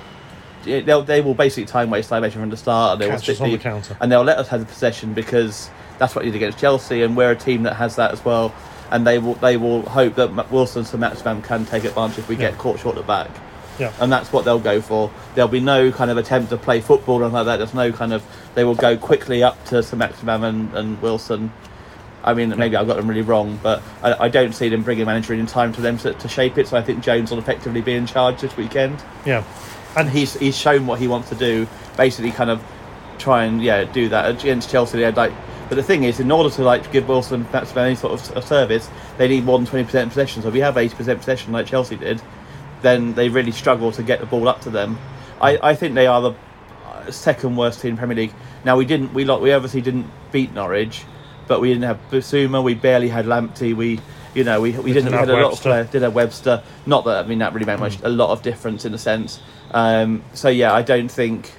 they'll they will basically time waste time from the start and they will Catch sit us on the counter. and they'll let us have the possession because that's what you did against Chelsea and we're a team that has that as well. And they will they will hope that Wilson and Maximin can take advantage if we Yeah. get caught short at back yeah. and that's what they'll go for. There'll be no kind of attempt to play football or anything like that. There's no kind of they will go quickly up to Sir Maximin and, and Wilson. I mean, maybe I've got them really wrong, but I, I don't see them bringing a manager in in time for them to, to shape it. So I think Jones will effectively be in charge this weekend, yeah. and he's he's shown what he wants to do. Basically, kind of try and yeah do that against Chelsea. They had like But the thing is, in order to like give Wilson Maximin any sort of service, they need more than twenty percent possession. So if we have eighty percent possession like Chelsea did, then they really struggle to get the ball up to them. I, I think they are the uh, second worst team in Premier League. Now we didn't we lo- we obviously didn't beat Norwich, but we didn't have Bissouma. We barely had Lamptey. We you know we, we didn't, didn't we had have a lot of players. Did have Webster. Not that I mean that really made much a lot of difference in a sense. Um, so yeah, I don't think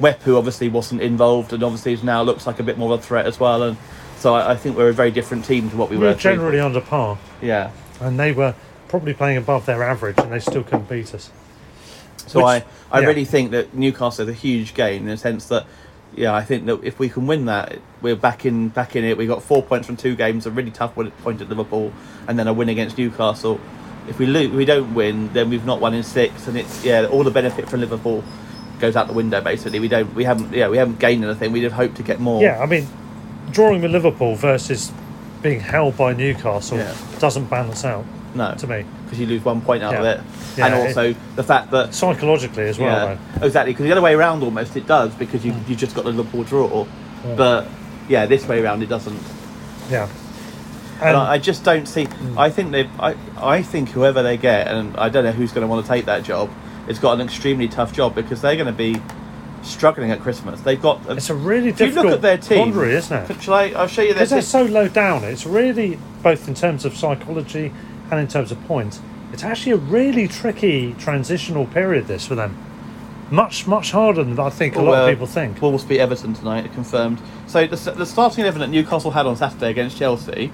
Mwepu obviously wasn't involved, and obviously now looks like a bit more of a threat as well. And so I, I think we're a very different team to what we were. We were. generally under par, yeah. and they were probably playing above their average, and they still couldn't beat us. So Which- I, I yeah. really think that Newcastle is a huge game in the sense that, yeah, I think that if we can win that, we're back in back in it. We got four points from two games, a really tough one- point at Liverpool, and then a win against Newcastle. If we lose, we don't win, then we've not won in six, and it's yeah, all the benefit for Liverpool goes out the window. Basically, we don't, we haven't, yeah, we haven't gained anything. We'd have hoped to get more. Yeah, I mean, drawing with Liverpool versus being held by Newcastle Yeah. doesn't balance out no, to me because you lose one point out of it, Yeah, and it- also the fact that psychologically as well. yeah, exactly. Because the other way around, almost it does because you mm. you just got the Liverpool draw, but yeah, this way around it doesn't. Yeah, And and I, I just don't see. Mm. I think they. I, I think whoever they get, and I don't know who's going to want to take that job, has got an extremely tough job because they're going to be struggling at Christmas. They've got. it's a really difficult. if you look at their team, quandary, isn't it? Shall I? I'll show you their Because they're so low down, it's really both in terms of psychology and in terms of points. It's actually a really tricky transitional period. This for them, much much harder than I think a lot of people think. Wolves beat Everton tonight, confirmed. So the, the starting eleven that Newcastle had on Saturday against Chelsea,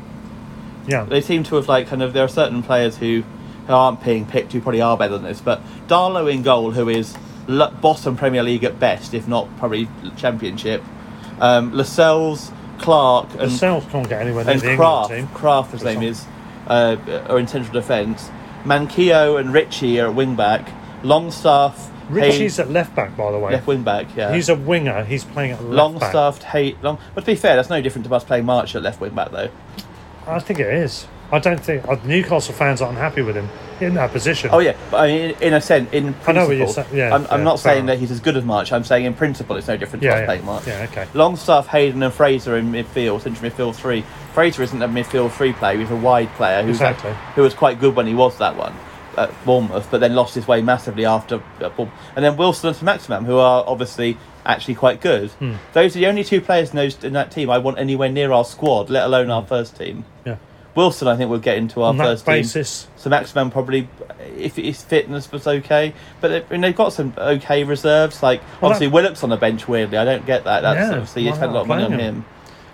Yeah, they seem to have like kind of. There are certain players who, who aren't being picked who probably are better than this, but Darlow in goal, who is bottom Premier League at best, if not probably Championship. Um, Lascelles, Clark, and Cells can't get anywhere near and the England Krafth, team. Krafth, his name is, uh, are in central defence. Manquillo and Ritchie are at wing back. Longstaff, Ritchie's Hay- at left back, by the way. left wing back. Yeah, He's a winger. He's playing at. Longstaff, Hay. Long. But to be fair, that's no different to us playing March at left wing back though. I think it is. I don't think uh, Newcastle fans aren't happy with him in that position. Oh yeah, but I mean, in, a sense, in principle, I know what you're saying, yeah, I'm, I'm not saying that he's as good as March. I'm saying in principle, it's no different to Yeah, us yeah. playing March. Yeah, okay. Longstaff, Hayden, and Fraser in midfield, central midfield three. Fraser isn't a midfield three player; he's a wide player who's Exactly. act- who was quite good when he was that one at Bournemouth, but then lost his way massively after. Uh, Bournemouth. and then Wilson and Maximin, who are obviously actually quite good. Hmm. Those are the only two players in, those, in that team I want anywhere near our squad, let alone our first team. Yeah. Wilson, I think, will get into our On that first team. basis, So Maximin probably, if his fitness was okay, but they, and they've got some okay reserves. Like Well, obviously Willock's on the bench. Weirdly, I don't get that. That's Yeah, obviously you spent a lot of money on him? him.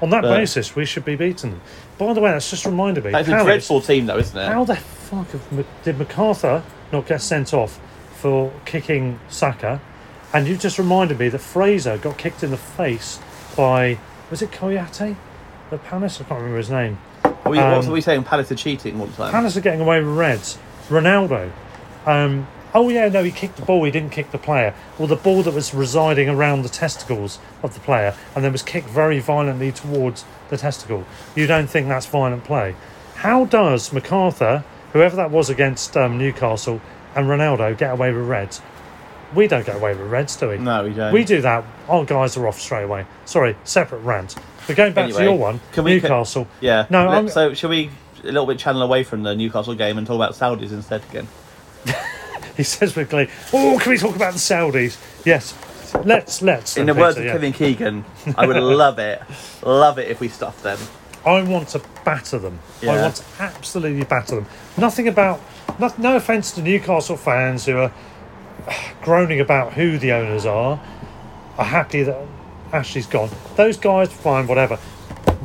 on that But- basis, we should be beating them. By the way, that's just reminded me. That's a dreadful team, though, isn't it? How the fuck did McArthur not get sent off for kicking Saka? And you just reminded me that Fraser got kicked in the face by was it Kouyaté? The Palace? I can't remember his name. Are we, what um, are we saying? Palace are cheating the time. Palace are getting away with reds. Ronaldo. Um, oh yeah, no, he kicked the ball. He didn't kick the player. Well, the ball that was residing around the testicles of the player, and then was kicked very violently towards the testicle. You don't think that's violent play? How does McArthur, whoever that was against um, Newcastle, and Ronaldo get away with reds? We don't get away with reds, do we? No, we don't. We do that. Our guys are off straight away. Sorry, separate rant. But going back to your one, can we- Newcastle. Yeah. No, I'm, so shall we a little bit channel away from the Newcastle game and talk about Saudis instead again? He says with glee, "Oh, can we talk about the Saudis?" Yes, let's let's. In the Peter, words of yeah. Kevin Keegan, I would love it, love it if we stuffed them. I want to batter them. I want to absolutely batter them. Nothing about, no, no offence to Newcastle fans who are uh, groaning about who the owners are, are happy that Ashley's gone. Those guys, fine, whatever.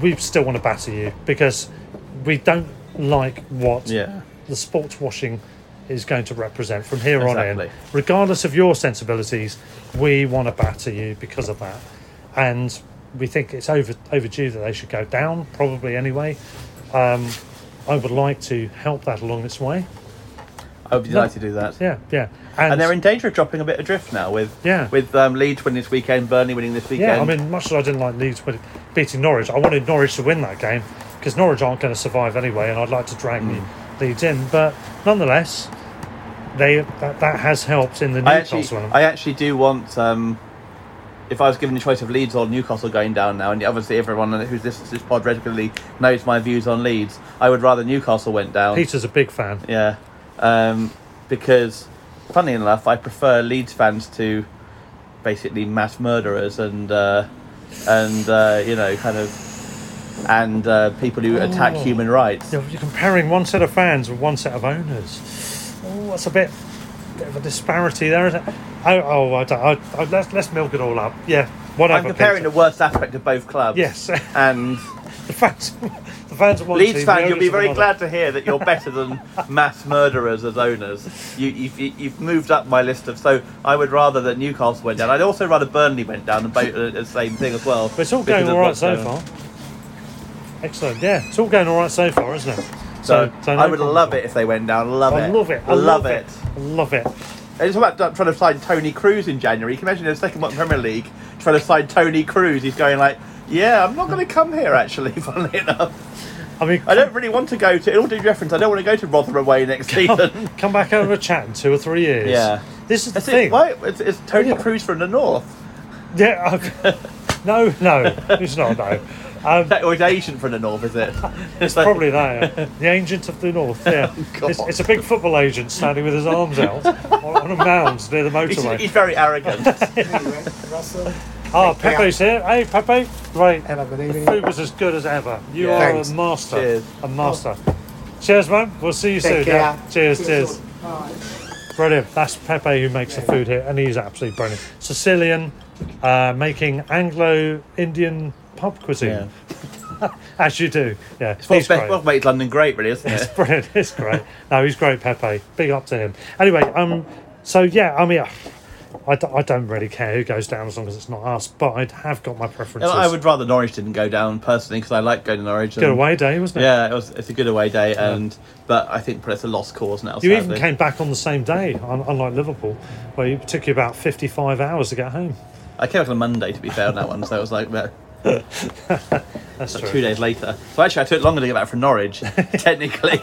We still want to batter you because we don't like what Yeah. the sports washing is going to represent from here on in. Regardless of your sensibilities, we want to batter you because of that. And we think it's over overdue that they should go down, probably anyway. Um, I would like to help that along its way. I would be delighted to do that. Yeah, yeah. And they're in danger of dropping a bit adrift now with Yeah. with um, Leeds winning this weekend, Burnley winning this weekend. Yeah, I mean, much as I didn't like Leeds beating Norwich, I wanted Norwich to win that game because Norwich aren't going to survive anyway, and I'd like to drag Hmm. Leeds in. But nonetheless, they that, that has helped in the I Newcastle actually, one. I actually do want um, if I was given the choice of Leeds or Newcastle going down now, and obviously everyone who's listens to this pod regularly knows my views on Leeds, I would rather Newcastle went down. Peter's a big fan. Yeah, um, because funny enough, I prefer Leeds fans to basically mass murderers and uh, and uh, you know kind of and uh, people who attack Oh. human rights. You're comparing one set of fans with one set of owners. Oh, that's a bit, bit of a disparity there, isn't it? Oh, oh I don't, I, I, let's, let's milk it all up. Yeah, whatever. I'm comparing the worst aspect of both clubs. Yes. and the fans, the fans of Leeds fans, you'll be very glad to hear that you're better than mass murderers as owners. You, you've, you've moved up my list of. So I would rather that Newcastle went down. I'd also rather Burnley went down and both uh, the same thing as well. But it's all going all right so far. Excellent. Yeah, it's all going all right so far, isn't it? So, no I would love it if they went down. Love I it. love it. I love, love it. I love it. It's about trying to sign Toni Kroos in January. You can imagine in the second one Premier League trying to sign Toni Kroos. He's going like, "Yeah, I'm not going to come here." Actually, funnily enough, I mean, I don't really want to go to. In all due reference, I don't want to go to Rotherham away next season. come back over a chat in two or three years. Yeah. This is the That's thing. it. Why? It's, it's Toni Kroos from the north. Yeah. I've- no, no, it's not. No. Um, That or his agent from the north, is it? It's probably that. yeah. The agent of the north. Yeah, God. it's, it's a big football agent standing with his arms out on, on a mound near the He's, motorway. he's very arrogant. Russell. Ah, Pepe's here. Hey, Pepe. Great. Hello, good The evening. food was as good as ever. You Yeah. are Thanks. a master. Cheers. A master. Cheers, man. We'll see you Take soon. care. Yeah. Cheers, See cheers. Brilliant. That's Pepe who makes the food here, and he's absolutely brilliant. Sicilian, uh, making Anglo-Indian pub cuisine, as you do. Yeah, It's he's great. well, made London great, really, isn't it? Brilliant. It's great. No, he's great, Pepe. Big up to him. Anyway, um, so yeah, I mean, I, d- I don't really care who goes down as long as it's not us, but I have got my preferences. I would rather Norwich didn't go down personally because I like going to Norwich. Good away day, wasn't it? Yeah, it was. It's a good away day, and but I think it's a lost cause now. You even came back on the same day, unlike Liverpool, where it took you about 55 hours to get home. I came back on a Monday to be fair on that one, so it was like well, That's like true. two days later. So actually, I took longer to get back from Norwich, technically.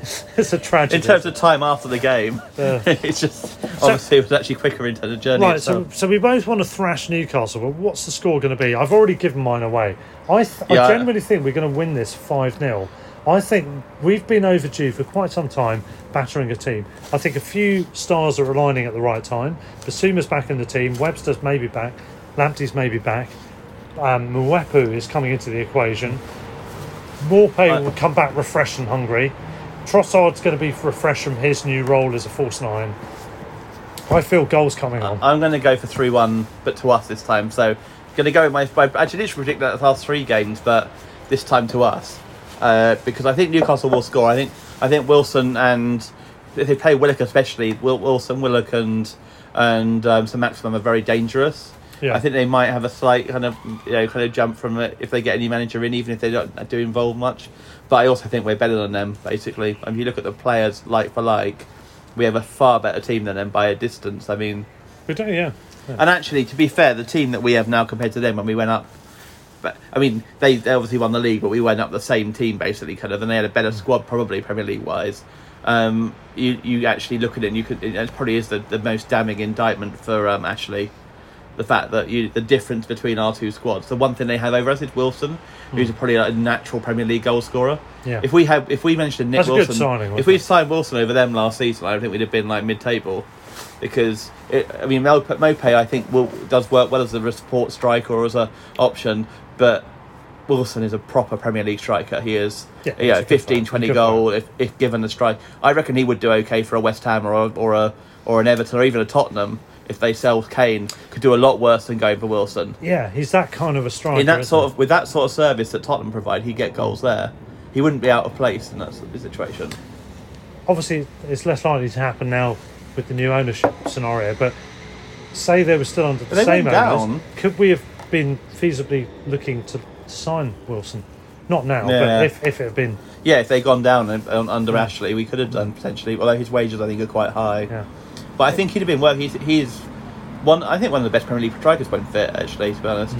It's a tragedy. In terms of time after the game, Yeah. it's just obviously it was actually quicker into the journey. Right, so, itself. so we both want to thrash Newcastle, but what's the score going to be? I've already given mine away. I, th- Yeah. I genuinely think we're going to win this 5 0. I think we've been overdue for quite some time battering a team. I think a few stars are aligning at the right time. Bissouma's back in the team, Webster's maybe back, Lamptey's maybe back, um, Mwepu is coming into the equation. Maupay will come back refreshed and hungry. Trossard's going to be refreshed from his new role as a false nine. I feel goals coming on. I'm going to go for three one, but to us this time. So going to go with my. my actually, did predict that the last three games, but this time to us uh, because I think Newcastle will score. I think I think Wilson and if they play Willock especially, Wilson, Willock and and um, St Maximin are very dangerous. Yeah. I think they might have a slight kind of you know kind of jump from it if they get any manager in, even if they don't do involve much. But I also think we're better than them. Basically, and if you look at the players like for like, we have a far better team than them by a distance. I mean, We do, yeah. and actually, to be fair, the team that we have now compared to them when we went up, but I mean, they, they obviously won the league, but we went up the same team basically, kind of, and they had a better squad probably Premier League wise. Um, you you actually look at it, and you could it probably is the, the most damning indictment for um, Ashley. The fact that you the difference between our two squads. The one thing they have over us is Wilson, who's hmm. probably a natural Premier League goal scorer. Yeah. If we had if we managed to nick That's Wilson, signing, if we signed Wilson over them last season, I don't think we'd have been like mid-table because it, I mean Maupay, I think will does work well as a support striker or as a option, but Wilson is a proper Premier League striker. He is Yeah, a good 15, player. 20 Good goal if, if given the strike. I reckon he would do okay for a West Ham or a, or a or an Everton or even a Tottenham if they sell Kane. Could do a lot worse than going for Wilson. Yeah, he's that kind of a striker. In that sort of with that sort of service that Tottenham provide, he'd get goals there. He wouldn't be out of place in that s- situation. Obviously, it's less likely to happen now with the new ownership scenario, but say they were still under the same owners, down. could we have been feasibly looking to sign Wilson? Not now, Yeah. but if, if it had been. Yeah, if they'd gone down un- un- under Ashley, we could have done potentially. Although his wages, I think, are quite high. Yeah. But I think he'd have been well. He's, he's one. I think one of the best Premier League strikers when fit. Actually, to be honest,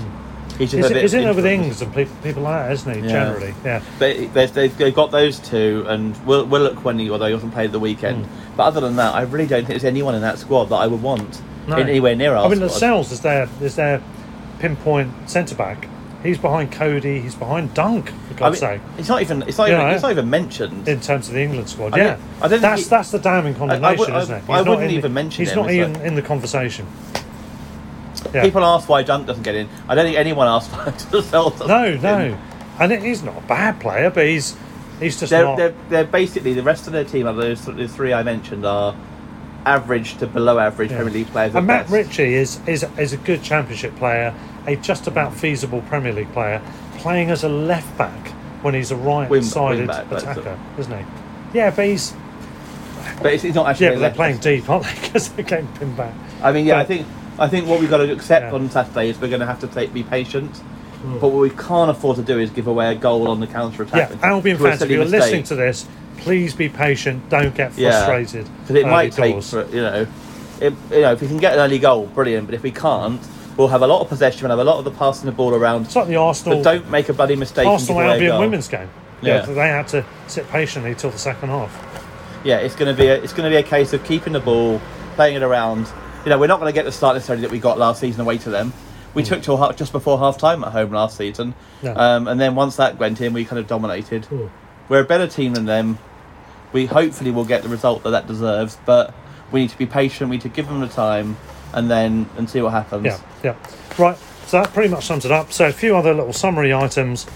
he's just He's, a bit he's in there with. Ings and people, people like that, isn't he? Yeah. Generally, yeah. But they've, they've got those two, and we'll Willock when he, although he wasn't played the weekend. Hmm. But other than that, I really don't think there's anyone in that squad that I would want. No. anywhere near our I mean, squad. Lascelles is their is their pinpoint centre back. He's behind Coady. He's behind Dunk. For I God's mean, sake. it's not even. It's not even. know? It's not even mentioned. In terms of the England squad, I yeah, don't- I don't that's he- that's the damning condemnation, I- I isn't it? I wouldn't even the, mention He's him not even in the conversation. Yeah. People ask why Dunk doesn't get in. I don't think anyone asked why doesn't No, no, in. and it, he's not a bad player, but he's he's just They're, not. they're, they're basically the rest of their team. Other those, those three I mentioned are average to below average Yeah. Premier League players. And Matt best. Ritchie is, is is a good Championship player, a just about feasible Premier League player, playing as a left back when he's a right-sided attacker, isn't he? Yeah, but he's but it's, it's not actually. yeah, but they're playing deep, aren't they? Because they're getting pinned back. I mean, yeah, But- I think I think what we've got to accept Yeah. on Saturday is we're going to have to take be patient. Hmm. But what we can't afford to do is give away a goal on the counter attack. Yeah, Albion fans, if you're listening to this, please be patient. Don't get frustrated. because it might take doors. for you know, it, you know, if we can get an early goal, brilliant. But if we can't, we'll have a lot of possession, and have a lot of the passing the ball around. It's like the Arsenal, But don't make a bloody mistake Arsenal and give away a Albion women's game. Yeah, Yeah. they had to sit patiently till the second half. yeah, it's going to be a, it's going to be a case of keeping the ball, playing it around. You know, we're not going to get the start necessarily that we got last season away to them. We took till ha- just before half time at home last season, Yeah. um, and then once that went in, we kind of dominated. We're a better team than them. We hopefully will get the result that that deserves, but we need to be patient. We need to give them the time, and then and see what happens. Yeah, yeah. Right, so that pretty much sums it up. So a few other little summary items.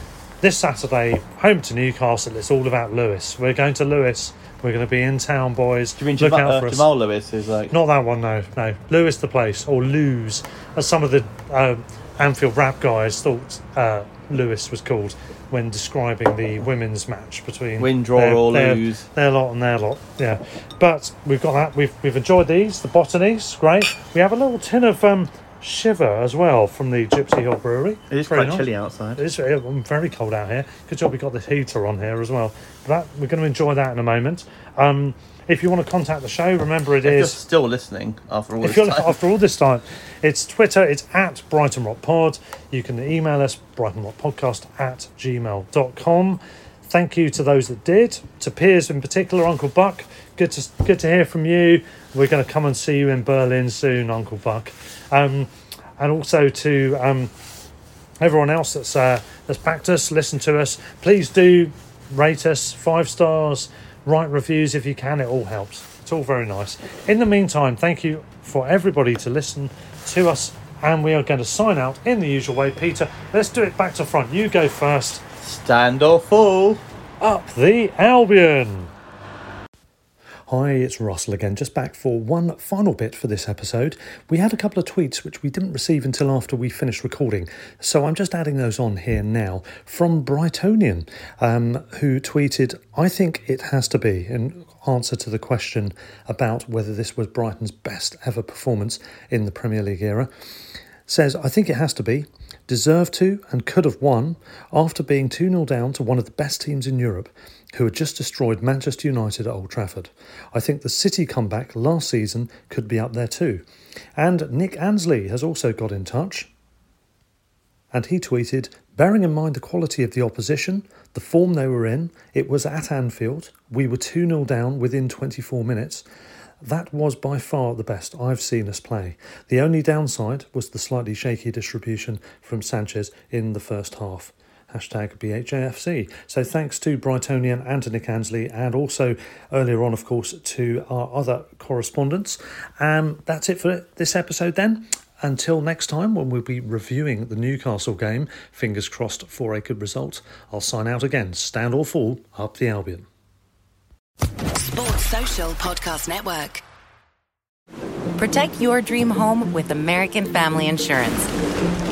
This Saturday, home to Newcastle. It's all about Lewis. We're going to Lewes. We're going to be in town, boys. Do you mean Look Jamal, out uh, for us. Jamal Lewis is like? Not that one, no, no. Lewes the place, or lose, as some of the um, Anfield Wrap guys thought uh, Lewes was called when describing the women's match between Win, draw, their, or their, lose. their lot and their lot. Yeah, but we've got that. We've we've enjoyed these. The botanies, great. We have a little tin of um, shiver as well from the Gypsy Hill Brewery. It is Very quite nice. chilly outside. It is very, very cold out here. Good job we got the heater on here as well. But that, we're going to enjoy that in a moment. Um, if you want to contact the show, remember it If you're still listening after all if this you're time. after all this time, it's Twitter, it's at Brighton Rock Pod. You can email us, brightonrockpodcast at gmail.com. Thank you to those that did. To Piers in particular, Uncle Buck. Good to good to hear from you. We're going to come and see you in Berlin soon, Uncle Buck. Um, and also to um, everyone else that's uh, that's backed us, listened to us. Please do rate us five stars, write reviews if you can. It all helps. It's all very nice. In the meantime, thank you for everybody to listen to us, and we are going to sign out in the usual way. Peter, let's do it back to front. You go first. Stand or fall. Up the Albion. Hi, it's Russell again, just back for one final bit for this episode. We had a couple of tweets which we didn't receive until after we finished recording, so I'm just adding those on here now from Brightonian, um, who tweeted, I think it has to be, in answer to the question about whether this was Brighton's best ever performance in the Premier League era. Says, I think it has to be. Deserved to and could have won after being 2 0 down to one of the best teams in Europe who had just destroyed Manchester United at Old Trafford. I think the City comeback last season could be up there too. And Nick Ansley has also got in touch. And he tweeted, bearing in mind the quality of the opposition, the form they were in, it was at Anfield, we were 2 0 down within 24 minutes. That was by far the best I've seen us play. The only downside was the slightly shaky distribution from Sanchez in the first half. Hashtag BHAFC. So thanks to Brightonian Nick Ansley, and also earlier on, of course, to our other correspondents. Um, that's it for this episode then. Until next time, when we'll be reviewing the Newcastle game, fingers crossed for a good result, I'll sign out again. Stand or fall, up the Albion. Sports Social Podcast Network. Protect your dream home with American Family Insurance.